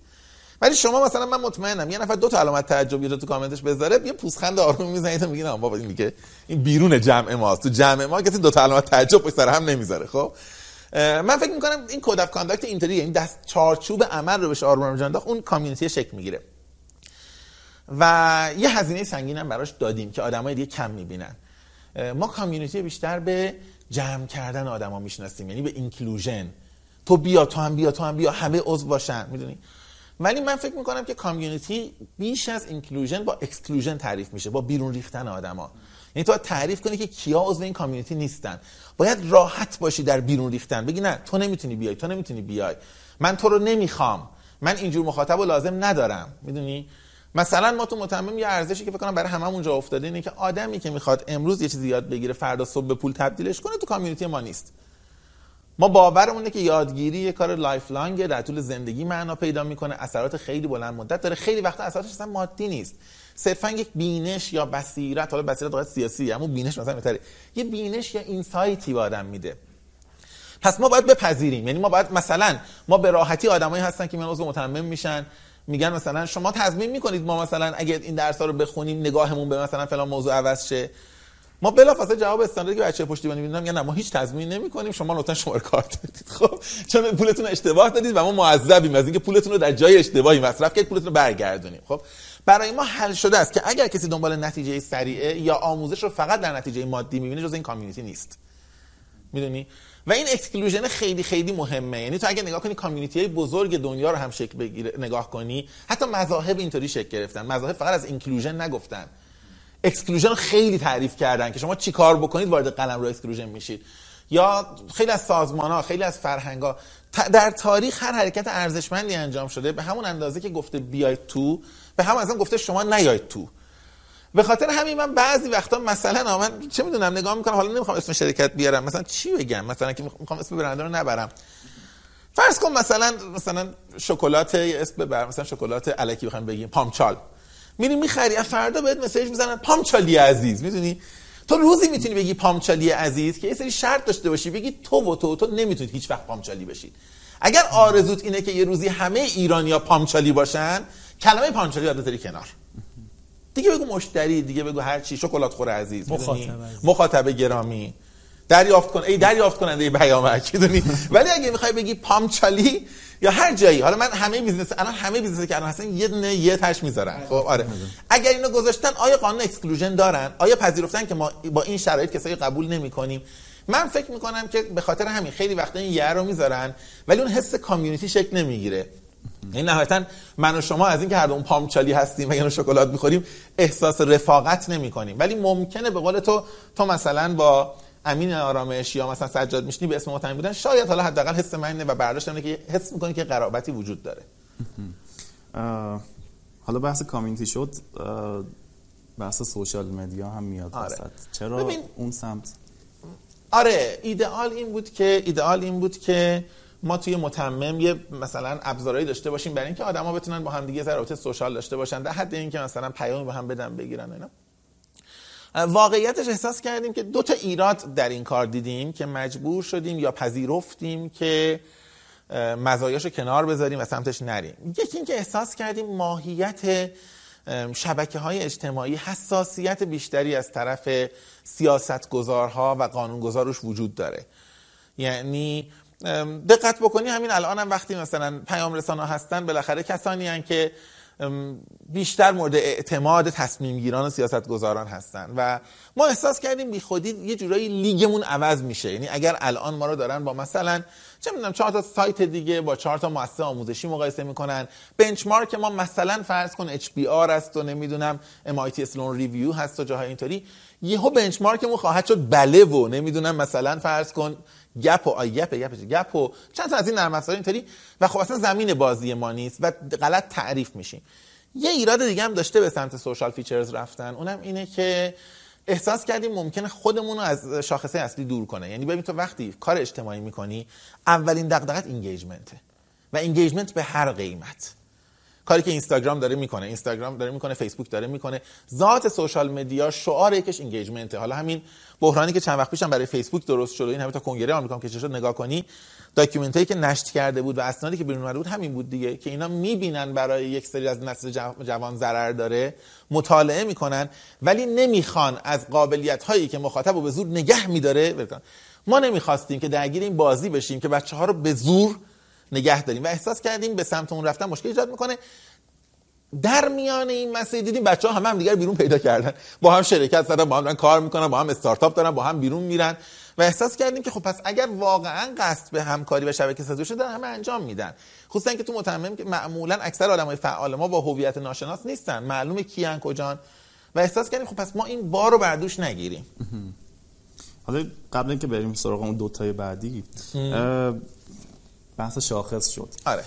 Speaker 3: ولی شما مثلا من مطمئنم یه نفر دو تا علامت تعجب رو تو کامنتش بذاره یه پوزخند آروم می‌زنید و میگین بابا این دیگه این بیرون جمع ماست. تو جمع ما کسی دو تا علامت تعجب پشت سر هم نمی‌ذاره خب؟ من فکر می‌کنم این code of conduct اینطوری این دست چارچوب عمل رو بهش آروم جان اون community شکل می‌گیره. و یه هزینه سنگین هم براش دادیم که آدمای دیگه کم می‌بینن. ما community بیشتر به جمع کردن آدما می‌شناسیم یعنی به inclusion تو بیا تو هم بیا تو هم بیا همه عضو باشن می‌دونی؟ ولی من فکر می‌کنم که community بیش از inclusion با exclusion تعریف میشه با بیرون ریختن آدما. یعنی تو تعریف کنی که کیا عضو این community نیستن. باید راحت باشی در بیرون ریختن. بگی نه تو نمی‌تونی بیای تو نمی‌تونی بیای. من تو رو نمی‌خوام. من اینجور مخاطب رو لازم ندارم. می‌دونی؟ مثلا ما تو متمم یه ارزشی که فکر کنم برای هممون جا افتاده اینه که آدمی که می‌خواد امروز یه چیزی یاد بگیره فردا صبح به پول تبدیلش کنه تو community ما نیست. ما باورمونه که یادگیری یه کار lifelong ه در طول زندگی معنا پیدا می‌کنه. اثرات خیلی بلند مدت داره. خیلی وقتا اثراتش اصلا مادی نیست. صرفا یک بینش یا بصیرت حالا بصیرت واقعا سیاسی اما بینش مثلا بهتره. یه بینش یا insight ی به آدم میده. پس ما باید بپذیریم. یعنی ما باید مثلا ما به راحتی آدمایی هستن که میان عضو متمم میشن. میگن مثلا شما تضمین می‌کنید ما مثلا اگه این درس رو بخونیم نگاهمون به مثلا فلان موضوع عوض شه. ما بلافاصله جواب استانداردی که بچه پشتیبانی می‌دونم میگن نه ما هیچ تضمین نمی کنیم شما لطفا شماره کارت بدید خب چون پولتون اشتباه دادید و ما معذبیم از اینکه پولتون رو در جای اشتباهی مصرف کردید پولتون رو برگردونیم. خب برای ما حل شده است که اگر کسی دنبال نتیجه سریعه یا آموزش رو فقط در نتیجه مادی می‌بینه جز این کامیونیتی نیست. می‌دونی؟ و این exclusion خیلی خیلی مهمه. یعنی تو اگه نگاه کنی community بزرگ دنیا رو هم شکل بگیره نگاه کنی حتی مذاهب اینطوری شکل گرفتن. مذاهب فقط از inclusion نگفتن. exclusion خیلی تعریف کردن که شما چی کار بکنید وارد قلمرو exclusion میشید. یا خیلی از سازمان ها خیلی از فرهنگ ها در تاریخ هر حرکت ارزشمندی انجام شده به همون اندازه که گفته بیاید تو به همون اندازه گفته شما نیاید تو. به خاطر همین من بعضی وقتا مثلا من چه می‌دونم نگاه می‌کنم حالا نمی‌خوام اسم شرکت بیارم مثلا چی بگم؟ مثلا که می‌خوام اسم برند رو نبرم. فرض کن مثلا مثلا شکلات اسم ببر مثلا شکلات الکی بخوام بگیم پامچال میری می‌خری فردا بهت مسیج می‌زنن پامچالی عزیز می‌دونی؟ تو روزی می‌تونی بگی پامچالی عزیز که یه سری شرط داشته باشی بگی تو و تو تو نمی‌تونید هیچ وقت پامچالی بشید اگر آرزوت اینه که یه روزی همه ایرانیا پامچالی باشن کلمه پامچالی یاد بذاری کنار. دیگه بگو مشتری دیگه بگو هر چی شکلات خور عزیز
Speaker 2: مخاطب,
Speaker 3: مخاطب گرامی. دریافت کن ای دریافت کننده پیامک می‌دونی؟ ولی اگه می‌خوای بگی پامچالی یا هر جایی حالا من همه بیزنس الان همه بیزنس که الان هستن یه دونه یه تاش می‌ذارن. خب آره. اگر اینو گذاشتن آیا قانون اکسکلوژن دارن؟ آیا پذیرفتن که ما با این شرایط کسایی قبول نمی‌کنیم؟ من فکر می‌کنم که به خاطر همین خیلی وقتا این یه رو می‌ذارن ولی اون حس کامیونیتی شکل نمی‌گیره. این نهایتا من و شما از اینکه هر اون پامچالی هستیم و یا شکلات می‌خوریم احساس رفاقت نمی کنیم ولی ممکنه به قول تو تو مثلا با امین آرامش یا مثلا سجاد میشنی به اسم متهم بودن شاید حالا حداقل حس من و برداشت که حس می‌کنی که قرابتی وجود داره.
Speaker 5: حالا بحث کامیونیتی شد بحث سوشال مدیا هم میاد آره. چرا ببین... اون سمت؟
Speaker 3: آره ایدئال این بود که ایدئال این بود که ما توی متمم یه مثلا ابزارهایی داشته باشیم برای اینکه آدما بتونن با هم دیگه رابطه سوشال داشته باشن در حد اینکه مثلا پیامی با هم بدن بگیرن اینا. واقعیتش احساس کردیم که دو تا ایراد در این کار دیدیم که مجبور شدیم یا پذیرفتیم که مزایاشو کنار بذاریم و سمتش نریم. یکی اینکه احساس کردیم ماهیت شبکه های اجتماعی حساسیت بیشتری از طرف سیاستگزارها و قانونگذارش وجود داره. یعنی دقت بکنی همین الان هم وقتی مثلا پیام رسانه هستن بالاخره کسانی هن که بیشتر مورد اعتماد تصمیم گیران و سیاست گذاران هستن. و ما احساس کردیم بی خودی یه جورایی لیگمون عوض میشه. یعنی اگر الان ما رو دارن با مثلا چه می‌دونم چهار تا سایت دیگه با چهار تا مؤسسه آموزشی مقایسه می‌کنن. benchmark ما مثلا فرض کن HBR است و نمی‌دونم MIT Sloan Review هست و جاهای اینطوری. یهو benchmark مون خواهد شد بله و نمی‌دونم مثلا فرض کن گپ و آی گپ گپ گپ و چند تا از این نرم افزار اینطوری. و خب اصلا زمین بازی ما نیست و غلط تعریف میشیم. یه ایراد دیگه هم داشته به سمت social features رفتن. اونم اینه که احساس کردیم ممکنه خودمون رو از شاخصه اصلی دور کنه. یعنی ببین تو وقتی کار اجتماعی می‌کنی اولین دغدغت engagement ه و engagement به هر قیمت. کاری که اینستاگرام داره می‌کنه. اینستاگرام داره می‌کنه فیسبوک داره می‌کنه. ذات social media شعار یکش engagement ه حالا همین بحرانی که چند وقت پیشم برای فیسبوک درست شد این همه تا کنگره آمریکا که شد نگاه کنی داکیومنتایی که نشر کرده بود و اسنادی که بیرون اومده بود همین بود دیگه که اینا می‌بینن برای یک سری از نسل جوان ضرر داره مطالعه می‌کنن ولی نمی‌خوان از قابلیت هایی که مخاطب رو به زور نگه میداره ما نمی‌خواستیم که درگیر این بازی بشیم که بچه ها رو به زور نگه داریم و احساس کردیم به سمت اون رفتن مشکل ایجاد می‌کنه. در میان این مسئله دیدیم بچه ها همه هم دیگر بیرون پیدا کردن. با هم شرکت زدن با هم کار می‌کنن با هم استارتاپ دارن با هم بیرون میرن و احساس کردیم که خب پس اگر واقعا قصد به همکاری و شبکه سازی شده دارن همه انجام میدن. خصوصا که تو متمم که معمولا اکثر آدمای فعال ما با هویت ناشناس نیستن. معلومه کیان کجان. و احساس کردیم خب پس ما این بار رو بر دوش نگیریم.
Speaker 5: حالا قبل اینکه بریم سراغ اون دو تای بعدی بحث شاخص شد.
Speaker 3: آره.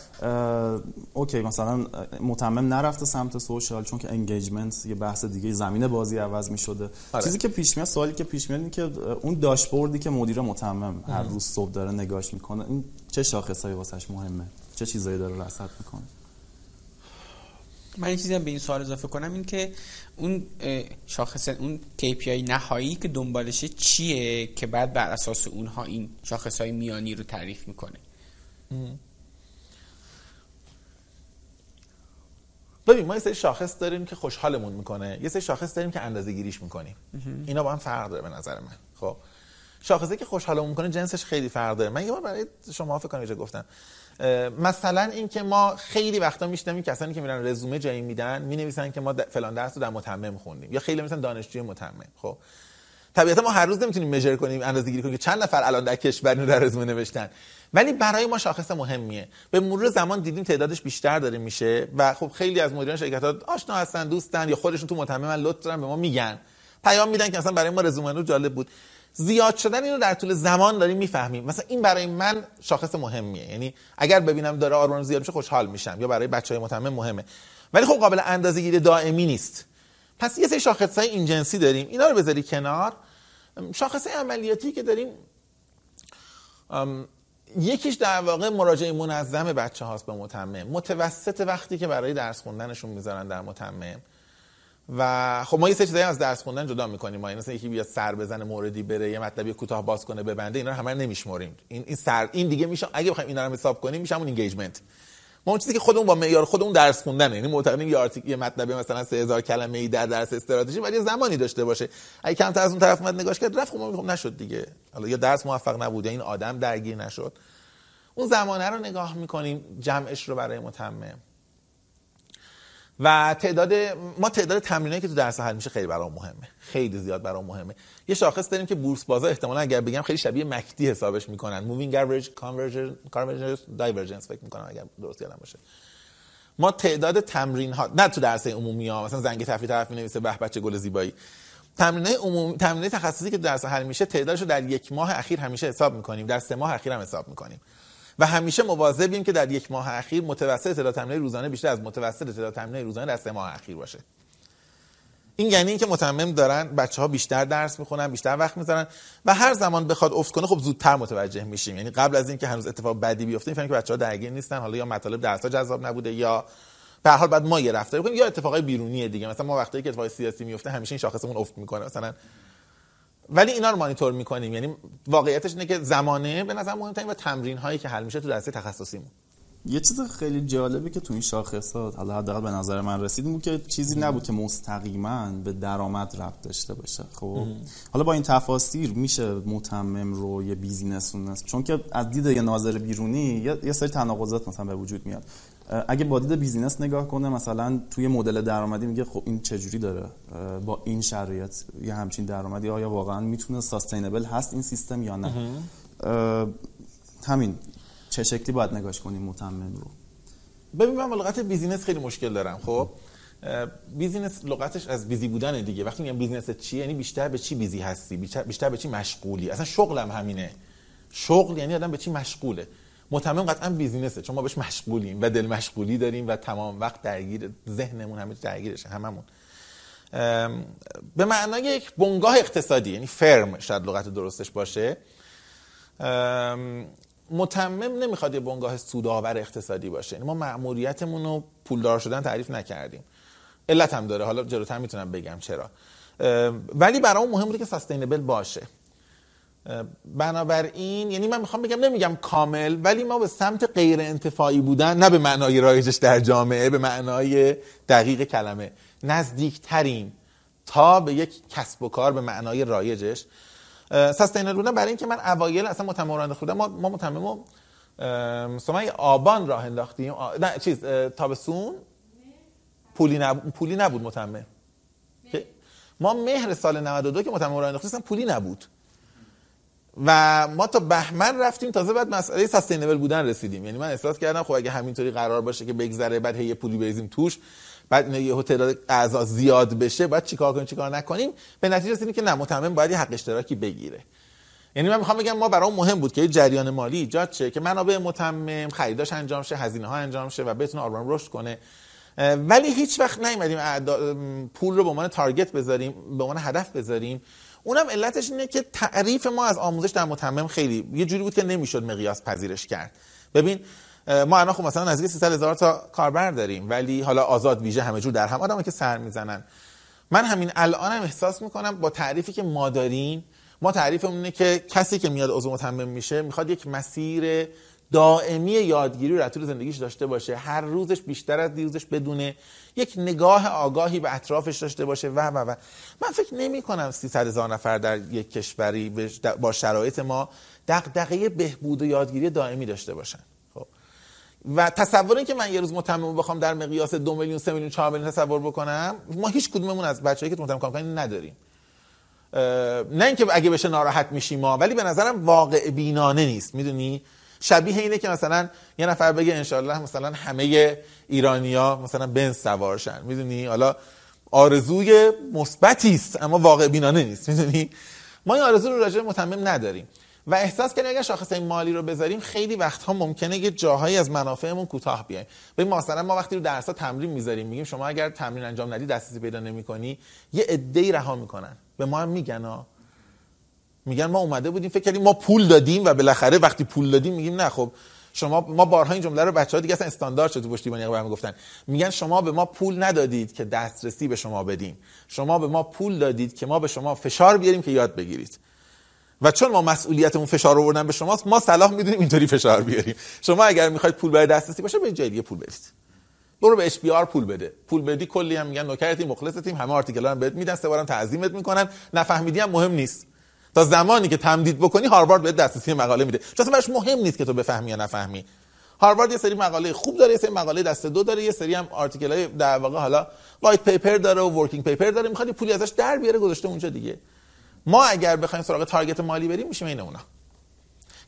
Speaker 5: okay مثلا متمم نرفته سمت social چون که engagement یه بحث دیگه زمین بازی عوض می شده آره. چیزی که پیش میاد سوالی که پیش میاد که اون داشبوردی که مدیر متمم هر روز صبح داره نگاش می‌کنه این چه شاخصایی واسش مهمه؟ چه چیزایی داره رصد می‌کنه؟
Speaker 4: من این چیزی به این سوال اضافه کنم این که اون شاخص اون KPI نهایی که دنبالشه چیه که بعد بر اساس اونها این شاخص های میانی رو تعریف می‌کنه؟
Speaker 3: ببین ما یه سری شاخص داریم که خوشحالمون می‌کنه. یه سری شاخص داریم که اندازه گیریش می‌کنیم اینا با هم فرق داره به نظر من. خب شاخصی که خوشحالمون می‌کنه جنسش خیلی فرق داره. من یه بار برای شما فکر کنم گفتم. مثلا اینکه ما خیلی وقتا میشنویم کسانی که میرن رزومه جایی میدن می‌نویسن که ما فلان درس رو در متمم خوندیم. یا خیلی مثلا دانشجوی متمم. خب طبیعتا ما هر روز نمی‌تونیم مژر کنیم اندازه گیری کنیم که چند نفر الان در کشور اینو در رزومه نوشتن. ولی برای ما شاخص مهمیه. به مرور زمان دیدیم تعدادش بیشتر داره میشه و خب خیلی از مدیران شرکت ها آشنا هستن دوستن یا خودشون تو متمم لطف دارن به ما میگن. پیام میدن که مثلا برای ما رزومه جالب بود. زیاد شدن اینو در طول زمان داریم می‌فهمیم. مثلا این برای من شاخص مهمیه. یعنی اگر ببینم داره آرمان زیاد میشه خوشحال میشم یا برای بچهای متمم مهمه. ولی خب قابل اندازه‌گیری دائمی نیست. پس یه سری شاخص های این جنسی داریم. اینا رو بذاری کنار. شاخص عملیاتی که داریم یکیش در واقع مراجعه منظم بچه هاست به متمم. متوسط وقتی که برای درس خوندنشون می‌ذارن در متمم. و خب ما یه سری چیزایی از درس خوندن جدا می‌کنیم. ما این مثلا یکی بیاد سر بزنه موردی بره یه مطلبی کوتاه باز کنه ببنده اینا رو همه نمیشمریم. این این سر این دیگه میشه اگه بخوایم اینا رو حساب کنیم میشه اون engagement ما اون چیزی که خودمون با معیار خودمون درس خوندن یعنی معتقدیم یه article یه مطلبی مثلا 3000 کلمه ای در درس استراتژی ولی زمانی داشته باشه. اگه کمتر از اون طرف اومد نگاش کرد رفت خب نشد دیگه. حالا یا درس موفق نبود این آدم درگیر نشد. اون زمانه رو نگاه می‌کنیم جمعش رو برای متمم. و تعداد ما تعداد تمرینایی که تو درس حل میشه خیلی برام مهمه. خیلی زیاد برام مهمه. یه شاخص داریم که بورس بازا احتمالا اگر بگم خیلی شبیه MACD حسابش می‌کنن. moving average convergence divergence فکر می‌کنم اگر درست یادم باشه. ما تعداد تمرین ها نه تو درس عمومی ها مثلا زنگ تفریح طرف نویسه به به چه گل زیبایی. تمرین عمومی تمرین تخصصی که درس حل میشه تعدادش رو در یک ماه اخیر همیشه حساب می‌کنیم. در سه ماه اخیر هم حساب می‌کنیم. و همیشه مواظبیم که در یک ماه اخیر متوسط تعداد تمرین روزانه بیشتر از متوسط تعداد تمرین روزانه در سه ماه اخیر باشه. این یعنی اینکه متمم دارن بچه ها بیشتر درس می‌خونن بیشتر وقت می‌ذارن و هر زمان بخواد افت کنه خب زودتر متوجه میشیم. یعنی قبل از اینکه هنوز اتفاق بدی بیفته می‌فهمیم که بچه ها درگیر نیستن. حالا یا مطالب درس ها جذاب نبوده یا به حال بعد ما یه رفتاری کنیم یا اتفاقای بیرونی دیگه. مثلا ما وقتی که اتفاق سیاسی میفته همیشه این شاخصمون افت می‌کنه. مثلا ولی اینا رو مانیتور می‌کنیم. یعنی واقعیتش اینه که زمانه به نظر مهمترین و تمرین هایی که حل میشه تو درس تخصصیمون.
Speaker 5: یه چیز خیلی جالبی که تو این شاخصات حالا حداقل به نظر من رسید بود که چیزی نبود که مستقیما به درآمد ربط داشته باشه خب؟ حالا با این تفاسیر میشه متمم رو یه business چون که از دید یه ناظر بیرونی یه سری تناقضات مثلا به وجود میاد. اگه با دید business نگاه کنه مثلا توی مدل درآمدی میگه خب این چجوری داره؟ با این شرایط یه همچین درآمدی آیا واقعا می‌تونه sustainable هست این سیستم یا نه؟ همین. چه شکلی باید نگاش کنیم متمم رو؟
Speaker 3: ببین من لغت business خیلی مشکل دارم خب؟ business لغتش از busy بودن دیگه. وقتی میگم business چیه یعنی بیشتر به چی busy هستی؟ بیشتر به چی مشغولی؟ اصلا شغلم همینه. شغل یعنی آدم به چی مشغوله. متمم قطعا business ه. چون ما بهش مشغولیم و دل مشغولی داریم و تمام وقت درگیر ذهنمون همه درگیرشه هممون. به معنای یک بنگاه اقتصادی یعنی فرم شاید لغت درستش باشه. متمم نمی‌خواد یه بنگاه سودآور اقتصادی باشه. یعنی ما مأموریتمون رو پولدار شدن تعریف نکردیم. علت هم داره. حالا جلوتر می‌تونم بگم چرا. ولی برای مهم بوده که سستینبل باشه. بنابراین یعنی من می‌خوام بگم نمیگم کامل ولی ما به سمت غیر انتفاعی بودن نه به معنای رایجش در جامعه به معنای دقیق کلمه. نزدیکترین تا به یک کسب و کار به معنای رایجش. سستینبل بودن برای اینکه من اوایل اصلا متمم خودم ما ما متمم سمای آبان راه انداختیم. نه چیز تابستون؟ پولی نبود پولی نبود متمم. ما مهر سال 92 که متمم راه انداختیم پولی نبود. و ما تا بهمن رفتیم تازه بعد مسئله سستینبل بودن رسیدیم. یعنی من احساس کردم خب اگه همینطوری قرار باشه که بگذره بعد هی پولی بریزیم توش بعد یه هتل اعضا زیاد بشه بعد چیکار کنیم چیکار نکنیم؟ به نتیجه رسیدیم که نه متمم باید حق اشتراکی بگیره. یعنی من می‌خوام بگم ما برای مهم بود که جریان مالی ایجاد شه که منابع متمم خریداش انجام شه هزینه ها انجام شه و بتونه آرمان رشد کنه. ولی هیچ وقت نیومدیم پول رو به عنوان تارگت بذاریم به عنوان هدف بذاریم. اونم علتش اینه که تعریف ما از آموزش در متمم خیلی یه جوری بود که نمی‌شد مقیاس پذیرش کرد. ببین ما الان خب مثلا نزدیک 300 هزار تا کاربر داریم ولی حالا آزاد ویژه همه جور در هم آدمایی که سر می‌زنن. من همین الانم احساس می‌کنم با تعریفی که ما داریم ما تعریفمون اینه که کسی که میاد عضو متمم میشه می‌خواد یک مسیر دائمی یادگیری رو در طول زندگیش داشته باشه. هر روزش بیشتر از دیروزش بدونه. یک نگاه آگاهی به اطرافش داشته باشه و و و. من فکر نمی کنم 300 هزار نفر در یک کشوری با شرایط ما دغدغه بهبود و یادگیری دائمی داشته باشن. خب. و تصور این که من یه روز متمم بخوام در مقیاس دو میلیون سه میلیون چهار میلیون تصور بکنم ما هیچ کدوممون از بچه‌ای که متمم کار نداریم. نه اینکه اگه بشه ناراحت میشیم ما ولی به نظرم واقع بینانه نیست. می‌دونی؟ شبیه اینه که مثلا یه نفر بگه انشالله مثلا همه ایرانیا مثلا بنز سوارشن می‌دونی؟ حالا آرزوی مثبتی است اما واقع بینانه نیست. می‌دونی؟ ما این آرزو رو راجع متمم نداریم. و احساس کنیم اگر شاخص مالی رو بذاریم خیلی وقتها ممکنه یه جاهایی از منافعمون کوتاه بیایم. ببین مثلا ما وقتی رو درسا تمرین می‌ذاریم میگیم شما اگر تمرین انجام ندی دسترسی پیدا نمی‌کنی یه عده‌ای رها می‌کنن. به ما هم میگن میگن ما اومده بودیم فکر کردیم ما پول دادیم و بالاخره وقتی پول دادیم میگیم نه خب شما ما بارها این جمله رو بچه‌ها دیگه اصلا استاندارد شده پشتیبانی برام گفتن. میگن شما به ما پول ندادید که دسترسی به شما بدیم. شما به ما پول دادید که ما به شما فشار بیاریم که یاد بگیرید. و چون ما مسئولیت اون فشار رو بردن به شماست ما صلاح می‌دونیم اینطوری فشار بیاریم. شما اگر می‌خواید پول برای دسترسی باشه به جای دیگه پول بدید. برو به اچ پول بده. پول بدی کلی هم میگن نوکرتیم مخلصتیم همه آرتیکلا هم بهت میدن سه بارم تعظیمت می‌کنن. نفهمیدی هم مهم نیست. تا زمانی که تمدید بکنی هاروارد بهت دسترسی مقاله میده. چون اصلا مهم نیست که تو بفهمی یا نفهمی. هاروارد یه سری مقاله خوب داره یه سری مقاله دست دو داره یه سری هم آرتیکل های در واقع حالا white paper داره و working paper داره. می‌خواد پولی ازش در بیاره گذاشته اونجا دیگه. ما اگر بخوایم سراغ target مالی بریم میشیم این اونا.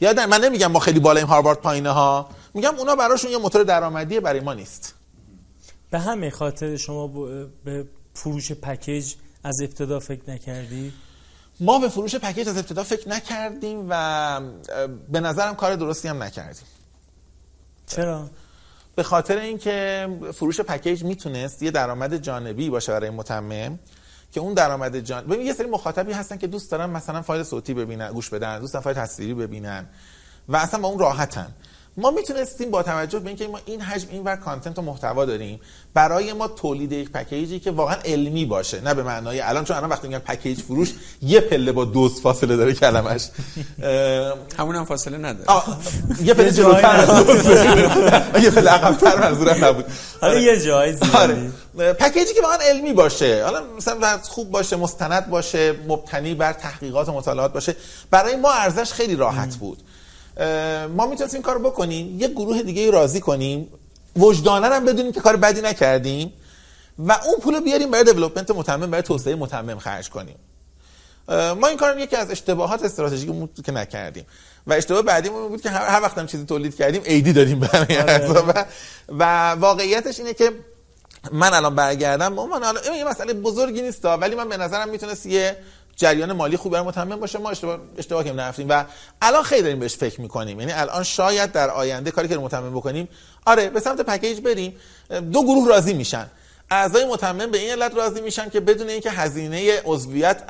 Speaker 3: یاد من نمیگم ما خیلی بالایم هاروارد پایینه ها میگم اونا براشون یه موتور درآمدی برای ما نیست.
Speaker 2: به همین خاطر شما به فروش پکیج از ابتدا فکر نکردی؟
Speaker 3: ما به فروش پکیج از ابتدا فکر نکردیم و به نظرم کار درستی هم نکردیم
Speaker 2: چرا؟
Speaker 3: به خاطر اینکه فروش پکیج می‌تونست یه درآمد جانبی باشه برای متمم که اون درآمد جان ببین یه سری مخاطبی هستن که دوست دارن مثلا فایل صوتی ببینن گوش بدن دوست دارن فایل تصویری ببینن و اصلا با اون راحتن ما می‌تونستیم با توجه به اینکه ما این حجم این ور کانتنت و محتوا داریم برای ما تولید یک پکیجی که واقعا علمی باشه نه به معنای الان چون الان وقتی میگن پکیج فروش یه پله با دوز فاصله داره کلمش
Speaker 4: همون هم فاصله نداره.
Speaker 3: یه پله جلوتر از یه پله عقب‌تر منظورم نبود.
Speaker 2: حالا یه جای
Speaker 3: آره. پکیجی که واقعا علمی باشه. حالا مثلا خوب باشه مستند باشه مبتنی بر تحقیقات و مطالعات باشه برای ما ارزش خیلی راحت بود. ما می‌تونستیم این کار بکنیم یه گروه دیگه راضی کنیم. وجدانه هم بدونیم که کار بدی نکردیم و اون پول بیاریم برای دیولپمنت متمم برای توسعه متمم خرج کنیم. ما این کارم یکی از اشتباهات استراتژیک که نکردیم. و اشتباه بعدیمون بود که هر وقت هم چیزی تولید کردیم ایدی دادیم برای آره. و واقعیتش اینه که من الان برگردم من الان یه مسئله بزرگی نیست ولی من به نظرم می‌تونست یه جریان مالی خوب برای متمم باشه ما اشتباه اشتباه کنیم نرفتیم. و الان خیلی داریم بهش فکر می‌کنیم. یعنی الان شاید در آینده کاری که متمم بکنیم آره به سمت پکیج بریم. دو گروه راضی میشن. اعضای متمم به این علت راضی میشن که بدون اینکه هزینه عضویت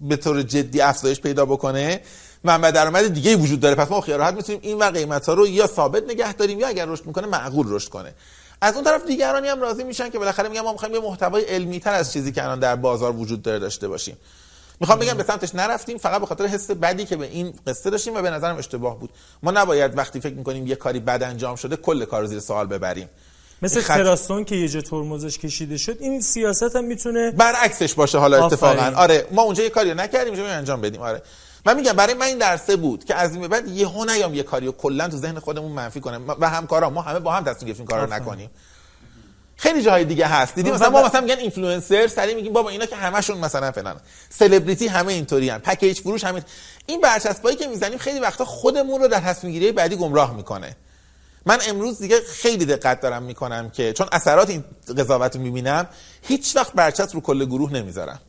Speaker 3: به طور جدی افزایش پیدا بکنه منبع درآمد دیگه وجود داره. پس ما خیال راحت می‌تونیم این و قیمت ها رو یا ثابت نگه داریم یا اگر رشد می‌کنه معقول رشد کنه. از اون طرف دیگرانی هم راضی میشن که بالاخره میگن ما می‌خوایم یه محتوای علمی تر از چیزی که الان در بازار وجود داره داشته باشیم. می‌خوام بگم به سمتش نرفتیم فقط به خاطر حس بدی که به این قصه داشتیم و به نظرم اشتباه بود. ما نباید وقتی فکر می‌کنیم یه کاری بد انجام شده کل کار رو زیر سوال ببریم.
Speaker 2: مثل
Speaker 3: خط...
Speaker 2: تراستون که یه جا ترمزش کشیده شد این سیاست هم می‌تونه
Speaker 3: برعکسش باشه حالا اتفاقا.
Speaker 2: آفرین.
Speaker 3: آره ما اونجا یه کاری رو نکردیم اینجا انجام بدیم. آره. من میگم برای من این درسه بود که از این به بعد یهو نیام یه کاری رو کلا تو ذهن خودمون منفی کنم. و همکارا ما همه با هم تصمیم گرفتیم کارو. نکنیم. خیلی جاهای دیگه هست. دیدی مثلا ما مثلا میگن اینفلوئنسر سری میگیم بابا اینا که همشون مثلا فلان. سلبریتی همه اینطوری ان پکیج فروش همه این. برچسبایی که می‌زنیم خیلی وقتا خودمون رو در تصمیم گیری بعدی گمراه می‌کنه. من امروز دیگه خیلی دقت دارم می‌کنم که چون اثرات این قضاوت رو می‌بینم هیچ وقت برچسب رو کل گروه نمی‌ذارم.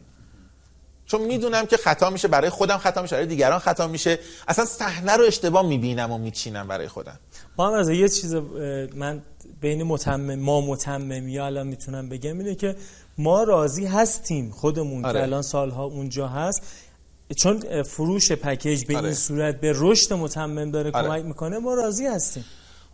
Speaker 3: چون می‌دونم که خطا میشه برای خودم خطا میشه برای دیگران خطا میشه. اصلا صحنه رو اشتباه می‌بینم و میچینم برای خودم.
Speaker 2: ما هم از یه چیز من بین متمم ما متممی الان می‌تونم بگم اینه که ما راضی هستیم خودمون
Speaker 3: آره.
Speaker 2: که الان سالها اونجا هست چون فروش پکیج به
Speaker 3: آره.
Speaker 2: این صورت به رشد متمم داره
Speaker 3: آره.
Speaker 2: کمک می‌کنه ما راضی هستیم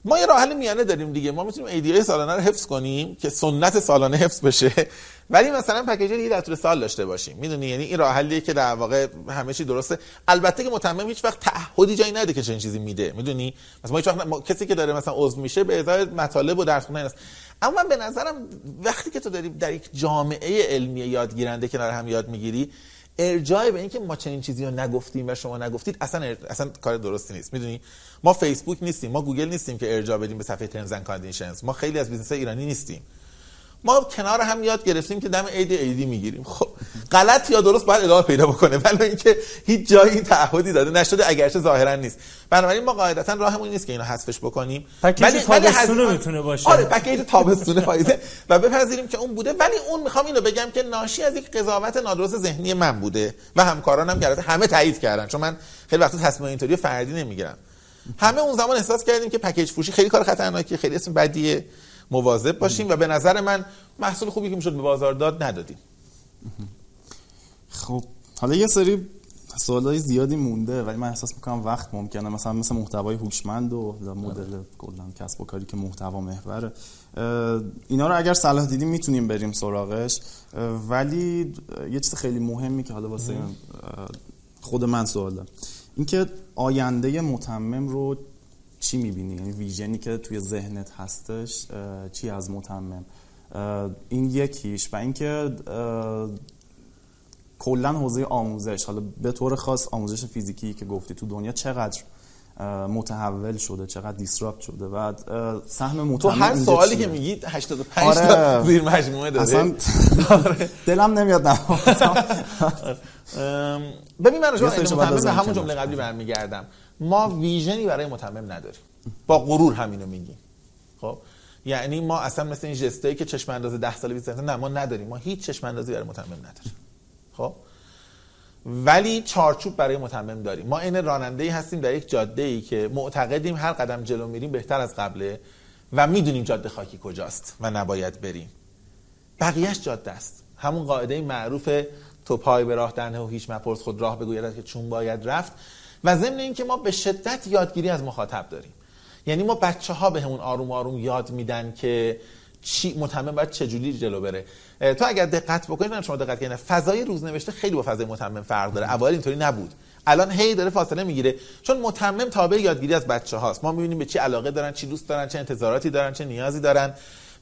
Speaker 3: ما یه راه حل میانه داریم دیگه. ما می‌تونیم ایدیای سالانه رو حفظ کنیم که سنت سالانه حفظ بشه. (laughs) ولی مثلا پکیج دیگه در طول سال داشته باشیم. می‌دونی؟ یعنی این راه حلیه که در واقع همه چی درسته. البته که متمم هیچ وقت تعهدی جایی نده که چنین چیزی میده. می‌دونی؟ مثلا ما هیچ وقت ما... کسی که داره مثلا عضو میشه به ازای مطالب و درس است اما من به نظرم وقتی که تو داری در یک جامعه علمی یادگیرنده کنار هم یاد می‌گیری ارجاع به اینکه ما چنین چیزی رو نگفتیم و شما نگفتید اصلا اصلا کار درستی نیست. می‌دونی؟ ما فیسبوک نیستیم ما گوگل نیستیم که ارجاع بدیم به صفحه terms and conditions. ما خیلی از business ایرانی نیستیم. ما کنار هم یاد گرفتیم که دم عید عیدی می‌گیریم. خب غلط یا درست باید ادامه پیدا بکنه. ولی اینکه هیچ جایی این تعهدی داده نشده اگرچه ظاهرا نیست. بنابراین ما قاعدتا راهمون نیست که اینو حذفش بکنیم.
Speaker 2: پکیج تابستونه می‌تونه باشه.
Speaker 3: آره پکیج تابستونه پاییزه و بپذیریم که اون بوده. ولی اون می‌خوام اینو بگم که ناشی از یک قضاوت نادرست ذهنی من بوده و همکارانم که البته همه تایید کردن. چون من خیلی وقتا تصمیم اینطوری فردی نمی‌گیرم. همه اون زمان احساس کردیم که پکیج فروشی خیلی کار خطرناکیه خیلی اسم بدیه مواظب باشیم و به نظر من محصول خوبی که می‌شد به بازار داد ندادیم.
Speaker 5: خب حالا یه سری سوالای زیادی مونده ولی من احساس می‌کنم وقت ممکنه. مثلا مثل محتوای هوشمند و مدل کلا کسب و کاری که محتوا محوره. اینا رو اگر صلاح دیدیم می‌تونیم بریم سراغش. ولی یه چیز خیلی مهمی که حالا واسه خود من سوال دارم. اینکه آینده متمم رو چی می‌بینی؟ یعنی ویژنی که توی ذهنت هستش چی از متمم؟ این یکیش و اینکه کلا حوزه آموزش. حالا به طور خاص آموزش فیزیکی که گفتی تو دنیا چقدر متحول شده چقدر دیسراپت شده. و سهم
Speaker 3: تو هر سوالی؟ که میگی 85
Speaker 5: آره.
Speaker 3: تا زیر مجموعه داره
Speaker 5: اصلا دلم نمیاد نه.
Speaker 3: ام، ببین من راجع به همون جمله قبلی برمیگردم. ما ویژنی برای متمم نداریم. با غرور همینو میگیم. خب؟ یعنی ما اصلا مثل این جستایی که چشم انداز 10 ساله 20 ساله نه ما نداریم. ما هیچ چشم اندازی برای متمم نداریم. خب؟ ولی چارچوب برای متمم داریم. ما این راننده ای هستیم در یک جاده ای که معتقدیم هر قدم جلو میریم بهتر از قبله و می‌دونیم جاده خاکی کجاست و نباید بریم. بقیهش جاده است. همون قاعده معروف تو پای به راه دنه و هیچ مپرس خود راه بگوید که چون باید رفت و ضمن اینکه ما به شدت یادگیری از مخاطب داریم. یعنی ما بچه ها به همون آروم آروم یاد میدن که چی متمم باید چجوری جلو بره. تو اگر دقت بکنید من شما دقت کنید فضای روزنوشته خیلی با فضای متمم فرق داره. اول اینطوری نبود. الان هی داره فاصله می‌گیره. چون متمم تابع یادگیری از بچه هاست ما می‌بینیم به چی علاقه دارن چی دوست دارن چه انتظاراتی دارن چه نیازی دارن.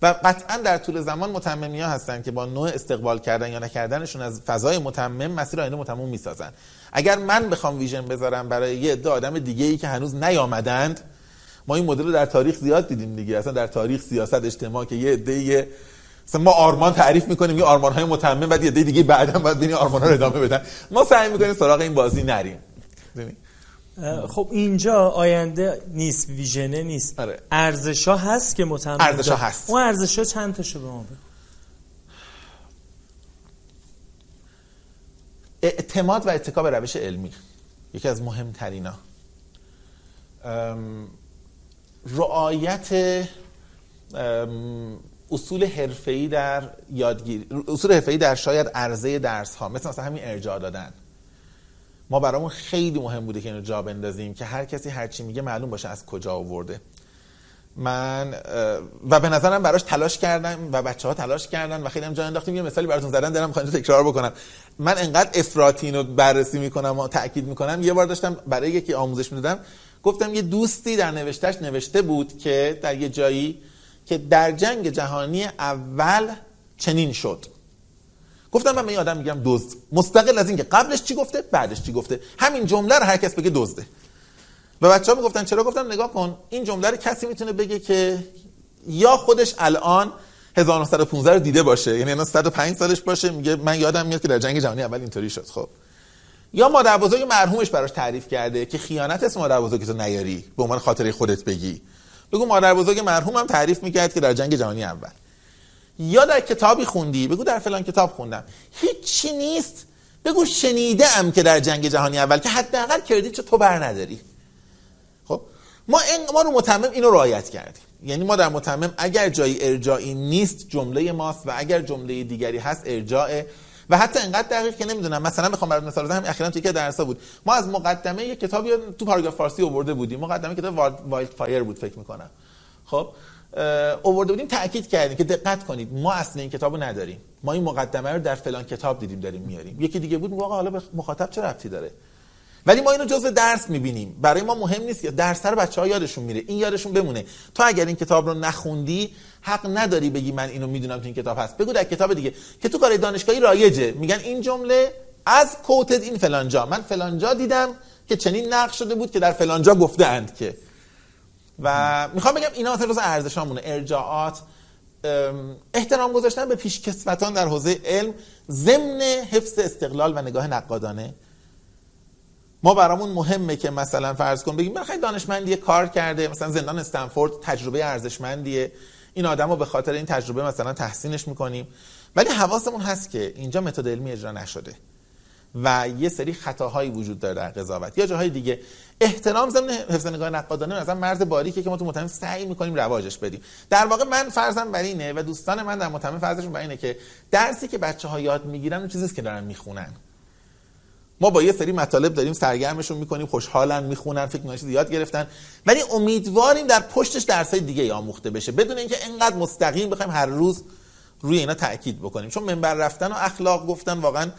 Speaker 3: و قطعا در طول زمان متممی ها هستن که با نوع استقبال کردن یا نکردنشون از فضای متمم مسیر آینده متمم می‌سازن. اگر من بخوام ویژن بذارم برای یه عده آدم دیگه ای که هنوز نیامدند ما این مدل رو در تاریخ زیاد دیدیم دیگه. اصلا در تاریخ سیاست اجتماع که یه عده مثلا ما آرمان تعریف می‌کنیم یه آرمان های متمم بعد یه عده دیگه بعدا باید ببینیم آرمان ها رو ادامه بدن. ما سعی می‌کنیم سراغ این بازی نریم.
Speaker 2: خب اینجا آینده نیست ویژنه نیست.
Speaker 3: آره.
Speaker 2: ارزشا هست که متمم
Speaker 3: ارزشا. هست.
Speaker 2: اون ارزشا چند تاشو به ما بگو؟
Speaker 3: اعتماد و اتکا به روش علمی. یکی از مهمترینا. رعایت اصول حرفه‌ای در یادگیری اصول حرفه‌ای در شاید عرضه درس ها مثل مثلا همین ارجاع دادن. ما برامون خیلی مهم بوده که اینو جا بندازیم که هر کسی هر چی میگه معلوم باشه از کجا آورده. من و به نظرم براش تلاش کردم و بچه ها تلاش کردن و خیلی هم جا انداختیم. یه مثالی براتون زدن دارم می‌خوام تکرار بکنم. من انقدر افراطی رو بررسی می‌کنم و تاکید می‌کنم. یه بار داشتم برای یکی آموزش می‌دادم. گفتم یه دوستی در نوشتش نوشته بود که در یه جایی که در جنگ جهانی اول چنین شد. گفتم من به این آدم میگم دزد. مستقل از اینکه قبلش چی گفته بعدش چی گفته. همین جمله رو هر کس بگه دزده. و بچه ها می‌گفتن چرا؟ گفتم نگاه کن این جمله رو کسی می‌تونه بگه که یا خودش الان 1915 رو دیده باشه یعنی الان 105 سالش باشه میگه من یادم میاد که در جنگ جهانی اول اینطوری شد خب. یا مادر بزرگ مرحومش براش تعریف کرده که خیانت اسم مادر بزرگ تو نیاری به عنوان خاطره خودت بگی. بگو مادر بزرگ مرحومم تعریف می‌کرد که در جنگ جهانی اول. یا در کتابی خوندی بگو در فلان کتاب خوندم. هیچی نیست. بگو شنیده ام که در جنگ جهانی اول که حداقل کردیت تو بر نداری. خب؟ ما این ما رو متمم اینو رعایت کردیم. یعنی ما در متمم اگر جایی ارجاعی نیست جمله ماست و اگر جمله دیگری هست ارجاع و حتی انقدر دقیق که نمی‌دونم. مثلا بخوام برات مثال بزنم اخیرا توی که درسا بود. ما از مقدمه یک کتابی تو پاراگراف فارسی آورده بودیم. مقدمه کتاب وایلد فایر بود فکر می‌کنم. خب آورده بودیم تاکید کردیم که دقت کنید ما اصل این کتابو نداریم. ما این مقدمه رو در فلان کتاب دیدیم داریم میاریم. یکی دیگه بود واقعا حالا مخاطب چه ربطی داره؟ ولی ما اینو جزء درس می‌بینیم. برای ما مهم نیست که درس رو بچه ها یادشون میره. این یادشون بمونه. تو اگر این کتاب رو نخوندی حق نداری بگی من اینو می‌دونم تو این کتاب هست. بگو در کتاب دیگه. که تو کار دانشگاهی رایجه. میگن این جمله از کوتد این فلانجا. من فلانجا دیدم که چنین نقش شده بود که در فلانجا گفته اند که. و می‌خوام بگم اینا مثلا روز ارزشامونه ارجاعات احترام گذاشتن به پیشکسوتان در حوزه علم ضمن حفظ استقلال و نگاه نقادانه. ما برامون مهمه که مثلا فرض کن بگیم بخیر دانشمندی کار کرده مثلا زندان استنفورد تجربه ارزشمندیه. این آدم رو به خاطر این تجربه مثلا تحسینش می‌کنیم. ولی حواسمون هست که اینجا متد علمی اجرا نشده و یه سری خطاهایی وجود داره در قضاوت. یا جاهای دیگه. احترام ضمن حفظ نگاه نقادانه مثلا مرز باریکه که ما تو متمم سعی می‌کنیم رواجش بدیم. در واقع من فرضم بر اینه و دوستان من در متمم فرضشون بر اینه که درسی که بچه ها یاد می‌گیرن اون چیزیست که دارن می‌خونن. ما با یه سری مطالب داریم سرگرمشون می‌کنیم خوشحالن می‌خونن فکر ناشید یاد گرفتن. ولی امیدواریم در پشتش درسای دیگه آموخته بشه. بدون اینکه انقدر مستقیم بخوایم هر روز روی اینا تاکید بکنیم. چون منبر رفتن و اخلاق گفتن واقعا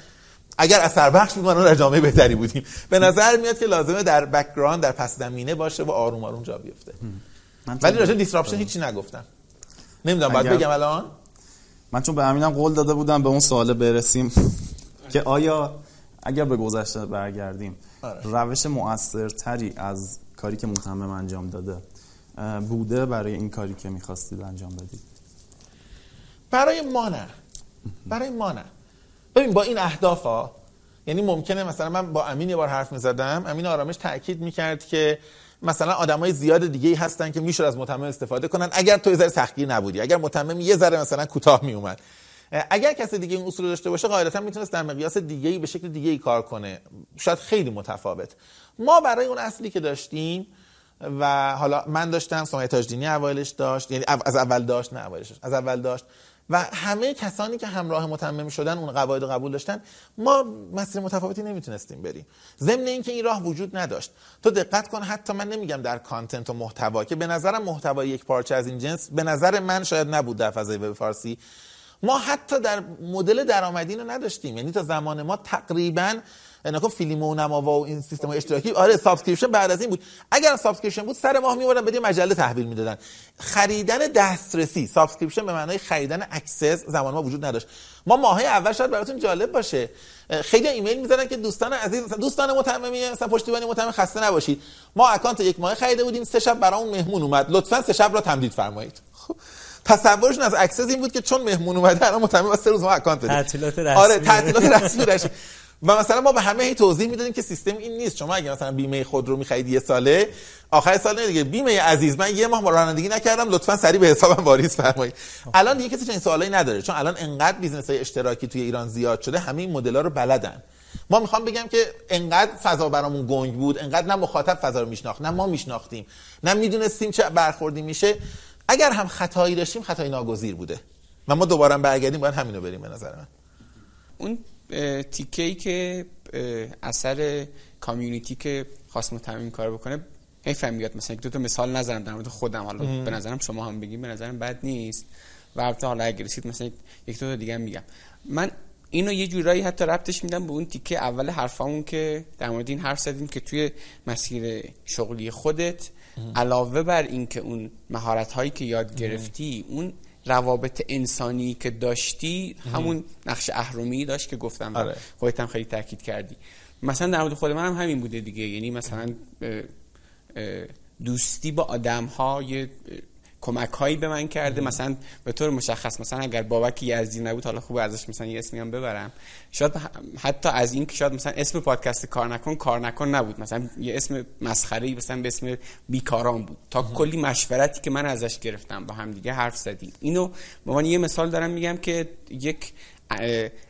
Speaker 3: اگر اثر بخش بودن در جامعه بهتری بودیم. به نظر میاد که لازمه در background در پس زمینه باشه و آروم آروم جا بیفته. ولی راجع disruption هیچی نگفتم. نمی‌دونم باید بگم الان؟
Speaker 5: من چون به همینم قول داده بودم به اون سوال برسیم. (laughs) که آیا اگر به گذشته برگردیم آره. روش مؤثرتری از کاری که متمم انجام داده بوده برای این کاری که می‌خواستید انجام بدید؟
Speaker 3: برای ما نه. برای ما نه. ببین با این اهداف ها یعنی ممکنه مثلا من با امین یه بار حرف می‌زدم امین آرامش تاکید می‌کرد که مثلا آدمای زیاد دیگه ای هستن که می‌شد از متمم استفاده کنن اگر تو یه ذره سختگیر نبودی. اگر متمم یه ذره مثلا کوتاه میومد اگر کسی دیگه این اصول داشته باشه قاعدتا می‌تونست در مقیاس دیگه به شکل دیگه ای کار کنه. شاید خیلی متفاوت. ما برای اون اصلی که داشتیم و حالا من داشتم سمیه تاجدینی اولش داشت یعنی از اول داشت نه اولش از اول داشت و همه کسانی که همراه متمم شدن اون قواعد قبول داشتن ما مسیر متفاوتی نمی‌تونستیم بریم. ضمن اینکه این راه وجود نداشت. تو دقت کن حتی من نمیگم در کانتنت و محتوا که به نظرم محتوای یک پارچه از این جنس به نظر من شاید نبود در فضای وب فارسی. ما حتی در مدل درآمدی رو نداشتیم. یعنی تا زمان ما تقریبا نه که فیلیمو نماوا و این سیستم اشتراکی آره subscription بعد از این بود. اگر subscription بود سر ماه میوردن بده مجله تحویل می‌دادن. خریدن دسترسی subscription به معنای خریدن access زمان ما وجود نداشت. ما ماه اول شاید براتون جالب باشه. خیلی ایمیل می‌زنن که دوستان عزیز دوستان متممی مثلا پشتیبانی متمم خسته نباشید. ما account یک ماه خریده بودیم سه شب برامون مهمون اومد. لطفا سه شب را تمدید فرمایید. خب تصورشون از access این بود که چون مهمون اومده الان متمم سه روز ما account بدیم.
Speaker 2: تعطیلات رسمی.
Speaker 3: آره تعطیلات رسمی داشت و مثلا ما به همه هی توضیح می‌دادیم که سیستم این نیست. شما اگه مثلا بیمه خود رو می‌خرید یه ساله آخر سال نه دیگه. بیمه عزیز من یه ماه رانندگی نکردم لطفا سریع به حسابم واریز فرمایید. الان دیگه کسی چنین سوالایی نداره چون الان انقدر business های اشتراکی توی ایران زیاد شده همه این مدل رو بلدن. ما می‌خوام بگم که انقدر فضا برامون گنگ بود انقدر نه مخاطب فضا رو میشناخت نه ما میشناختیم. نه می‌دونستیم چه برخوردی میشه. اگر هم خطایی داشتیم خطای ناگزیر بوده. و ما دوباره برگردیم باید همینو بریم به نظر من.
Speaker 4: اون تیکه ای که اثر کامیونیتی که خواست متمم کار بکنه حیفم میاد. مثلا دو تا مثال نظرم در مورد خودم. حالا به نظرم شما هم بگیم به نظرم بد نیست. و البته حالا اگر رسید مثلا یک دو تا دیگه هم میگم. من اینو یه جورایی حتی ربطش میدم به اون تیکه اول حرفامون که در مورد این حرف زدیم که توی مسیر شغلی خودت علاوه بر اینکه اون مهارت هایی که یاد گرفتی اون روابط انسانی که داشتی همون نقش اهرمی داشت که گفتم
Speaker 3: آره.
Speaker 4: خودت هم خیلی تاکید کردی. مثلا در مورد خود من هم همین بوده دیگه. یعنی مثلا دوستی با آدم ها یه کمک هایی به من کرده. مثلا به طور مشخص مثلا اگر بابک یزدی نبود حالا خوب ازش مثلا یه اسمی هم ببرم. شاید حتی از این که شاید مثلا اسم پادکست کار نکن کار نکن نبود. مثلا یه اسم مسخره مثلا به اسم بیکاران بود. تا کلی مشورتی که من ازش گرفتم با هم دیگه حرف زدیم. اینو به عنوان یه مثال دارم میگم که یک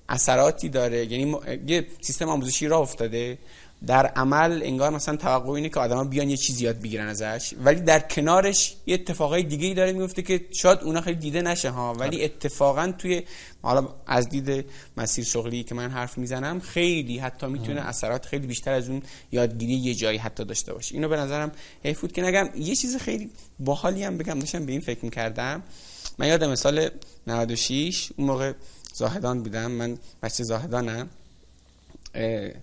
Speaker 4: اثراتی داره. یعنی یه سیستم آموزشی راه افتاده. در عمل انگار مثلا توقع اینه که آدما بیان یه چیزی یاد بگیرن ازش ولی در کنارش یه اتفاقای دیگه ای داره میفته که شاید اونا خیلی دیده نشه ها. ولی اتفاقا توی حالا از دید مسیر شغلی که من حرف می‌زنم خیلی حتی می‌تونه اثرات خیلی بیشتر از اون یادگیری یه جایی حتی داشته باشه. اینو به نظرم حیف بود که نگم یه چیز خیلی باحالی هم بگم داشتم به این فکر می‌کردم. من یادم سال 96 اون موقع زاهدان بودم. من بچه زاهدانم. اه،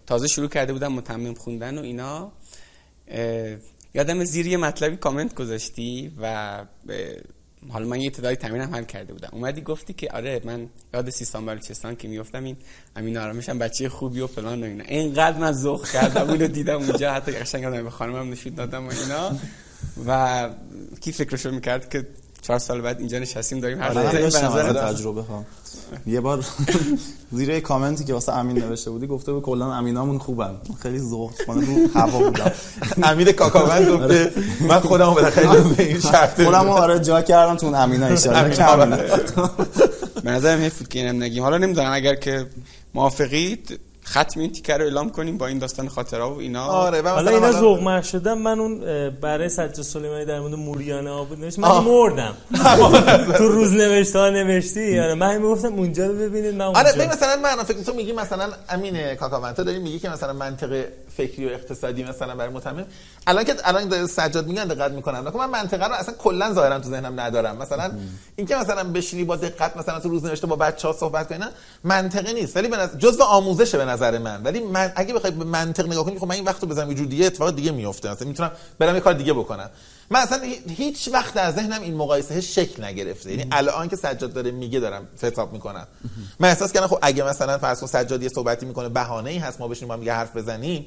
Speaker 4: تازه شروع کرده بودم متمم خوندن و اینا. یادم زیر یه مطلبی کامنت گذاشتی و حالا من یه تعدادی تمرینم حل کرده بودم. اومدی گفتی که آره من یاد سیستان بلوچستان که میافتم این امین آرامش هم بچه خوبی و فلان و اینا. اینقدر من ذوق کردم اینو دیدم اونجا حتی قشنگ به خانمم نشون دادم و اینا. و کی فکرشو می‌کرد که چهار سال بعد اینجا نشستیم داریم حرف
Speaker 5: آره تجربه هم یه بار (laughs) زیر یه کامنتی که واسه امین نوشته بودی گفته بود کلا امینامون خوبن. خیلی ذوق کنه رو هوا بودم. (laughs)
Speaker 3: امیر کاکاوند گفته من خودمو بالاخره به این شرط
Speaker 5: خودم رو آره جا کردم تو اون امینا (laughs) ایشالا که امینه
Speaker 4: به نظرم حیف بود که اینم نگیم. حالا نمی‌دونم اگر که موافقید ختم این تیکر رو اعلام کنیم با این داستان خاطره و اینا.
Speaker 3: آره
Speaker 2: حالا
Speaker 3: مثلا
Speaker 2: اینا ذوق شدم من اون برای سجاد سلیمانی در مورد موریانه آبود نوشت من. مردم. (laughs) (laughs) تو روز نوشته ها نوشتی؟ آره من می‌گفتم اونجا رو ببینید من
Speaker 3: آره مثلا من فکر تو میگی مثلا امین کاکاوند تو داری میگی که مثلا منطق فکری و اقتصادی مثلا برای متمم الان که الان سجاد میگن دقت می‌کنم. من منطقه رو اصلا کلا ظاهرا تو ذهنم ندارم. مثلا اینکه مثلا بشینی با دقت مثلا تو روز نوشته با بچه‌ها صحبت کنی نه. منطقی نیست. ولی به نظر جزء آموزشه به نظر من. ولی من اگه بخوای به منطق نگاه کنی خب من این وقت رو بزنم. یه جور دیگه اتفاق دیگه میفته مثلا می‌تونم برم یه کار دیگه بکنم. من اصلا هی- هیچ وقت در ذهنم این مقایسه شکل نگرفته. یعنی الان که سجاد داره میگه دارم فتاب می‌کنم. من احساس کردم خب اگه مثلا فرض کن سجاد یه صحبتی می‌کنه بهانه ای هست ما بشینیم با هم یه حرف بزنیم.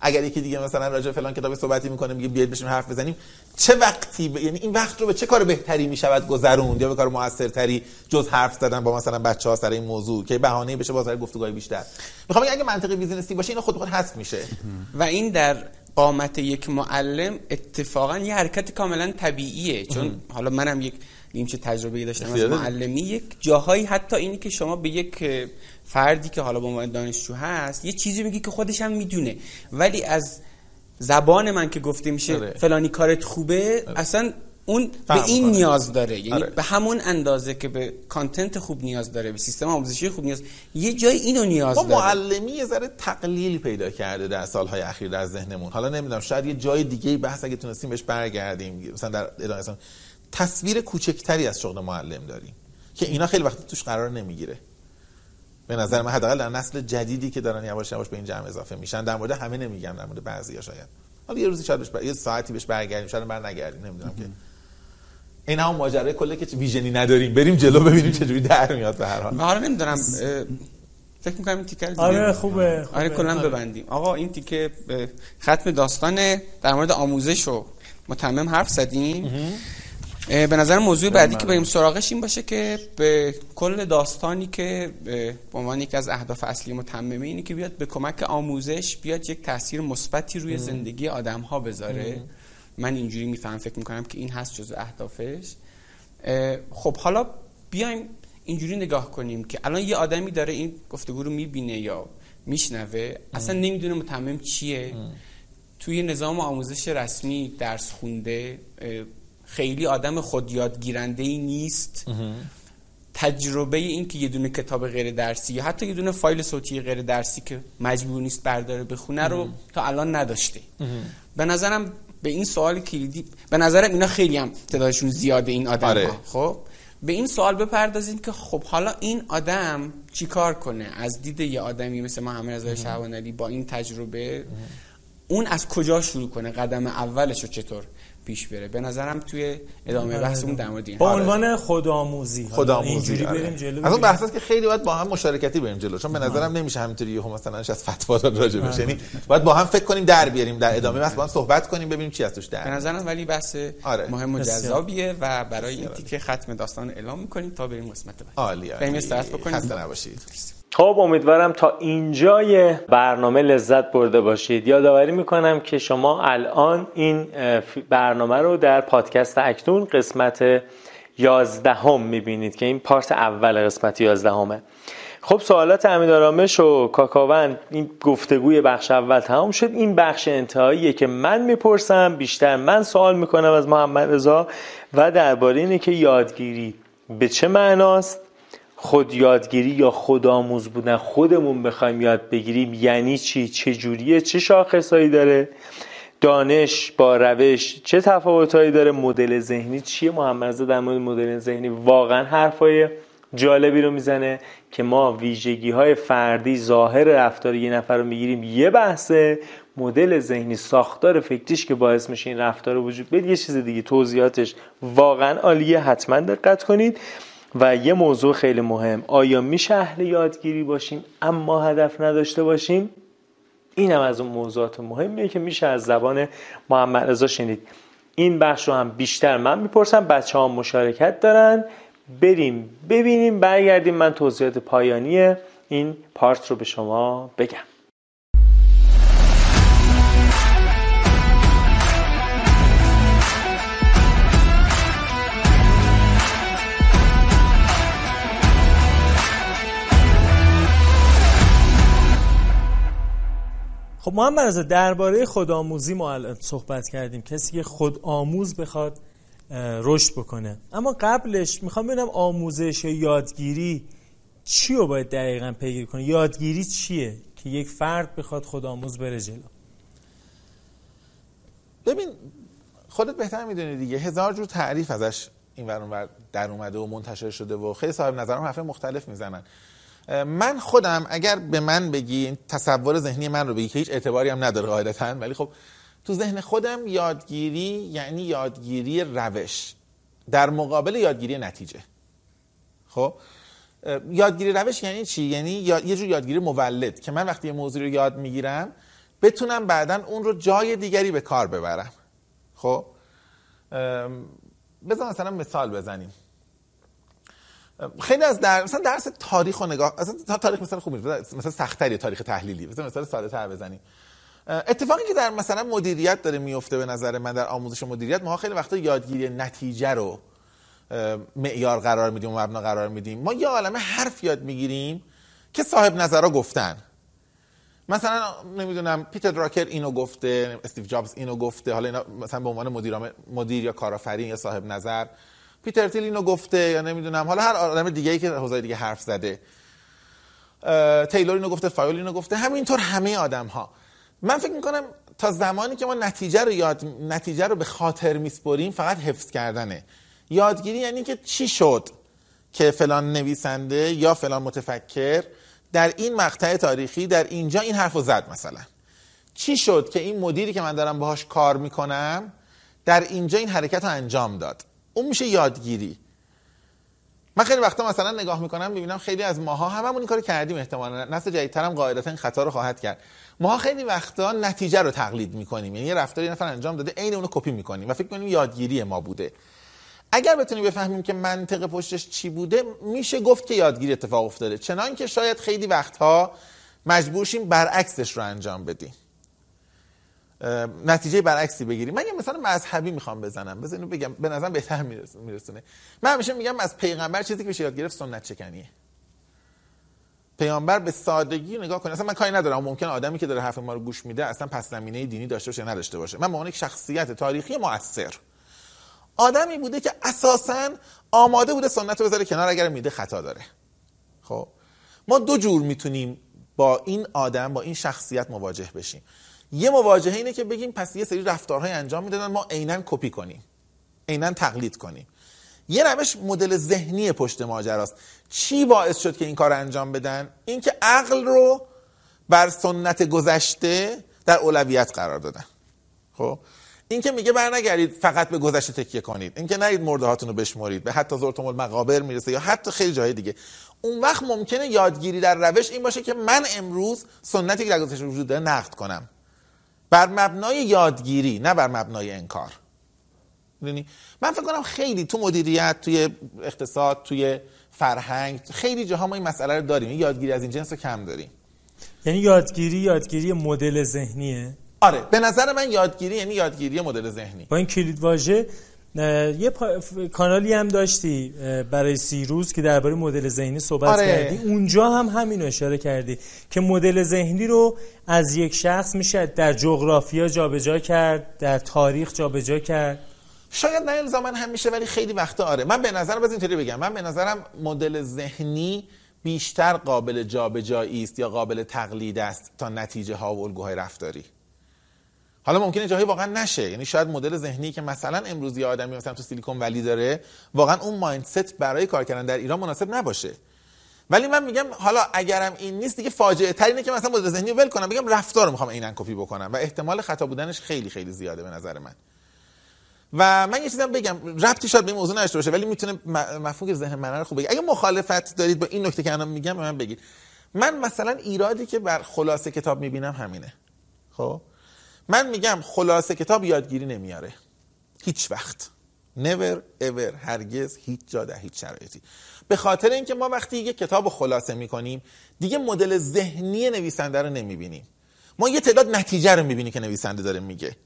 Speaker 3: اگر یکی دیگه مثلا راجع فلان کتاب صحبتی می‌کنه میگه بیاید بشیم حرف بزنیم. چه وقتی ب... یعنی این وقت رو به چه کار بهتری می‌شود گذروند؟ یا به کار موثرتری جز حرف زدن با مثلا بچه ها سر این موضوع که بهانه بشه باز برای گفتگوهای بیشتر؟ می‌خوام اگه منطقی بیزینسی باشه اینو خود به خود حذف میشه.
Speaker 4: و این در قامت یک معلم اتفاقا یه حرکت کاملا طبیعیه. چون حالا منم یک نیمچه تجربه داشتم از. معلمی یک جاهایی حتی اینی که شما به یک فردی که حالا به عنوان دانشجو هست یه چیزی میگی که خودش هم می‌دونه. ولی از زبان من که گفته میشه
Speaker 3: آره.
Speaker 4: فلانی کارت خوبه اصلا اون به این
Speaker 3: می‌کنه.
Speaker 4: نیاز داره. یعنی
Speaker 3: آره.
Speaker 4: به همون اندازه که به کانتنت خوب نیاز داره به سیستم آموزشی خوب نیاز یه جای اینو نیاز داره.
Speaker 3: معلمی یه ذره تقلیل پیدا کرده در سالهای اخیر در ذهنمون. حالا نمی‌دونم شاید یه جای دیگه بحث اگه تونستیم بهش برگردیم. مثلا در ادامه تصویر کوچکتری از شغل معلم داریم که اینا خیلی وقت توش قرار نمی‌گیره. به نظر من حداقل در نسل جدیدی که دارن یواش یواش به این جمع اضافه میشن در مورد همه نمیگم در مورد بعضیا شاید. حالا یه روزی شاید بهش بر... یه ساعتی بهش برگردیم شاید بر نگردیم نمی‌دونم که. این هم ماجرای کله که ویژنی نداریم بریم جلو ببینیم چجوری در میاد به هر حال.
Speaker 4: من حالا نمی‌دونم فکر می‌کنم این تیکر دیگه
Speaker 2: آره خوبه خوبه.
Speaker 4: آره کلا ببندیم. آقا این تیکه ختم داستان در مورد آموزش و متمم حرف زدیم. به نظر موضوع بعدی که بریم سراغش این باشه که به کل داستانی که به عنوان یکی از اهداف اصلی متممه اینه که بیاد به کمک آموزش بیاد یک تاثیر مثبتی روی زندگی آدم ها بذاره من اینجوری میفهم فکر می‌کنم که این هست جزو اهدافش. اه، خب حالا بیایم اینجوری نگاه کنیم که الان یه آدمی داره این گفتگو رو می‌بینه یا میشنوه اصلا نمی‌دونه متمم چیه. توی نظام آموزش رسمی درس خونده خیلی آدم خود یادگیرنده ای نیست. تجربه این که یه دونه کتاب غیر درسی یا حتی یه دونه فایل صوتی غیر درسی که مجبور نیست برداره بخونه رو تا الان نداشته. به نظرم به این سوال کلیدی به نظرم اینا خیلی هم تعدادشون زیاده این آدم
Speaker 3: آره.
Speaker 4: ها خب؟ به این سوال بپردازیم که خب حالا این آدم چیکار کنه؟ از دید یه آدمی مثل محمد رضا شعبان علی با این تجربه اون از کجا شروع کنه؟ قدم اولش رو چطور پیش بره به نظرم توی ادامه بحثمون در مورد این
Speaker 2: با عنوان خودآموزی
Speaker 3: خودآموزی
Speaker 2: اینجوری
Speaker 3: آره.
Speaker 2: بریم جلو
Speaker 3: از اون
Speaker 2: ببینیم.
Speaker 3: بحثاست که خیلی باید با هم مشارکتی بریم جلو چون به نظرم نمیشه همینطوری یهو مثلا از فتوا داد راجع بهش یعنی باید با هم فکر کنیم در بیاریم در ادامه بحث با هم صحبت کنیم ببینیم چی از توش در
Speaker 4: به. نظرم ولی بحث
Speaker 3: آره.
Speaker 4: مهم و. جذابیه و برای این تیکه ختم داستان اعلام می‌کنیم تا بریم قسمت بعد
Speaker 3: عالی
Speaker 4: بریم استراحت بکنیم
Speaker 3: خسته نباشید
Speaker 1: خب امیدوارم تا اینجای برنامه لذت برده باشید. یادآوری می‌کنم که شما الان این برنامه رو در پادکست اکنون قسمت 11 هم می‌بینید که این پارت اول قسمت 11 همه خب سوالات امیدارامش و کاکاوند این گفتگوی بخش اول تمام شد. این بخش انتهاییه که من می‌پرسم بیشتر من سوال می‌کنم از محمد رضا و درباره اینه که یادگیری به چه معناست؟ خود یادگیری یا خودآموز بودن خودمون بخوایم یاد بگیریم یعنی چی؟ چه جوریه؟ چه شاخصهایی داره؟ دانش با روش چه تفاوتهایی داره؟ مدل ذهنی چیه؟ محمد در مورد مدل ذهنی واقعا حرفای جالبی رو می‌زنه که ما ویژگی های فردی ظاهر رفتار یه نفر رو می‌گیریم. یه بحثه مدل ذهنی ساختار فکریش که باعث میشه این رفتار رو وجود بیاد یه چیز دیگه توضیحاتش. واقعا عالیه حتما دقت کنید. و یه موضوع خیلی مهم. آیا میشه اهل یادگیری باشیم؟ اما هدف نداشته باشیم؟ این از اون موضوعات مهمیه که میشه از زبان محمد رضا شنید. این بخش رو هم بیشتر من می‌پرسم. بچه ها مشارکت دارن. بریم ببینیم برگردیم. من توضیحات پایانی این پارت رو به شما بگم.
Speaker 2: خب محمد رضا درباره خودآموزی ما صحبت کردیم. کسی که خودآموز بخواد اه، رشد بکنه. اما قبلش می‌خوام ببینم آموزش یا یادگیری چی رو باید دقیقا پیگیری کنه؟ یادگیری چیه که یک فرد بخواد خودآموز بره جلو؟
Speaker 3: ببین خودت بهتر می‌دونی دیگه. هزار جور تعریف ازش این ور در اومده و منتشر شده و خیلی صاحب نظرم حرف مختلف می‌زنن. من خودم اگر به من بگی تصور ذهنی من رو بگی که هیچ اعتباری هم نداره قاعدتا ولی خب تو ذهن خودم یادگیری یعنی یادگیری روش در مقابل یادگیری نتیجه. خب؟ یادگیری روش یعنی چی؟ یعنی یه جور یادگیری مولد که من وقتی یه موضوع رو یاد می‌گیرم بتونم بعدا اون رو جای دیگری به کار ببرم. خب؟ بذار مثلا مثال بزنیم. خیلی از در مثلا درس تاریخ و نگاه تا- تاریخ مثلا خوب مثلا سختری تاریخ تحلیلی. مثلا مثال ساده تر بزنیم. اتفاقی که در مثلا مدیریت داره میفته به نظر من در آموزش مدیریت ما خیلی وقتا یادگیری نتیجه رو معیار قرار میدیم و مبنا قرار میدیم. ما یه عالمه حرف یاد می‌گیریم که صاحب نظرها گفتن. مثلا نمی‌دونم پیتر دراکر اینو گفته استیو جابز اینو گفته حالا اینا مثلا به عنوان مدیر مدیر یا کارآفرین یا صاحب نظر. پیتر تیل اینو گفته یا نمی‌دونم. حالا هر آدم دیگه ای که حوزه دیگه حرف زده. تیلور اینو گفته فایول اینو گفته. همینطور همه آدم ها من فکر می‌کنم تا زمانی که ما نتیجه رو یاد نتیجه رو به خاطر میسپریم فقط حفظ کردنه. یادگیری یعنی که چی شد که فلان نویسنده یا فلان متفکر در این مقطع تاریخی در اینجا این حرف رو زد مثلا. چی شد که این مدیری که من دارم باهاش کار می‌کنم در اینجا این حرکت رو انجام داد؟ اون میشه یادگیری. من خیلی وقتا مثلا نگاه می‌کنم می‌بینم خیلی از ماها هممون این کارو کردیم احتمالا. نسل جدیدترم قاعدتا این خطا رو خواهد کرد. ماها خیلی وقتا نتیجه رو تقلید می‌کنیم. یعنی یه رفتاری یه نفر انجام داده عین اونو کپی می‌کنیم و فکر کنیم یادگیری ما بوده. اگر بتونیم بفهمیم که منطق پشتش چی بوده میشه گفت که یادگیری اتفاق افتاده. چنان که شاید خیلی وقتها مجبور شیم برعکسش رو انجام بدیم. نتیجه برعکسی بگیریم من یه مثلا مذهبی می‌خوام بزنم. بزن اینو بگم. به نظرم بهتر میرس- میرسونه. من همیشه میگم از پیغمبر چیزی که بشه یاد گرفت سنت چکنیه. پیامبر به سادگی نگاه کنه. اصلا من کاری ندارم. ممکن آدمی که داره حرف ما رو گوش میده اصلا پس زمینه دینی داشته باشه نداشته باشه. من به یک شخصیت تاریخی مؤثر. آدمی بوده که اساسا آماده بوده سنت رو بذاره کنار اگر میده خطا داره. خب؟ ما دو جور می‌تونیم با این آدم با این شخصیت مواجه بشیم. یه مواجهه اینه که بگیم پس یه سری رفتارهای انجام می‌دادن ما عینا کپی کنیم. عینا تقلید کنیم. یه روش مدل ذهنی پشت ماجراست. چی باعث شد که این کار انجام بدن؟ اینکه عقل رو بر سنت گذشته در اولویت قرار دادن. خب؟ این که میگه برنگردید فقط به گذشته تکیه کنید. این که نرید مرده هاتون رو بشمرید. به حتی زرتم المقابر می‌رسه یا حتی خیلی جای دیگه. اون وقت ممکنه یادگیری در روش این باشه که من امروز سنتی که در گذشته وجود داره نقد کنم. بر مبنای یادگیری نه بر مبنای انکار. من فکر کنم خیلی تو مدیریت توی اقتصاد توی فرهنگ خیلی جاها ما این مسئله رو داریم. این یادگیری از این جنس رو کم داریم.
Speaker 2: یعنی یادگیری یادگیری مدل ذهنیه؟
Speaker 3: آره. به نظر من یادگیری یعنی یادگیری مدل ذهنی.
Speaker 2: با این کلید واژه یه پا... کانالی هم داشتی برای سی روز که درباره مدل ذهنی صحبت
Speaker 3: آره.
Speaker 2: کردی. اونجا هم همین اشاره کردی که مدل ذهنی رو از یک شخص میشه در جغرافیا جابجا کرد در تاریخ جابجا کرد.
Speaker 3: شاید نه الزاما هم میشه ولی خیلی وقتا آره. من به نظرم باز اینطوری بگم. من به نظرم مدل ذهنی بیشتر قابل جابجایی است یا قابل تقلید است تا نتیجه ها و الگوهای رفتاری. حالا ممکنه جاهایی واقعا نشه. یعنی شاید مدل ذهنی که مثلا امروز یه آدمی مثلا تو سیلیکون ولی داره واقعا اون مایندست برای کار کردن در ایران مناسب نباشه. ولی من میگم حالا اگرم این نیست دیگه فاجعه تر اینه که مثلا مدل ذهنی ول کنم بگم رفتار رو می‌خوام عیناً کپی بکنم و احتمال خطا بودنش خیلی خیلی زیاده به نظر من. و من یه چیزم بگم ربطی شاید به این موضوع نداشته باشه ولی می‌تونه مفهوم ذهن من رو خوب بگه. اگه مخالفت دارید با این نکته که الان میگم من بگید. من مثلا ایرادی که بر خلاصه کتاب می‌بینم همینه. خب؟ من میگم خلاصه کتاب یادگیری نمیاره. هیچ وقت. Never ever هرگز هیچ جا در هیچ شرایطی. به خاطر اینکه ما وقتی یه کتاب خلاصه می‌کنیم دیگه مدل ذهنی نویسنده رو نمی‌بینیم. ما یه تعداد نتیجه رو می‌بینیم که نویسنده داره میگه.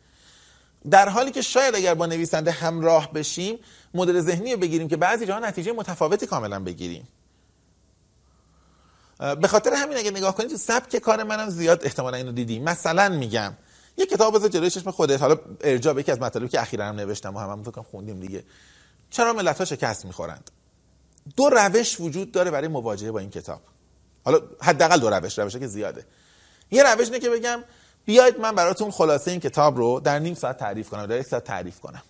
Speaker 3: در حالی که شاید اگر با نویسنده همراه بشیم مدل ذهنی رو بگیریم که بعضی جاها نتیجه متفاوتی کاملا بگیریم. به خاطر همین اگه نگاه کنید تو سبک کار منم زیاد احتمالا اینو دیدیم مثلا میگم یه کتاب بذار جلوی چشم خودت. حالا ارجاع به یکی از مطالبی که اخیرا هم نوشتم و هممون فکر خوندیم دیگه. چرا ملت ها شکست می‌خورند؟ دو روش وجود داره برای مواجهه با این کتاب. حالا حداقل دو روش روشه که زیاده. یه روش اینه که بگم بیاید من براتون خلاصه این کتاب رو در نیم ساعت تعریف کنم در یک ساعت تعریف کنم.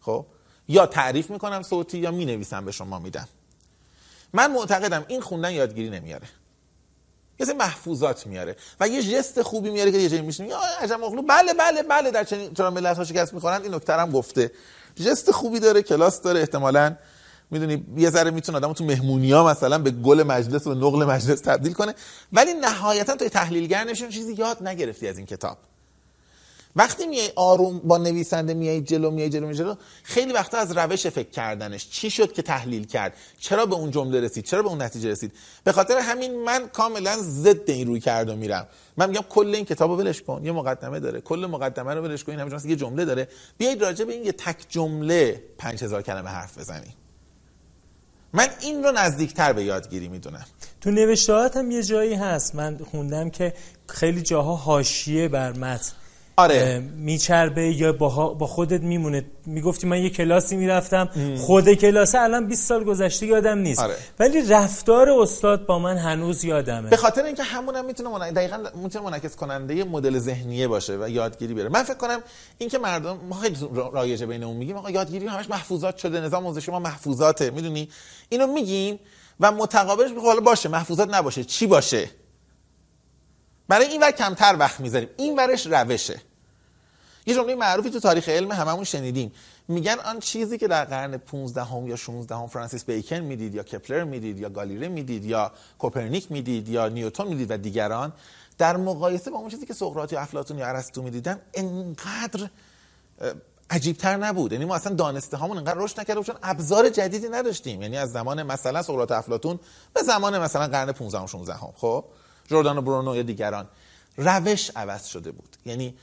Speaker 3: خب؟ یا تعریف می‌کنم صوتی یا می‌نویسم به شما میدم. من معتقدم این خوندن یادگیری نمیاره. یه محفوظات میاره و یه جست خوبی میاره که یه جایی میشنیم یا عجب مغلو. بله بله بله در چنین چرا ملت ها شکست می‌خورن این نکته هم گفته. جست خوبی داره کلاس داره. احتمالاً می‌دونی یه ذره می‌تونه آدمو تو مهمونی ها مثلا به گل مجلس و نقل مجلس تبدیل کنه. ولی نهایتا توی تحلیلگر نمیشون چیزی یاد نگرفتی از این کتاب. وقتی میای آروم با نویسنده میای جلو میای جلو میای خیلی وقتا از روش فکر کردنش. چی شد که تحلیل کرد؟ چرا به اون جمله رسید؟ چرا به اون نتیجه رسید؟ به خاطر همین من کاملا ضد این روی کرد و میرم. من میگم کل این کتابو ولش کن. یه مقدمه داره. کل مقدمه رو ولش کن. این همینجوری یه جمله داره. بیاید راجع به این یه تک جمله 5000 کلمه حرف بزنیم. من این رو نزدیکتر به یادگیری می‌دونم.
Speaker 2: تو نوشتهات هم یه جایی هست. من خوندم که خیلی جاها حاشیه بر متن.
Speaker 3: آره.
Speaker 2: میچربه یا با, با خودت میمونه. می‌گفتی من یه کلاسی می‌رفتم. خود کلاسه الان 20 سال گذشته یادم نیست.
Speaker 3: آره.
Speaker 2: ولی رفتار استاد با من هنوز یادمه.
Speaker 3: به خاطر اینکه همون هم می‌تونه من... دقیقاً می‌تونه منعکس کننده مدل ذهنیه باشه و یادگیری بیاره من فکر کنم اینکه مردم ما خیلی رایجه بینمون میگیم آقا یادگیری همش محفوظات شده. نظام آموزشی ما محفوظاته. می‌دونی؟ اینو میگیم و متقابلش میگه حالا باشه. محفوظات نباشه. چی باشه؟ برای این ور کمتر وقت می‌ذاریم. این ورش روشه. یه جمله معروفی تو تاریخ علم هممون شنیدیم. میگن آن چیزی که در قرن 15 هم یا 16 هم فرانسیس بیکن می‌دید یا کپلر می‌دید یا گالیله می‌دید یا کوپرنیک می‌دید یا نیوتن می‌دید و دیگران در مقایسه با اون چیزی که سقراط یا افلاطون یا ارسطو می‌دیدن انقدر عجیبتر نبود. یعنی ما اصلا دانسته هامون انقدر رشد نکرده چون ابزار جدیدی نداشتیم. یعنی از زمان مثلا سقراط افلاطون به زمان مثلا قرن 15 و 16 هم خب؟ جردان برونو یا دیگران. روش عوض شده بود. یعنی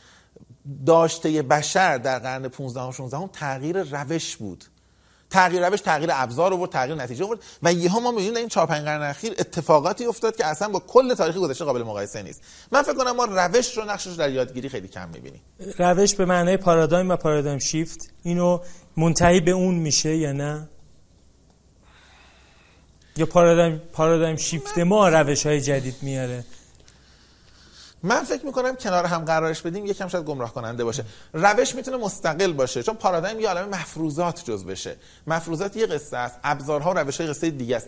Speaker 3: داشته بشر در قرن 15 و 16 هم تغییر روش بود. تغییر روش تغییر ابزار آورد تغییر نتیجه آورد و یهو ما می‌بینیم این 4 5 قرن اخیر اتفاقاتی افتاد که اصلا با کل تاریخ گذشته قابل مقایسه نیست. من فکر کنم ما روش رو نقشش در یادگیری خیلی کم می‌بینیم.
Speaker 2: روش به معنای پارادایم و پارادایم شیفت اینو منتهی به اون میشه یا نه؟ یا پارادایم پارادایم شیفت ما روش های جدید میاره؟
Speaker 3: من فکر می‌کنم کنار هم قرارش بدیم یکم شاید گمراه کننده باشه. روش می‌تونه مستقل باشه چون پارادایم یه عالم مفروضات جز بشه. مفروضات یه قصه است ابزارها و روش های قصه دیگه است.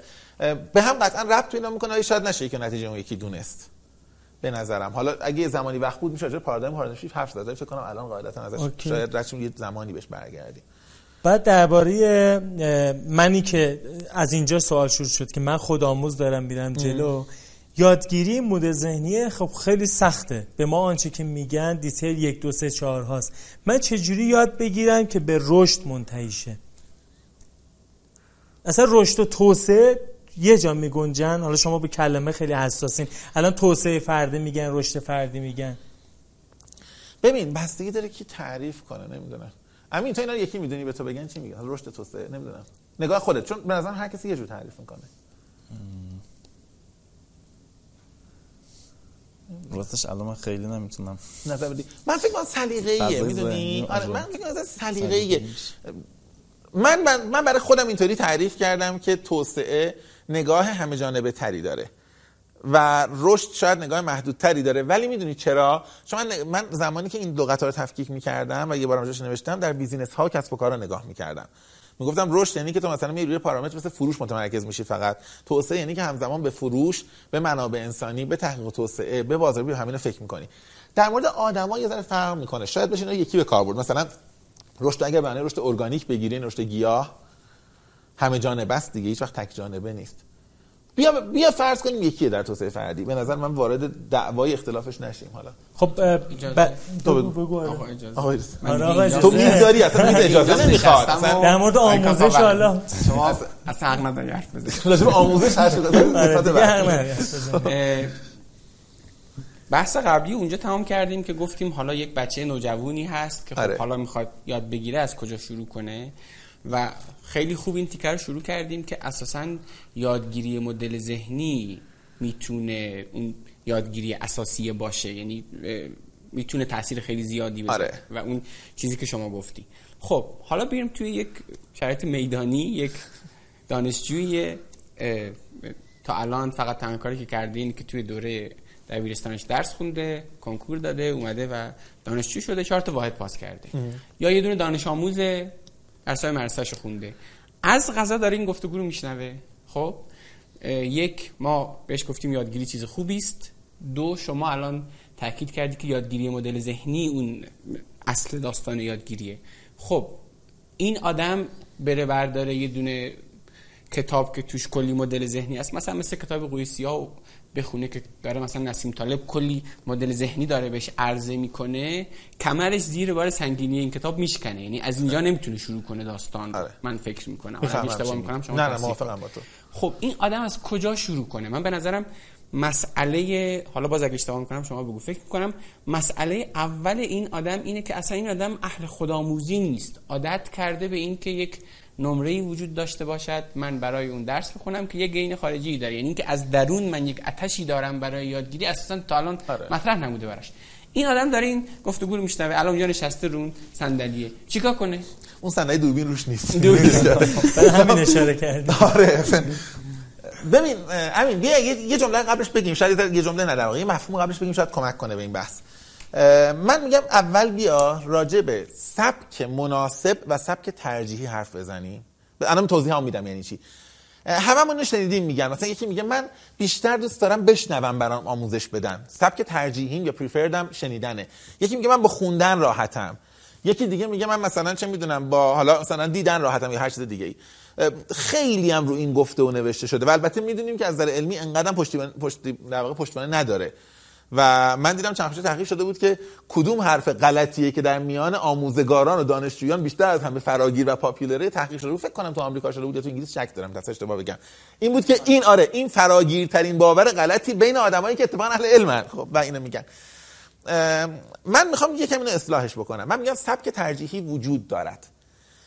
Speaker 3: به هم قطعا ربط اینا می‌کنه شاید نشه که نتیجه اون یکی دونست. به نظرم. حالا اگه زمانی وقت بود میشه راجع پارادایم پارادایم شیفت حرف زد فکر کنم الان قاعدتا ازش
Speaker 2: اوکی.
Speaker 3: شاید رچون یه زمانی بهش برگردیم.
Speaker 2: بعد درباره منی که از اینجا سوال شروع شد که من خودآموز دارم میرم جلو. یادگیری این مدل ذهنی خب خیلی سخته. به ما آنچه که میگن دیتیل یک دو سه چهار هاست. من چجوری یاد بگیرم که به رشد منتهی شه؟ اصلا رشد و توسعه یه جا میگنجن. حالا شما به کلمه خیلی حساسین. الان توسعه فردی میگن رشد فردی میگن.
Speaker 3: ببین بستگی داره کی تعریف کنه نمی‌دونم. امین تو اینا یکی می‌دونی به تو بگن چی میگن رشد توسعه نمی‌دونم. نگاه خودت چون به نظرم هر کسی یه جور تعریف می‌کنه.
Speaker 5: راستش الان من خیلی نمی‌تونم.
Speaker 3: نظر بدی من فکر کنم سلیقه‌ایه می‌دونی؟ آره. من فکر کنم سلیقه‌ایه. من من من برای خودم اینطوری تعریف کردم که توسعه نگاه همه جانبه تری داره و رشد شاید نگاه محدودتری داره. ولی می‌دونی چرا؟ چون من, من زمانی که این دو قطار رو تفکیک می‌کردم و یه بار راجعش نوشتم در بیزینس ها کسب و کار رو نگاه می‌کردم. می‌گفتم رشد یعنی که تو مثلا میری روی پارامتر مثل فروش متمرکز میشی فقط. توسعه یعنی که همزمان به فروش به منابع انسانی به تحقیق توسعه به بازاریابی به همین فکر می‌کنی. در مورد آدما یه ذره فرق می‌کنه. شاید بشه یکی به کار برد. مثلا رشد اگر معنی رشد ارگانیک بگیرین رشد گیاه همه جانبه است دیگه هیچ وقت تک جانبه نیست. بیا بیا فرض کنیم یکیه در توسعه فردی به نظر من وارد دعوای اختلافش نشیم حالا
Speaker 2: خب. ب-
Speaker 3: تو
Speaker 2: بگو
Speaker 3: بگو.
Speaker 2: آره.
Speaker 4: آقا اجازه. من
Speaker 2: آره، آقا
Speaker 3: تو. میز داری اصلا میز اجازه نمی‌خواد
Speaker 2: در مورد آموزش حالا
Speaker 4: شما اصلا حق نداری حرف بزنی (laughs)
Speaker 3: راجع به آموزش حرف
Speaker 2: آره بزنی.
Speaker 4: اه، بحث قبلی اونجا تمام کردیم که گفتیم حالا یک بچه نوجوانی هست که خب
Speaker 3: آره.
Speaker 4: حالا می‌خواد یاد بگیره از کجا شروع کنه و خیلی خوب این تیکر رو شروع کردیم که اساسا یادگیری مدل ذهنی می‌تونه اون یادگیری اساسی باشه یعنی می‌تونه تاثیر خیلی زیادی بذاره.
Speaker 3: آره.
Speaker 4: و اون چیزی که شما گفتی. خب حالا بریم توی یک شرایط میدانی یک دانشجوی تا الان فقط تنها کاری که کرده اینه که توی دوره دبیرستانش درس خونده کنکور داده اومده و دانشجو شده چهار تا واحد پاس کرده. یا یه دونه دانش آموز درسای مدرسه‌ش خونده. از غذا داره این گفتگو رو میشنوه. خب؟ یک ما بهش گفتیم یادگیری چیز خوبی است. دو شما الان تاکید کردی که یادگیری مدل ذهنی اون اصل داستان یادگیریه. خب این آدم بره برداره یه دونه کتاب که توش کلی مدل ذهنی است. مثلا مثل کتاب قوی سیاه بخونه که داره مثلا نسیم طالب کلی مدل ذهنی داره بهش عرضه می‌کنه کمرش زیر بار سنگینی این کتاب میشکنه. یعنی از اینجا نمی‌تونه شروع کنه داستان
Speaker 3: آره.
Speaker 4: من فکر می‌کنم. اشتباه می‌کنم. شما
Speaker 3: نه نه موافقم با تو.
Speaker 4: خب این آدم از کجا شروع کنه؟ من به نظرم مسئله حالا باز اگه اشتباه می‌کنم شما بگو. فکر می‌کنم مسئله اول این آدم اینه که اصلا این آدم اهل خودآموزی نیست. عادت کرده به این که یک نمره وجود داشته باشد من برای اون درس بخونم که یه گین خارجی داره. یعنی اینکه از درون من یک آتشی دارم برای یادگیری اساسا تا الان
Speaker 3: آره.
Speaker 4: مطرح نبوده براش. این آدم داره این گفتگو رو میشنوه. الان اونجا نشسته رو صندلیه. چیکار کنه؟
Speaker 3: اون صندلی دوربین روش نیست. (laughs) (laughs)
Speaker 2: برای همین اشاره کردی.
Speaker 3: آره ببین امین بیا یه جمله قبلش بگیم. شاید یه جمله نه در واقع. یه مفهوم قبلش بگیم شاید کمک کنه به این بحث. من میگم اول بیا راجع به سبک مناسب و سبک ترجیحی حرف بزنیم الان توضیح هم میدم یعنی چی. هممون شنیدیم میگن. مثلا یکی میگه من بیشتر دوست دارم بشنوم برام آموزش بدن. سبک ترجیحیم یا پریفردم شنیدنه. یکی میگه من با خوندن راحتم. یکی دیگه میگه من مثلا چه می‌دونم با حالا مثلا دیدن راحتم یا هر چیز دیگه ای خیلی هم رو این گفته و نوشته شده. و البته می‌دونیم که از نظر علمی انقدر پشتی در واقع نداره. و من دیدم چند تحقیق شده بود که کدوم حرف غلطیه که در میان آموزگاران و دانشجویان بیشتر از همه فراگیر و پاپولره تحقیق شده بود؟ فکر کنم تو آمریکا شده بود یا تو انگلیس شک دارم دست اشتباه بگم. این بود که این آره این فراگیرترین باور غلطی بین آدمایی که اتفاقا اهل علمن. خب و اینو میگن. من می‌خوام یکم اینو اصلاحش بکنم. من میگم سبک ترجیحی وجود دارد.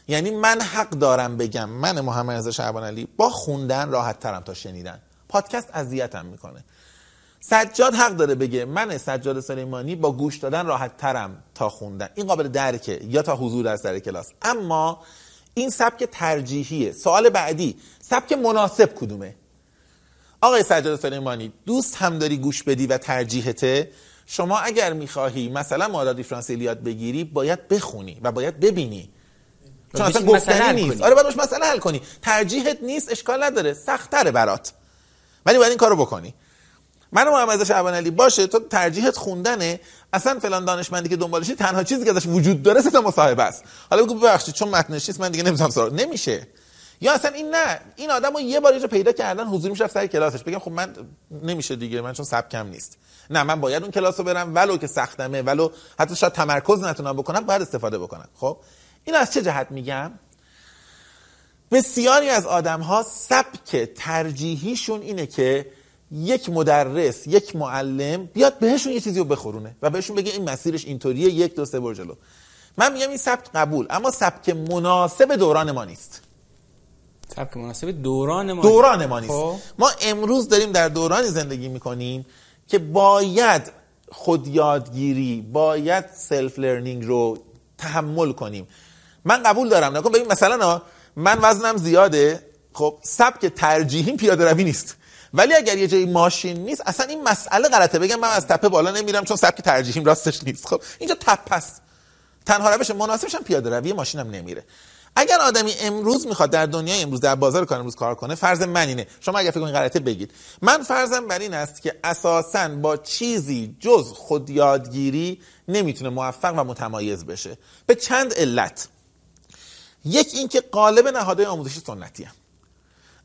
Speaker 3: یعنی من حق دارم بگم من محمد رضا شعبان علی با خوندن راحت ترم تا شنیدن. پادکست اذیتم می‌کنه. سجاد حق داره بگه من سجاد سلیمانی با گوش دادن راحت ترم تا خوندن. این قابل درکه یا تا حضور در سر کلاس. اما این سبک ترجیحیه. سوال بعدی سبک مناسب کدومه؟ آقای سجاد سلیمانی دوست هم داری گوش بدی و ترجیحته؟ شما اگر می‌خواهی مثلا معادلات دیفرانسیل یاد بگیری باید بخونی و باید ببینی. چون اصلا گفتنی نیست. آره باید مسئله حل کنی. ترجیحت نیست اشکال نداره. سختره برات. ولی باید این کارو بکنی. من محمد شعبان علی باشه تو ترجیحت خوندنه. اصلا فلان دانشمندی که دنبالشی تنها چیزی که ازش وجود داره سه تا مصاحبه است. حالا بگو ببخشید چون متنش نیست من دیگه نمی‌تونم سراغ نمیشه. یا اصلا این نه این آدم رو یه بار یه جا پیدا کردن حضور میشه سر کلاسش. بگم خب من نمیشه دیگه من چون سبکم نیست. نه من باید اون کلاس رو برم ولو که سختمه ولو حتی شاید تمرکز نتونم بکنم باید استفاده بکنم. خب؟ این از چه جهت میگم؟ بسیاری از آدم ها سبک ترجیحیشون اینه که یک مدرس یک معلم بیاد بهشون یه چیزی رو بخورونه و بهشون بگه این مسیرش اینطوریه یک دو سه برو جلو. من میگم این سبک قبول اما سبک مناسب دوران ما نیست.
Speaker 4: سبک مناسب دوران ما
Speaker 3: دوران ما نیست.
Speaker 4: خب.
Speaker 3: ما امروز داریم در دورانی زندگی می‌کنیم که باید خودیادگیری باید self learning رو تحمل کنیم. من قبول دارم. نگاه کن ببین مثلا من وزنم زیاده. خب سبک ترجیحیم پیاده روی نیست. ولی اگر یه جایی ماشین نیست اصلا این مسئله غلطه. بگم من از تپه بالا نمیرم چون سبک ترجیحیم راستش نیست. خب اینجا تپه است تنها روش مناسبش هم پیاده روی ماشینم نمیره. اگر آدمی امروز می‌خواد در دنیای امروز در بازار کار امروز کار کنه فرض من اینه. شما اگر فکر کنید غلطه بگید. من فرضم بر این است که اساسا با چیزی جز خودیادگیری نمی‌تونه موفق و متمایز بشه. به چند علت. یک اینکه غالب نهادهای آموزشی سنتی.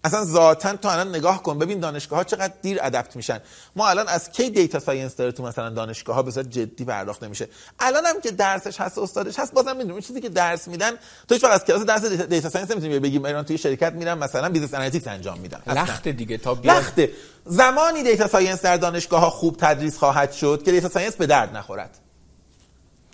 Speaker 3: اصلا ذاتا تو الان نگاه کن ببین دانشگاه ها چقدر دیر adapt میشن. ما الان از کی data science داره تو مثلا دانشگاه ها به صورت جدی پرداخته میشه الان هم که درسش هست استادش هست بازم می‌دونیم چیزی که درس میدن تو هیچ وقت از کلاس درس data- science نمی‌تونی بگی من توی شرکت میرم مثلا business analytics انجام میدم.
Speaker 4: لخت دیگه تا بیاد.
Speaker 3: لخته. زمانی data science در دانشگاه ها خوب تدریس خواهد شد که data science به درد نخورد.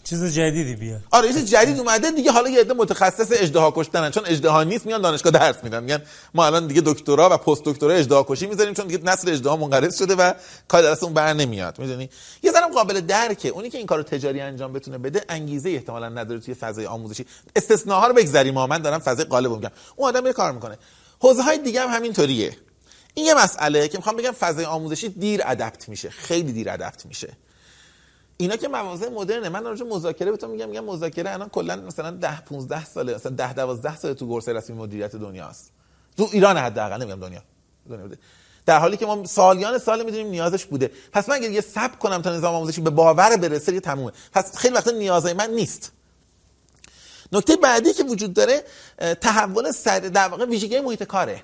Speaker 2: چیز جدیدی بیاد.
Speaker 3: آره یه جدید اومده دیگه حالا یه عده متخصص اژدها کشتنن. چون اژدها نیست میان دانشگاه درس میدن. میگن ما الان دیگه دکترا و پست‌دکترا اژدها کشی می‌ذاریم چون دیگه نسل اژدها منقرض شده و کار درس اون بر نمیاد. می‌دونی؟ یه ذره قابل درکه. اونی که این کارو تجاری انجام بتونه بده انگیزه احتمالا نداره توی فضای آموزشی. استثناها رو بگذریم. ها من دارم فضای غالب میگم. اون آدم میره کار می‌کنه. حوزه های دیگه هم همینطوریه. این یه مسئله که می‌خوام بگم فضای آموزشی دیر ادپت میشه. خیلی دیر ادپت میشه. اینا که مواضع مدرنه. من راجع مذاکره بهتون میگم میگم مذاکره الان کلا مثلا 10 15 ساله مثلا 10 12 ساله تو کورس رسمی مدیریت دنیاست. تو ایران حداقل نمیگم دنیا. دنیا بوده. در حالی که ما سالیان سال می‌دونیم نیازش بوده. پس من اگه یه سب کنم تا نظام آموزشی به باور برسه یه تمومه. پس خیلی وقتا نیازهای من نیست. نکته بعدی که وجود داره تحول سر در واقع ویژگی محیط کاره.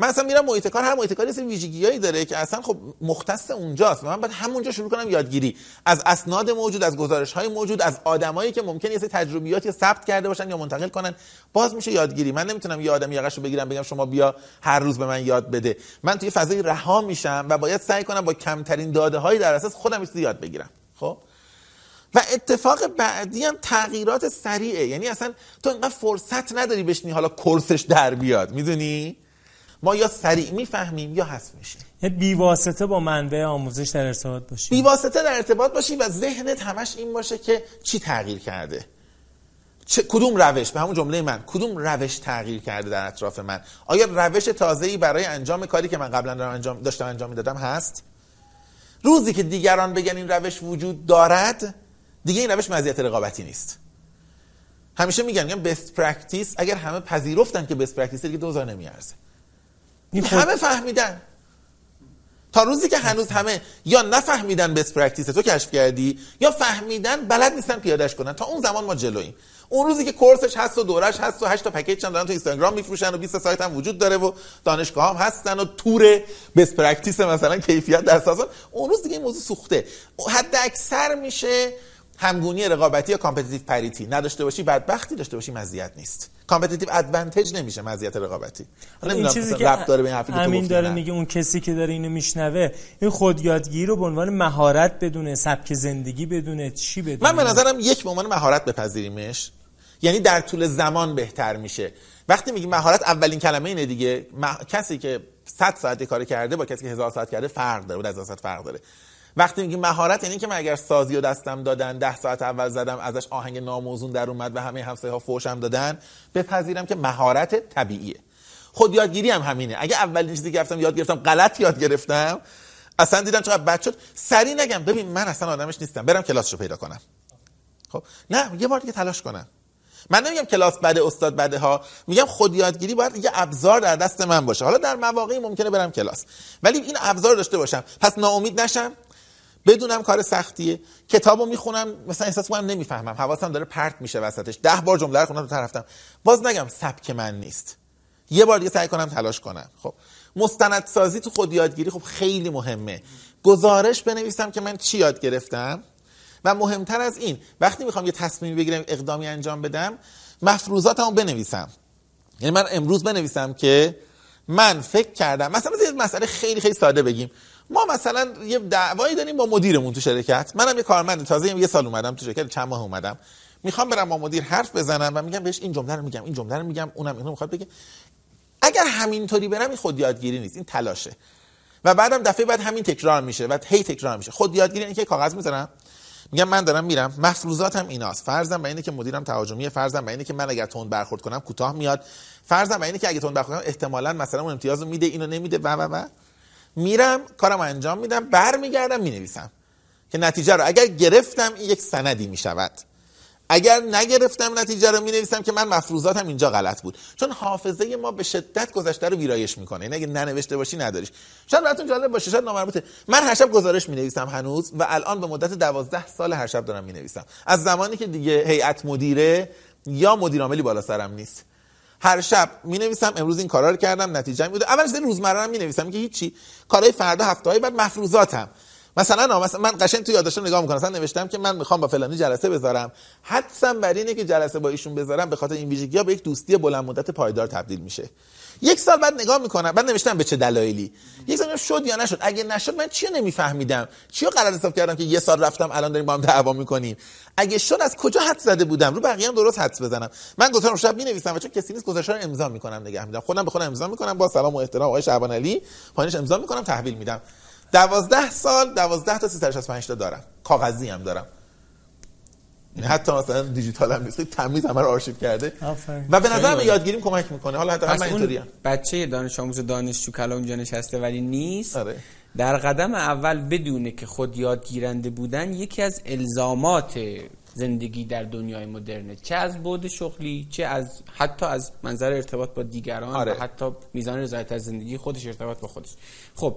Speaker 3: من اصلا میرم محیط کار هر محیط کاری سری ویژگیایی داره که اصلا خب مختص اونجاست. من باید همونجا شروع کنم یادگیری. از اسناد موجود از گزارش های موجود از آدمایی که ممکن یه سری تجربیاتی ثبت کرده باشن یا منتقل کنن. باز میشه یادگیری. من نمی‌تونم یه آدمی یقش رو بگیرم بگم شما بیا هر روز به من یاد بده. من توی فضای رها میشم و باید سعی کنم با کمترین داده هایی در اساس خودم چیزی یاد بگیرم. خب؟ و اتفاق بعدی هم تغییرات سریعه. یعنی اصلا تو انقدر فرصت نداری بشنی حالا کورسش در بیاد. می‌دونی؟ ما یا سریع می‌فهمیم یا حذف میشیم.
Speaker 2: بیواسطه با منبع آموزش در ارتباط باشی
Speaker 3: بیواسطه در ارتباط باشی و ذهنت همش این باشه که چی تغییر کرده. چه کدوم روش؟ به همون جمله من کدوم روش تغییر کرده در اطراف من؟ آیا روش تازه‌ای برای انجام کاری که من قبلا دارم انجام داشتم انجام می‌دادم هست؟ روزی که دیگران بگن این روش وجود دارد دیگه این روش مزیت رقابتی نیست. همیشه میگن میگن best practice اگر همه پذیرفتن که best practice دیگه دوزار نمیارزه.
Speaker 2: این خود-
Speaker 3: همه فهمیدن. تا روزی که هنوز همه یا نفهمیدن best practice تو کشف کردی یا فهمیدن بلد نیستن پیادش کنن. تا اون زمان ما جلوییم. اون روزی که کورسش هست و دورش هست و 8 تا پکیج هم دارن تو اینستاگرام میفروشن و 20 سایت هم وجود داره و دانشگاه هم هستن و توش best practice مثلا کیفیت در سازمان. اون روز دیگه این موضوع سوخته. حد اکثر میشه همگونی رقابتی یا competitive parity نداشته باشی بدبختی داشته باشی مزیت نیست. competitive advantage نمیشه مزیت رقابتی.
Speaker 2: این
Speaker 3: نمی‌دونم
Speaker 2: چیزی که
Speaker 3: داره به این حرفی گفتی
Speaker 2: داره. میگه اون کسی که داره اینو میشنوه این خودیادگیری رو به عنوان مهارت بدونه سبک زندگی بدونه چی بدونه.
Speaker 3: من به نظرم یک به عنوان مهارت بپذیریمش یعنی در طول زمان بهتر میشه. وقتی میگی مهارت اولین کلمه اینه دیگه مح- کسی که 100 ساعت کار کرده با کسی که 1000 ساعت کرده فرق داره و 1000 ساعت فرق داره. وقتی میگی مهارت یعنی که من اگر سازی و دستم دادن 10 ساعت اول زدم ازش آهنگ ناموزون در اومد و همه همسایه ها فوشم دادن بپذیرم که مهارت طبیعیه. خود یادگیری هم همینه. اگه اولین چیزی گرفتم یاد گرفتم غلط یاد گرفتم اصلا دیدم چقدر بد شد. سری نگم ببین من اصلا آدمش نیستم. برم کلاسشو پیدا کنم. خب؟ نه یه بار دیگه تلاش کنم. من نمیگم کلاس بده استاد بده ها. میگم خود یادگیری باید یه ابزار در دست من باشه. حالا در مواقعی ممکنه برم کلاس. ولی این ابزار داشته باشم. پس ناامید نشم. بدونم کار سختیه. کتابو می‌خونم مثلا احساس کنم نمی‌فهمم. حواسم داره پرت میشه وسطش. ده بار جمله رو خوندم تو رفتم. باز نگم سبک من نیست. یه بار دیگه سعی کنم تلاش کنم. خب. مستندسازی تو خود یادگیری خب خیلی مهمه. گزارش بنویسم که من چی یاد گرفتم؟ و مهمتر از این وقتی می‌خوام یه تصمیم بگیرم اقدامی انجام بدم مفروضاتمو بنویسم. یعنی من امروز بنویسم که من فکر کردم مثلا یه مسئله خیلی خیلی ساده بگیم. ما مثلا یه دعوایی داریم با مدیرمون تو شرکت. منم یه کارمند تازه یه سال اومدم تو شرکت چند ماه اومدم. می‌خوام برم با مدیر حرف بزنم و میگم بهش این جمله رو میگم این جمله رو میگم اونم اینو می‌خواد بگه. اگر همینطوری برم این خود یادگیری نیست. این تلاشه. و بعدم دفعه بعد همین تکرار میشه. و هی تکرار میشه. خود یادگیری اینه که کاغذ می‌ذارم. میگم من دارم میرم. مفروضاتم ایناست. فرضم بر اینه که مدیرم تهاجمیه فرضم بر اینه که من اگر تون برخورد کنم کوتاه میاد. فرضم اینه که اگه تون برخورد کنم احتمالاً مثلا اون امتیازو میده اینو نمیده و و و. میرم کارم انجام میدم برمیگردم می‌نویسم. که نتیجه رو اگر گرفتم این یک سندی می‌شود. اگر نگرفتم نتیجه رو می نویسم که من مفروضاتم اینجا غلط بود. چون حافظه ما به شدت گذشته رو ویرایش می‌کنه. یعنی اگه ننوشته باشی نداریش. شاید براتون جالب باشه شاید نامربوطه من هر شب گزارش می نویسم هنوز و الان به مدت دوازده سال هر شب دارم می نویسم از زمانی که دیگه هیئت مدیره یا مدیر عاملی بالا سرم نیست. هر شب می نویسم امروز این کارا رو کردم نتیجه می اولش روزمره می نویسم که هیچی. کارهای فردا هفته بعد مفروضاتم. مثلا مثلا من قشنگ تو یادداشتم نگاه می‌کنم. مثلا نوشتم که من می‌خوام با فلانی جلسه بذارم. حدسم بر اینه که جلسه با ایشون بذارم به خاطر این ویژگی‌ها به یک دوستی بلند مدت پایدار تبدیل میشه. یک سال بعد نگاه می‌کنم بعد نوشتم به چه دلایلی. یک سال شد یا نشد؟ اگه نشد من چی نمیفهمیدم؟ چی رو قرار حساب کردم که یه سال رفتم الان داریم با هم دعوا می‌کنیم؟ اگه شد از کجا حد زده بودم؟ رو بقیه هم درست حدس بزنم. من گفتم شب می نویسم و چون کسی نیست گزارش رو امضا می‌کنم نگه میدم خودم به خودم امضا می‌کنم با سلام و احترام آقای شعبان علی پایینش امضا می‌کنم تحویل میدم. دوازده سال دوازده تا 365 تا دارم. کاغذی هم دارم. یعنی حتی مثلا دیجیتال هم نیست. تمیز همه رو آرشیو کرده. و به نظر یادگیریم کمک می‌کنه. حالا حتی من اینطوری
Speaker 4: بچه دانش آموز دانشجو کلا اونجا نشسته ولی نیست. آره. در قدم اول بدونه که خود یادگیرنده بودن یکی از الزامات زندگی در دنیای مدرنه. چه از بود شغلی چه از حتی از منظر ارتباط با دیگران آره. و حتی میزان رضایت از زندگی خودش ارتباط با خودش. خب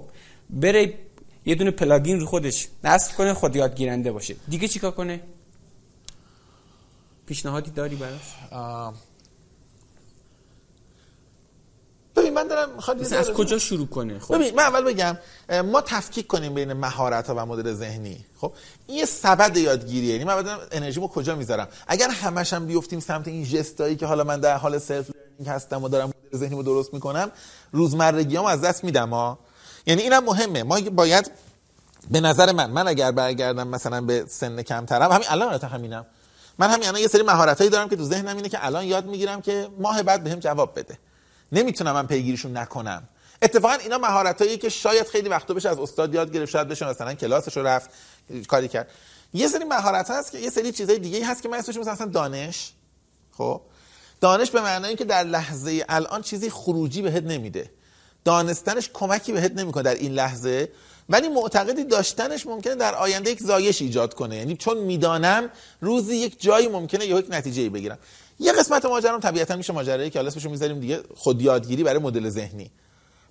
Speaker 4: بره یه دونه plugin رو خودش نصب کنه خود یادگیرنده باشه. دیگه چیکار کنه؟ پیشنهادی داری براش؟
Speaker 3: ببین من دارم می‌خواد
Speaker 4: از کجا شروع کنه؟
Speaker 3: خب. ببین من اول بگم ما تفکیک کنیم بین مهارت ها و مدل ذهنی. خب این یه سبد یادگیریه. یعنی من بدونم انرژیمو کجا می‌ذارم؟ اگر همش هم بیفتیم سمت این ژستایی که حالا من در حال self learning هستم و دارم مدل ذهنیمو درست می‌کنم روزمرگیامو از دست میدم ها. یعنی اینم مهمه. ما باید به نظر من من اگر برگردم مثلا به سن کمترم همین الان البته همینم. من همین الان یه سری مهارتایی دارم که تو ذهنم اینه که الان یاد می‌گیرم که ماه بعد بهم جواب بده. نمی‌تونم من پیگیریشون نکنم. اتفاقا اینا مهارتایی که شاید خیلی وقتا بشه از استاد یاد گرفت شاید بشه مثلا کلاسش رو رفت کاری کرد. یه سری مهارت هست که یه سری چیزای دیگه هست که من اسمش مثلا دانش. خب؟ دانش به معنای اینکه در لحظه الان چیزی خروجی بهت نمیده. دانستنش کمکی بهت نمی‌کنه در این لحظه ولی معتقدی داشتنش ممکنه در آینده یک زایش ایجاد کنه. یعنی چون می‌دانم روزی یک جایی ممکنه یک نتیجه بگیرم. یه قسمت ماجرا طبیعتا میشه ماجرایی که حالا می‌ذاریم دیگه خود یادگیری برای مدل ذهنی.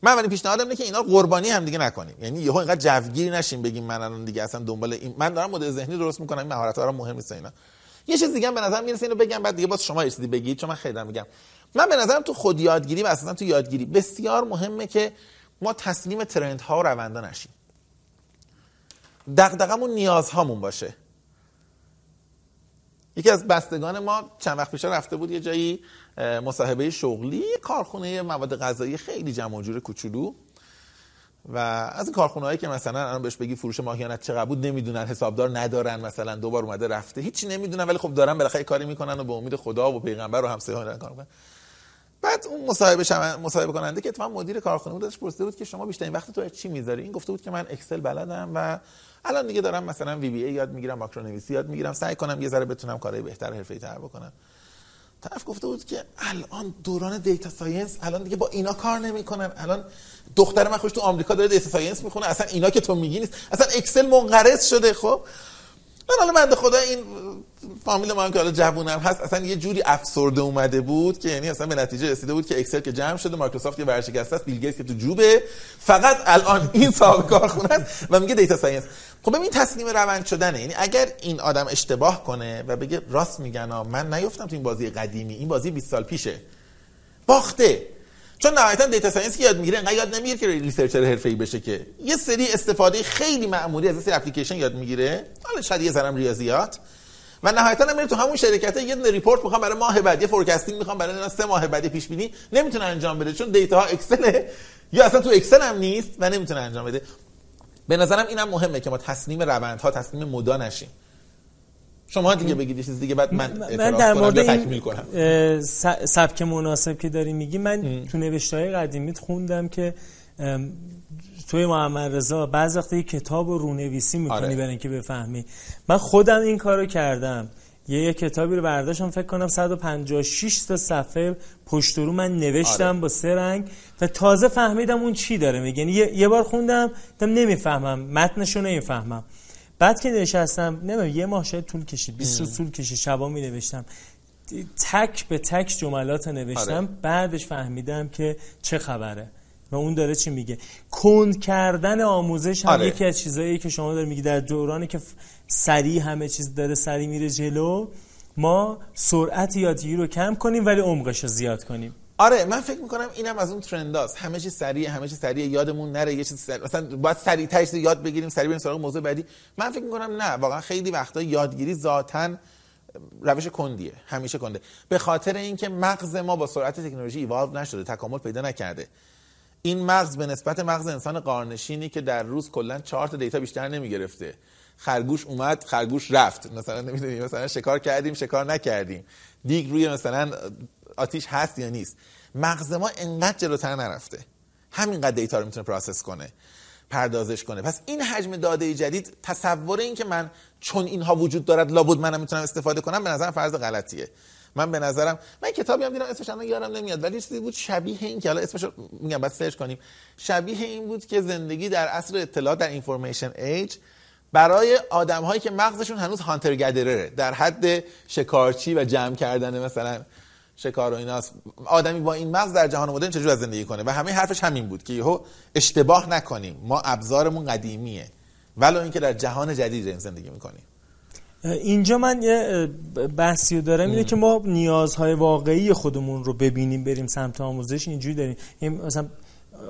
Speaker 3: من ولی پیشنهادم اینه که اینا قربانی هم دیگه نکنیم. یعنی یهو اینقدر جوگیری نشیم بگیم من الان دیگه اصلا دنبال این من دارم مدل ذهنی درست می‌کنم این مهارت ها مهم نیست اینا. یه چیز دیگه به نظر می‌رسه اینو بگم بعد دیگه باز شما چیزی بگید چون من خیلی میگم. من به نظرم تو خود یادگیری و اصلا تو یادگیری بسیار مهمه که ما تسلیم ترند ها و روندا نشیم. دغدغمون نیازهامون باشه. یکی از بستگان ما چند وقت پیش رفته بود یه جایی مصاحبه شغلی کارخونه مواد غذایی خیلی جمع جور کوچولو. و از این کارخونه هایی که مثلا الان بهش بگی فروش ماهیانت چقدر بود نمی‌دونن حسابدار ندارن مثلا دوبار اومده رفته. هیچی نمی‌دونن ولی خب دارن بالاخره کاری می‌کنن و به امید خدا و پیغمبر و همسایه‌ها دارن کار می‌کنن. بعد اون مصاحبه شما مصاحبه کننده که اتفاقا مدیر کارخونه بود پرسیده بود که شما بیشترین وقت تو چی می‌ذاری؟ این گفته بود که من Excel بلدم و الان دیگه دارم مثلا VBA یاد می‌گیرم ماکرو نویسی یاد می‌گیرم سعی کنم یه ذره بتونم کارهای بهتر حرفه‌ای تر بکنم. طرف گفته بود که الان دوران data science الان دیگه با اینا کار نمی‌کنن. الان دختر من خودش تو آمریکا داره data science می‌خونه اصلا اینا که تو میگی نیست. اصلا Excel منقرض شده خب؟ من حالا بنده خدا این فامیل ما هم که حالا جوونم هست اصلا یه جوری افسرده اومده بود که یعنی اصلا به نتیجه رسیده بود که Excel که جمع شده مایکروسافت یه ورشکسته است بیل گیتس که تو جوبه. فقط الان (laughs) این صاحب کارخونه است و میگه data science خب ببین تسلیم روند شدنه. یعنی اگر این آدم اشتباه کنه و بگه راست میگن من نیفتم تو این بازی قدیمی این بازی 20 سال پیشه. باخته. چون نهایتا data science که یاد می‌گیره انقدر یاد نمی‌گیره که researcher حرفه‌ای بشه که. یه سری استفاده خیلی معمولی از سری اپلیکیشن یاد می‌گیره. حالا شاید یه ذره ریاضیات. و نهایتا میره تو همون شرکت یه دونه report می‌خوام برای ماه بعد یه forecasting می‌خوام برای سه ماه بعد پیش بینی. نمی‌تونه انجام بده چون data ها Excel یا اصلا تو Excel هم نیست و نمی‌تونه انجام بده. به نظرم اینم مهمه که ما تسلیم روندها تسلیم مدا نشیم. شما دیگه بگید چیز دیگه بعد من
Speaker 1: من در مورد کنم سبک مناسب که داری میگی من ام. تو نوشته های قدیمیت خوندم که توی محمد رضا بعض وقتی کتاب رو رونویسی می‌کنی آره. برای اینکه بفهمی من خودم این کارو کردم یه, یه کتابی رو برداشتم فکر کنم 156 تا صفحه پشت رو من نوشتم آره. با سه رنگ و تازه فهمیدم اون چی داره میگه یعنی یه،, یه بار خوندم دم نمی‌فهمم متنش رو نمی‌فهمم بعد که نشستم نمی‌دونم یه ماه شاید طول کشید 20 روز طول کشید شبا می نوشتم تک به تک جملات نوشتم آره. بعدش فهمیدم که چه خبره و اون داره چی میگه کند کردن آموزش هم آره. یکی از چیزایی که شما داره میگی در دورانی که سریع همه چیز داره سریع میره جلو ما سرعت یادگیری رو کم کنیم ولی عمقش رو زیاد کنیم
Speaker 3: آره من فکر می‌کنم اینم از اون ترنداست همه چیز سریع همه چیز سریع یادمون نره یه چیز سریع. مثلا باید سریع تاش یاد بگیریم سریع بریم سراغ موضوع بعدی. من فکر می‌کنم نه واقعا خیلی وقتا یادگیری ذاتن روش کندیه همیشه کنده. به خاطر اینکه مغز ما با سرعت تکنولوژی ایوالو نشده تکامل پیدا نکرده. این مغز به نسبت مغز انسان غارنشینی که در روز کلا 4 تا data بیشتر نمی‌گرفته. خرگوش اومد خرگوش رفت. مثلا نمی‌دونی مثلا شکار کردیم شکار نکردیم. دیگ روی مثلا آتیش هست یا نیست. مغز ما انقدر جلوتر نرفته. همینقدر data رو می‌تونه process کنه پردازش کنه. پس این حجم داده جدید تصور این که من چون اینها وجود دارد لابد منم می‌تونم استفاده کنم به نظرم فرض غلطیه. من به نظرم من کتابی هم دیدم اسمش الان یادم نمیاد ولی چیزی بود شبیه این که حالا اسمش میگم بعد سرچ کنیم. شبیه این بود که زندگی در عصر اطلاعات در اینفورمیشن ایج برای آدم هایی که مغزشون هنوز هانتر گدرره در حد شکارچی و جمع کردن مثلا شکار و ایناست آدمی با این مغز در جهان مدرن چجور زندگی کنه؟ و همه حرفش همین بود که یهو اشتباه نکنیم. ما ابزارمون قدیمیه. ولو اینکه در جهان جدید زندگی می‌کنیم.
Speaker 1: اینجا من یه بحثی دارم اینه که ما نیازهای واقعی خودمون رو ببینیم بریم سمت آموزش اینجوری داریم. مثلا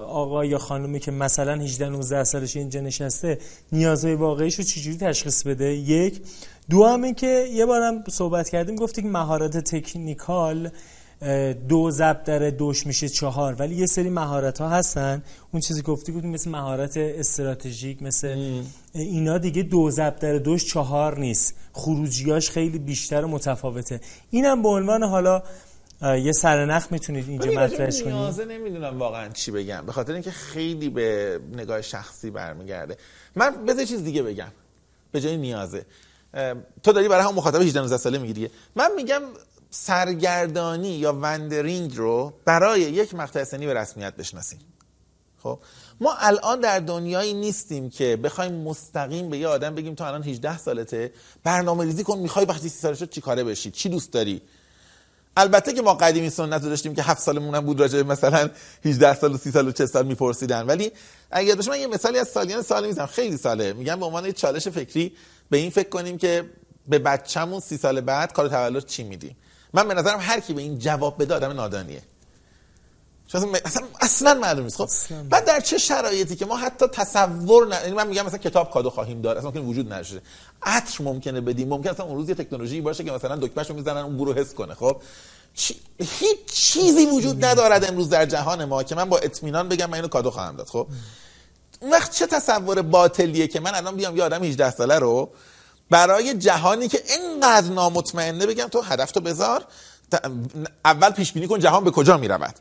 Speaker 1: آقا یا خانومی که مثلا 18 19 سالش اینجا نشسته نیازهای واقعیش رو چجوری تشخیص بده؟ یک دو هم که یه بارم صحبت کردیم گفتی که مهارت تکنیکال دو ضرب در دوش میشه چهار ولی یه سری مهارت ها هستن. اون چیزی گفتی بودیم مثل مهارت استراتژیک مثل اینا دیگه دو ضرب در دوش چهار نیست. خروجیاش خیلی بیشتر و متفاوته. اینم به عنوان حالا یه سرنخ می‌تونید اینجا مطرحش کنید.
Speaker 3: نیازه نمی‌دونم واقعا چی بگم. به خاطر اینکه خیلی به نگاه شخصی برمیگرده. من بذار چیز دیگه بگم. به جای نیازه. تو داری برای هم مخاطب 18 19 ساله می‌گیری. من میگم سرگردانی یا وندرینگ رو برای یک مقطع سنی به رسمیت بشناسیم. خب ما الان در دنیایی نیستیم که بخوایم مستقیم به یه آدم بگیم تو الان 18 سالته برنامه ریزی کن می‌خوای وقتی 30 سالش شد چیکاره بشی؟ چی دوست داری؟ البته که ما قدیمی سنت داشتیم که 7 سالمون هم بود راجع مثلا 18 سال و 30 سال و 40 سال میپرسیدن. ولی اگه باشه من یه مثالی از سالیان سال می‌زنم. خیلی ساله. میگم به عنوان چالش فکری به این فکر کنیم که به بچه‌مون 30 سال بعد کار تولد چی میدیم من به نظرم هر کی به این جواب بده آدم نادانیه. اصلا اصلا معلوم نیست. خب بعد در چه شرایطی که ما حتی تصور نه یعنی من میگم مثلا کتاب کادو خواهیم دار اصلا ممکن وجود نشه عطر ممکنه بدیم. ممکن اصلا اون روز یه تکنولوژی باشه که مثلا دکمهشو می‌زنن اون برو حس کنه. خب هیچ چیزی وجود ندارد امروز در جهان ما که من با اطمینان بگم من اینو کادو خواهم داد. خب اون وقت چه تصور باطلیه که من الان بیام یه آدم 18 ساله رو برای جهانی که اینقدر نامطمئنه بگم تو هدف تو بذار. اول پیش بینی کن جهان به کجا می‌رود.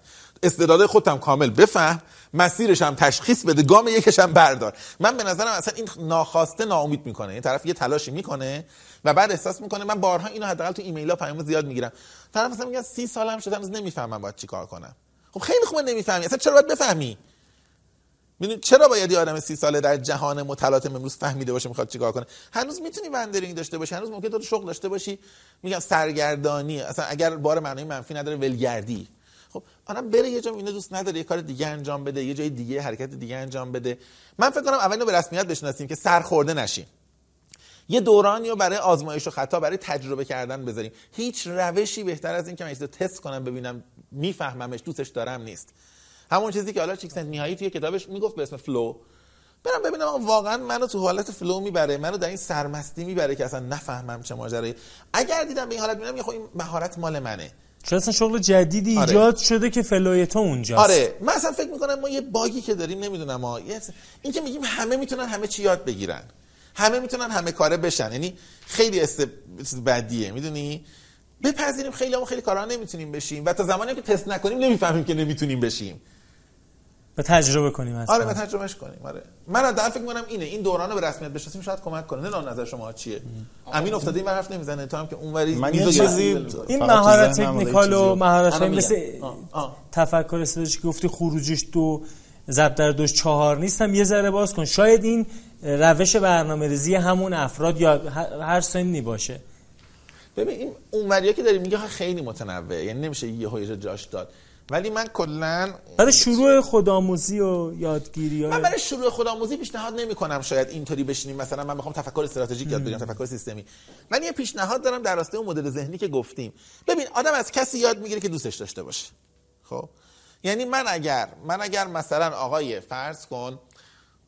Speaker 3: استعدادهای خودم کامل بفهم. مسیرش هم تشخیص بده. گام یکش هم بردار. من به نظرم اصلا این ناخواسته ناامید می‌کنه. این طرف یه تلاشی می‌کنه و بعد احساس می‌کنه من بارها اینو حداقل تو ایمیل ها پیام زیاد می‌گیرم. طرف مثلا میگه سی سالم هنوز نمی‌فهمم باید چیکار کنم. خب خیلی خوبه نمی‌فهمی. اصلا چرا باید بفهمی؟ می‌دونی چرا باید یه آدم سی ساله در جهان متلاطم امروز فهمیده باشه می‌خواد چیکار کنه؟ هنوز می‌تونی وندرینگ داشته باشی هنوز ممکن تو شغل داشته باشی. میگم سرگردانی اصلا اگر بار معنی منفی نداره ولگردی. خب آدم بره یه جا اینو دوست نداره یه کار دیگه انجام بده یه جای دیگه حرکت دیگه انجام بده. من فکر کنم اول اینو به رسمیت بشناسیم که سرخورده نشیم. یه دورانی رو برای آزمایش و خطا برای تجربه کردن بذاریم. هیچ روشی بهتر از این که من تست کنم ببینم میفهممش دوستش دارم نیست. همون چیزی که حالا چیکسنت میهایی توی کتابش می‌گفت به اسم flow. برم ببینم واقعا منو تو حالت flow می‌بره منو در این سرمستی می‌بره که اصلا نفهمم چه ماجرایی. اگر دیدم به این حالت می‌بینم خب این مهارت مال منه.
Speaker 2: چون اصلا شغل جدیدی آره. ایجاد شده که flow ی تو اونجاست.
Speaker 3: آره. من اصلا فکر می‌کنم ما یه باگی که داریم نمی‌دونم ما این که میگیم همه می‌تونن همه چی یاد بگیرن. همه می‌تونن همه کاره بشن. یعنی خیلی است بدیه می‌دونی؟ بپذیریم خیلی هم خیلی کارا نمی‌تونیم بشیم. و تا زمانی که تست نکنیم نمی‌فهمیم که نمی‌تونیم بشیم.
Speaker 2: به تجربه کنیم
Speaker 3: اصلا. آره به تجربهش کنیم آره. من از فکر می‌کنم اینه این دوران رو به رسمیت بشناسیم شاید کمک کنه. نه نظر شما چیه. امین افتاده این حرف نمی‌زنه. تو هم که اونوری
Speaker 5: من یه چیزی
Speaker 2: این مهارت تکنیکال و مهارت مثل تفکر استراتژیک گفتی خروجیش دو ضرب در دوش چهار نیستم. یه ذره باز کن. شاید این روش برنامه ریزی همون افراد یا هر سنی باشه.
Speaker 3: ببین این اونوریا که داری میگه خیلی متنوعه. یعنی نمیشه یه جاش داد. ولی من کلا
Speaker 2: برای شروع خودآموزی و یادگیری
Speaker 3: من برای شروع خودآموزی پیشنهاد نمی کنم شاید اینطوری بشینیم. مثلا من بخوام تفکر استراتژیک یاد بگیرم تفکر سیستمی. من یه پیشنهاد دارم در راسته اون مدل ذهنی که گفتیم. ببین آدم از کسی یاد می‌گیره که دوستش داشته باشه. خب؟ یعنی من اگر من اگر مثلا آقای فرض کن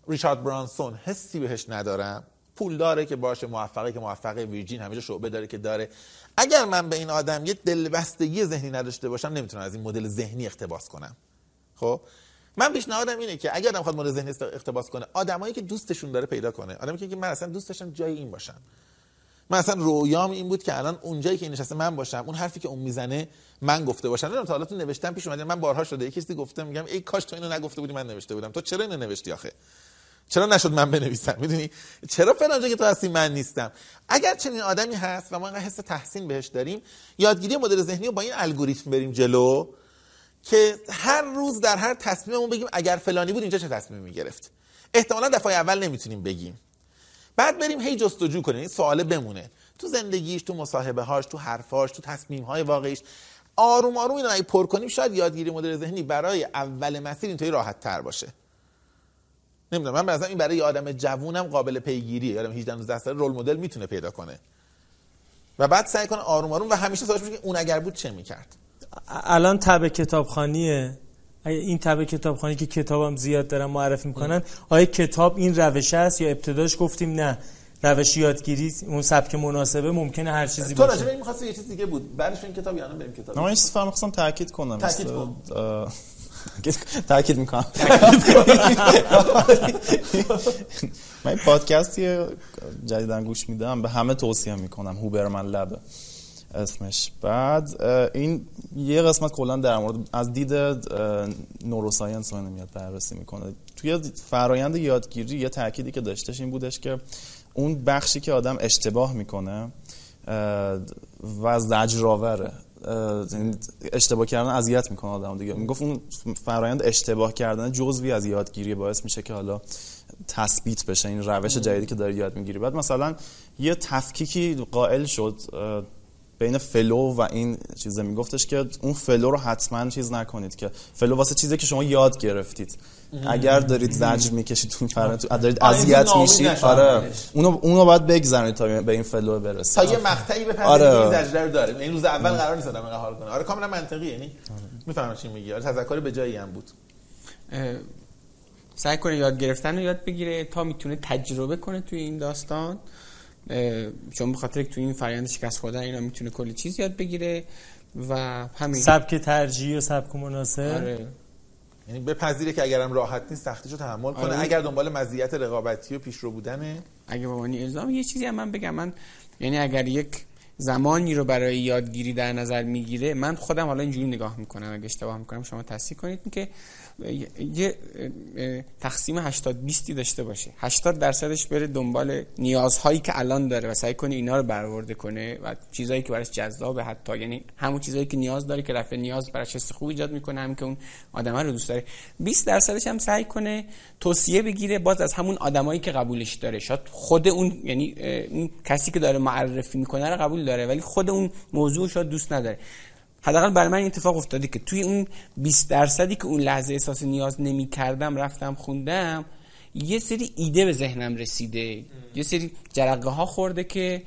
Speaker 3: ریچارد برانسون حسی بهش ندارم پول داره که باشه موفقه که موفقه ویرجین همیشه شعبه داره که داره. اگر من به این آدم یه دلبستگی ذهنی نداشته باشم نمی‌تونم از این مدل ذهنی اقتباس کنم. خب؟ من پیشنهادم اینه که اگر آدم خواهد مدل ذهنی اقتباس کنه آدمایی که دوستشون داره پیدا کنه. آدمی که من اصلا دوست داشتم جای این باشم. من اصلا رویام این بود که الان اونجایی که نشسته من باشم اون حرفی که اون می‌زنه من گفته باشم. نمی‌دونم تا حالا نوشتم پیش اومده من بارها شده یکی چیزی گفتم میگم ای کاش تو اینو نگفته بودی من نوشته بودم. تو چرا اینو نوشتی آخه؟ چرا نشد من بنویسم؟ می‌دونی؟ چرا فلان که تو هستی من نیستم؟ اگر چنین آدمی هست و ما اینقدر حس تحسین بهش داریم یادگیری مدل ذهنی رو با این الگوریتم بریم جلو که هر روز در هر تصمیممون بگیم اگر فلانی بود اینجا چه تصمیمی می‌گرفت؟ احتمالا دفعه اول نمی‌تونیم بگیم. بعد بریم هی جستجو کنیم این سواله بمونه. تو زندگیش تو مصاحبه هاش تو حرفاش تو تصمیم های واقعیش آروم آروم اینو اگه پر کنیم شاید یادگیری مدل ذهنی برای اول مسیر اینطوری راحت تر باشه. نمی‌دونم من به این برای یه آدم جوونم قابل پیگیریه. آدم 18 19 ساله رول مدل می‌تونه پیدا کنه. و بعد سعی کنه آروم آروم و همیشه سوالش که اون اگر بود چه می‌کرد؟
Speaker 2: الان تب کتابخانیه. این تب کتابخانی که کتابم زیاد دارم معرفی می‌کنن آیا کتاب این روش است یا ابتداش گفتیم نه؟ روش یادگیری اون سبک مناسبه ممکنه هر چیزی
Speaker 3: باشه. تو راجع یه چیز دیگه بود. بعدش این کتاب یعنی بریم کتاب.
Speaker 5: نه من فهم تاکید کنم.
Speaker 3: تاکید کن. (laughs)
Speaker 5: تاکید می‌کنم. (laughs) من پادکستی جدیدن گوش میدم به همه توصیه می‌کنم. هوبرمن لبه اسمش. بعد این یه قسمت کلا در مورد از دید نوروساینس رو میاد بررسی می‌کنه. توی فرایند یادگیری یه تأکیدی که داشتش این بودش که اون بخشی که آدم اشتباه می‌کنه و زجرآوره. اشتباه کردن اذیت می‌کنه آدم دیگه. می‌گفت اون فرایند اشتباه کردن جزوی از یادگیری باعث میشه که حالا تثبیت بشه. این روش جدیدی که داری یاد می‌گیری. بعد مثلا یه تفکیکی قائل شد بین flow و این چیزه. میگفتش که اون flow رو حتما چیز نکنید که flow واسه چیزی که شما یاد گرفتید. اگر دارید زجر می‌کشید تو فرآیند دارید اذیت میشید آره. اونو اونو باید بگذارید تا به این flow برسید.
Speaker 3: تا یه مقطعی به آره. این زجر رو داره این روز اول قرار نیست آدم حال کنه. آره کاملا منطقی یعنی آره. می‌فهمم چی میگی. آره تذکر به جایی هم بود.
Speaker 4: سعی کنه یاد گرفتن رو یاد بگیره تا می‌تونه تجربه کنه توی این داستان. چون بخاطر تو این فرآیند شکست خوردن اینا می‌تونه کلی چیز یاد بگیره و همین.
Speaker 2: سبک ترجیح و سبک مناسب.
Speaker 3: آره. یعنی بپذیره که اگرم راحت نیست سختیشو تحمل کنه. آره. اگر دنبال مزیت رقابتی و پیشرو بودنه.
Speaker 4: اگه معنی الزام یه چیزی هم من بگم. من یعنی اگر یک زمانی رو برای یادگیری در نظر می‌گیره من خودم حالا اینجوری نگاه می‌کنم. اگه اشتباه می‌کنم شما تصحیح کنید که یه تقسیم 80 20 داشته باشه. 80 درصدش بره دنبال نیازهایی که الان داره و سعی کنه اینا رو برآورده کنه و چیزایی که براش جذابه حتی. یعنی همون چیزایی که نیاز داره که رفع نیاز براش حس خوب ایجاد می‌کنه هم که اون آدم رو دوست داره. 20 درصدش هم سعی کنه توصیه بگیره باز از همون آدمایی که قبولش داره. شاید خود اون یعنی اون کسی که داره معرفی می‌کنه رو قبول داره ولی خود اون موضوع شاید دوست نداره. حداقل برای من این اتفاق افتاده که توی اون 20 درصدی که اون لحظه احساس نیاز نمی کردم رفتم خوندم یه سری ایده به ذهنم رسیده. یه سری جرقه ها خورده که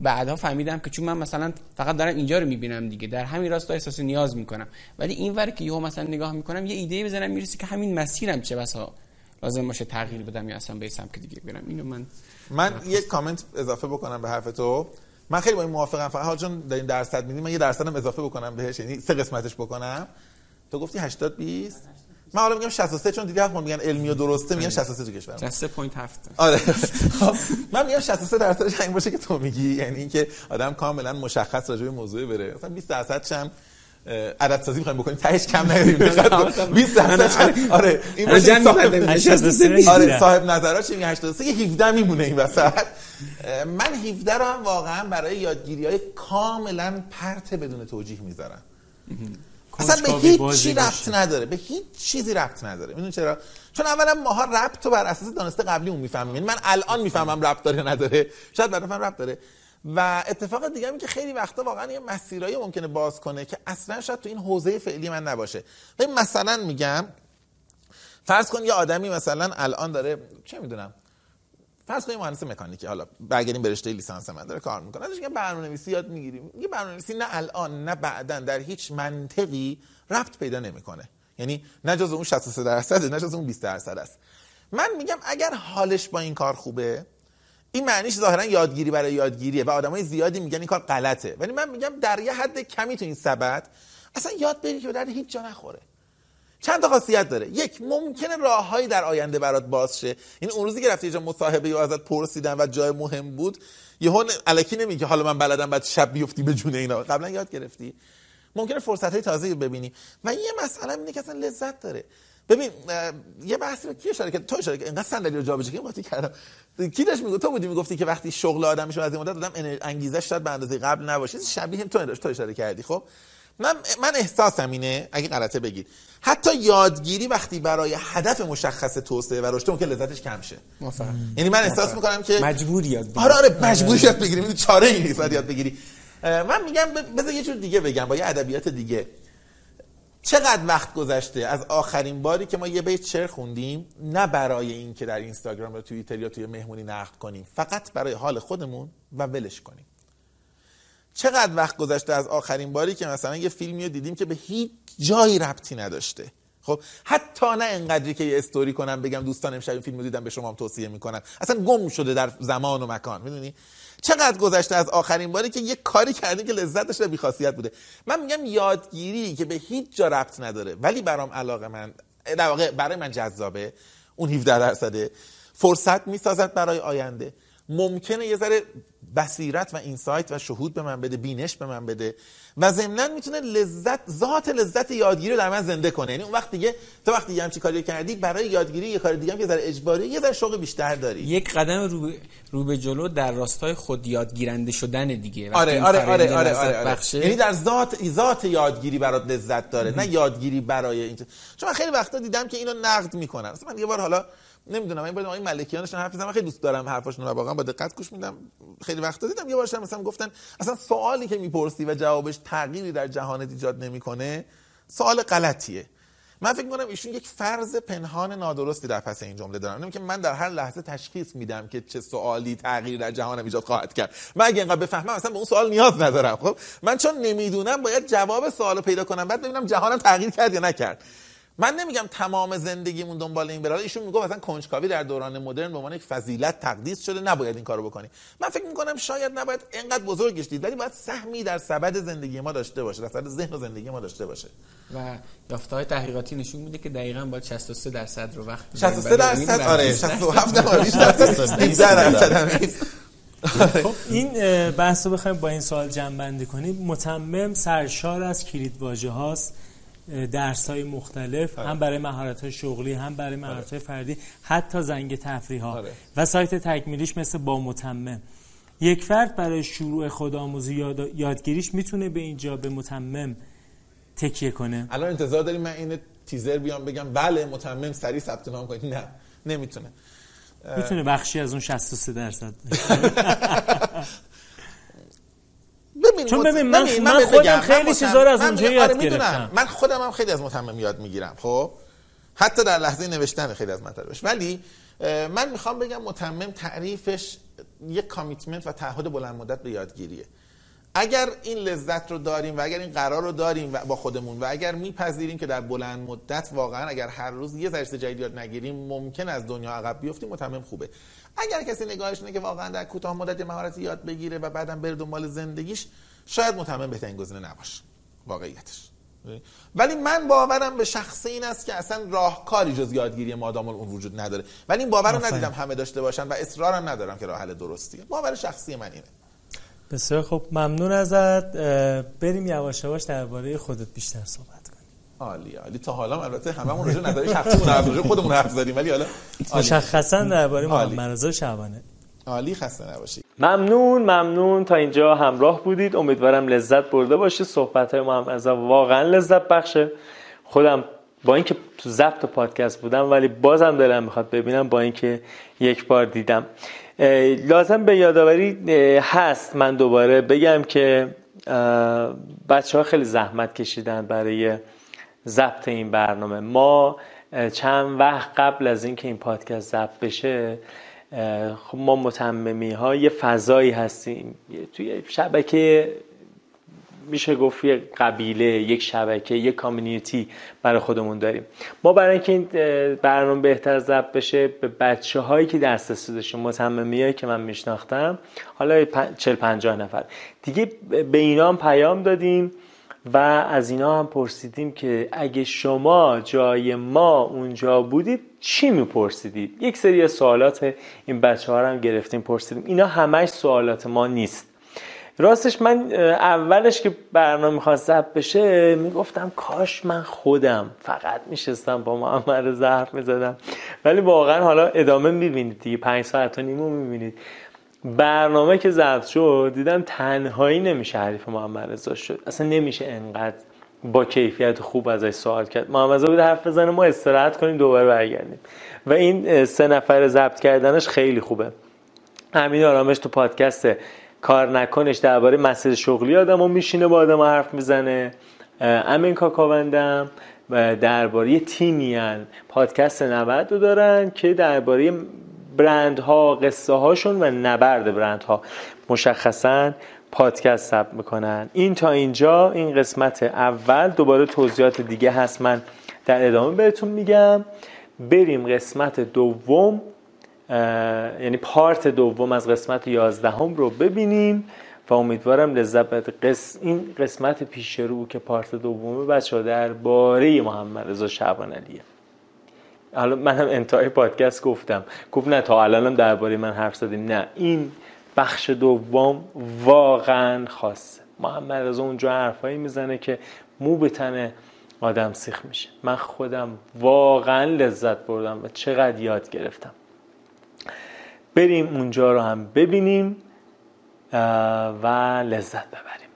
Speaker 4: بعدها فهمیدم که چون من مثلا فقط دارم اینجا رو می‌بینم دیگه در همین راستا احساس نیاز می‌کنم. ولی این ور که یهو مثلا نگاه می‌کنم یه ایده بزنم می‌رسه که همین مسیرم چه بسا لازم باشه تغییر بدم یا اصلا به که دیگه برم. اینو من
Speaker 3: من یک کامنت اضافه بکنم به حرف تو. من خیلی با این موافقم. فقط چون در این درصد میدیم من یه درصدم اضافه بکنم بهش. یعنی سه قسمتش بکنم. تو گفتی 80 20 من حالا میگم 63 چون دیدی حق میگن علمی و درسته میگن 63 تو کشور
Speaker 4: 63.7
Speaker 3: آره. خب، من میگم 63 درصدش این باشه که تو میگی. یعنی اینکه آدم کاملا مشخص راجع به موضوع بره. مثلا 20 درصد هم عدد سازی می‌خوایم بکنیم. تهش کم نیاریم 20 (laughs) درصد آره. این باشه آره صاحب نظرات چه میگه؟ 83 یه 17 میمونه این وسط. من 17 رو هم واقعا برای یادگیری های کاملا پرت بدون توجیه می‌ذارم. اصلا به هیچ چی ربط نداره. به هیچ چیزی ربط نداره. می‌دونی چرا؟ چون اولا ماها ربط تو بر اساس دانسته قبلی اون می‌فهمیم. یعنی من الان می‌فهمم ربط داره نداره. شاید برای من ربط داره. و اتفاق دیگه که خیلی وقتا واقعا یه مسیرایی ممکنه باز کنه که اصلا شاید تو این حوزه فعلی من نباشه. مثلا میگم فرض کن یه آدمی مثلا الان داره چه می‌دونم فرض کنیم مهندس مکانیکی حالا برگردیم به رشته لیسانس من داره کار می‌کنه ازش برنامه‌نویسی یاد می‌گیریم. یه برنامه‌نویسی نه الان نه بعدا در هیچ منطقی ربط پیدا نمی‌کنه. یعنی نه جز اون 63 درصد نه جز اون 20 درصد است. من میگم اگر حالش با این کار خوبه این معنیش ظاهرا یادگیری برای یادگیریه و آدمای زیادی میگن این کار غلطه. ولی من میگم در یه حد کمی تو این سبد اصلا یاد بری که درد هیچ جا نخوره. چند تا خاصیت داره. یک ممکنه راههایی در آینده برات باز شه. این اون روزی که رفتی یه مصاحبه و ازت پرسیدن و جای مهم بود یهو الکی نمیگه حالا من بلدم بعد شب بیفتی به جون اینا. قبلا یاد گرفتی. ممکنه فرصت های تازه ببینی. و یه مسئله اینه که اصلا لذت داره. ببین یه بحثی رو کی اشاره کرد؟ تو اشاره کرد. اینقدر صندلی رو جابجا کردم کی داشت می‌گفت؟ تو بودی می‌گفتی که وقتی شغل آدم میشه از این مدت دادم انگیزش شاید به اندازه قبل نباشه. شبیه تو تو اشاره کردی. خب من من احساسم اینه اگه غلطه بگید. حتی یادگیری وقتی برای هدف مشخص توسعه و رشد که لذتش کم شه. یعنی من احساس می‌کنم که
Speaker 4: مجبوری یاد
Speaker 3: بگیری. آره آره مجبوری یاد بگیری چاره ای نیست یاد بگیری. من میگم بذار یه جور دیگه بگم با یه ادبیات دیگه. چقدر وقت گذشته از آخرین باری که ما یه بیت شعر خوندیم؟ نه برای اینکه در اینستاگرام یا توییتر یا توی مهمونی نقد کنیم فقط برای حال خودمون و ولش کنیم. چقدر وقت گذشته از آخرین باری که مثلا یه فیلمی رو دیدیم که به هیچ جایی ربطی نداشته. خب حتی نه انقدری که یه استوری کنم بگم دوستان امشب این فیلم رو دیدم به شما هم توصیه می‌کنم. اصلا گم شده در زمان و مکان می‌دونی؟ چقدر گذشته از آخرین باری که یه کاری کردیم که لذت داشته بیخاصیت بوده. من میگم یادگیری که به هیچ جا ربط نداره. ولی برام علاقه من در واقع برای من جذابه. اون 17 درصده. فرصت می‌سازد برای آینده. ممکنه یه ذره بصیرت و اینسایت و شهود به من بده بینش به من بده. و ضمنا می‌تونه لذت ذات لذت یادگیری رو در من زنده کنه. یعنی اون وقت دیگه تو وقتی یه همچین کاری کردی برای یادگیری یه کار دیگه هم یه ذره اجباری یه ذره شوق بیشتر داری.
Speaker 4: یک قدم رو رو به جلو در راستای خود یادگیرنده شدن دیگه.
Speaker 3: آره آره آره آره, آره, آره. یعنی در ذات ذات یادگیری برات لذت داره نه یادگیری برای این چون من خیلی وقتا دیدم که اینو نقد می‌کنن. مثلا من یه بار حالا نمی‌دونم این این ملکیانش حرف می‌زنم خیلی دوست دارم حرفاشون رو واقعا با دقت گوش میدم. خیلی وقت دیدم یه بارش مثلا گفتن اصلا سوالی که می‌پرسی و جوابش تغییری در جهانت ایجاد نمی‌کنه سوال غلطیه. من فکر می‌کنم ایشون یک فرض پنهان نادرستی در پس این جمله دارن. که من در هر لحظه تشخیص میدم که چه سوالی تغییر در جهانم ایجاد خواهد کرد. من اگه اینقدر بفهمم اصلا به اون سوال نیاز ندارم خب؟ من چون نمی‌دونم باید جواب سوال پیدا کنم بعد ببینم جهانم تغییر کرد یا نکرد. من نمیگم تمام زندگیمون دنبال این برای ایشون میگه مثلا کنجکاوی در دوران مدرن به عنوان یک فضیلت تقدیس شده نباید این کارو بکنی. من فکر می‌کنم شاید نباید اینقدر بزرگش دید ولی باید سهمی در سبد زندگی ما داشته باشه در سبد ذهن و زندگی ما داشته باشه.
Speaker 4: و یافته های تحقیقاتی نشون میده که دقیقاً با 63 درصد رو وقت
Speaker 3: 63 درصد؟ آره 67 درصد. 17 درصد.
Speaker 2: خب این بحث رو بخوایم با این سوال جمع بندی کنیم. متمم سرشار از کلید واژه هاست. درس های مختلف
Speaker 3: آره.
Speaker 2: هم برای مهارت های شغلی هم برای مهارت های فردی حتی زنگ تفریح ها
Speaker 3: آره.
Speaker 2: و سایت تکمیلیش مثل با متمم. یک فرد برای شروع خودآموزی یاد... یادگیریش می‌تونه به اینجا به متمم تکیه کنه؟
Speaker 3: الان انتظار داریم من این تیزر بیام بگم. بله متمم سریع ثبت نام کنید. نه نمی‌تونه.
Speaker 2: می‌تونه بخشی از اون 63 درصد. (laughs)
Speaker 3: ببین
Speaker 2: چون ببین، من-
Speaker 3: ببین،
Speaker 2: من
Speaker 3: بهت
Speaker 2: خودم خیلی
Speaker 3: من
Speaker 2: چیزا رو از اونجا
Speaker 3: من-
Speaker 2: یاد
Speaker 3: آره، می‌دونم.
Speaker 2: گرفتم.
Speaker 3: من خودم هم خیلی از متمم یاد می‌گیرم. خب حتی در لحظه نوشتن خیلی از مطالبش. ولی من می‌خوام بگم متمم تعریفش یک کامیتمنت و تعهد بلند مدت به یادگیریه. اگر این لذت رو داریم و اگر این قرار رو داریم و با خودمون و اگر میپذیریم که در بلند مدت واقعا اگر هر روز یه ذره جدید یاد نگیریم ممکن از دنیا عقب بیفتیم متمم خوبه. اگر کسی نگاهش اینه که واقعا در کوتاه مدت یه مهارتی یاد بگیره و بعدم بره دنبال زندگیش شاید متمم بهترین گزینه نباشه. واقعیتش. ولی من باورم به شخص این است که اصلا راهکاری جز یادگیری مادام اون وجود نداره. ولی این باور رو
Speaker 2: آفرین.
Speaker 3: ندیدم همه داشته باشن و اصرارم ندارم که راه حل درستیه. باور شخصی من اینه.
Speaker 2: بسیار خب ممنون ازت. بریم یواش یواش درباره خودت بیشتر صحبت کنیم.
Speaker 3: عالی عالی. تا حالا هم البته هممون راجع به نظر شخصیمون حرف زدیم خودمون حرف زدیم ولی حالا.
Speaker 2: مشخصا درباره. محمد رضا شعبانه.
Speaker 3: عالی خسته نباشید.
Speaker 1: ممنون ممنون. تا اینجا همراه بودید. امیدوارم لذت برده باشید. صحبت های محمد رضا واقعا لذت بخشه. خودم با اینکه تو ضبط پادکست بودم ولی بازم دلم می‌خواد ببینم با اینکه یک بار دیدم. لازم به یادآوری هست. من دوباره بگم که بچه ها خیلی زحمت کشیدن برای ضبط این برنامه. ما چند وقت قبل از اینکه این پادکست ضبط بشه خب ما متممی ها یه فضایی هستیم. توی شبکه میشه گفت یه قبیله یک شبکه یک کامیونیتی برای خودمون داریم. ما برای اینکه این برنامه بهتر ضبط بشه به بچه هایی که دسترسی داشتیم متممی که من میشناختم حالا پ- 40 50 نفر. دیگه به اینا هم پیام دادیم و از اینا هم پرسیدیم که اگه شما جای ما اونجا بودید چی میپرسیدید؟ یک سری سوالات این بچه ها هم گرفتیم پرسیدیم. اینا همش سوالات ما نیست. راستش من اولش که برنامه می‌خواست ضبط بشه می‌گفتم کاش من خودم فقط میشستم با محمد حرف می‌زدم. ولی واقعا حالا ادامه می‌بینید دیگه پنج ساعت و نیمو می‌بینید. برنامه که ضبط شد دیدم تنهایی نمیشه حریف محمد رضا شد. اصلا نمیشه انقدر با کیفیت خوب ازش سوال کرد. محمد بود حرف بزنه ما استراحت کنیم دوباره برگردیم. و این سه نفر ضبط کردنش خیلی خوبه. همین آرامش تو پادکست کار نکنش درباره مسئله شغلی آدم میشینه با آدم حرف می‌زنه. امین کاکاوندم. و درباره تیمیان پادکست نبرد رو دارن که درباره برندها قصه هاشون و نبرد برندها. مشخصا پادکست ثبت می‌کنن. این تا اینجا این قسمت اول دوباره توضیحات دیگه هست. من در ادامه بهتون میگم. بریم قسمت دوم. یعنی پارت دوم از قسمت 11 هم رو ببینیم و امیدوارم لذت قس... این قسمت پیش رو که پارت دومه بچه ها درباره محمد رضا شعبان علیه. حالا من هم انتهای پادکست گفتم. گفت نه تا الانم درباره من حرف زدیم. نه این بخش دوم واقعا خاصه. محمد رضا اونجا حرفایی می‌زنه که مو به آدم سیخ میشه. من خودم واقعا لذت بردم و چقدر یاد گرفتم. بریم اونجا رو هم ببینیم و لذت ببریم.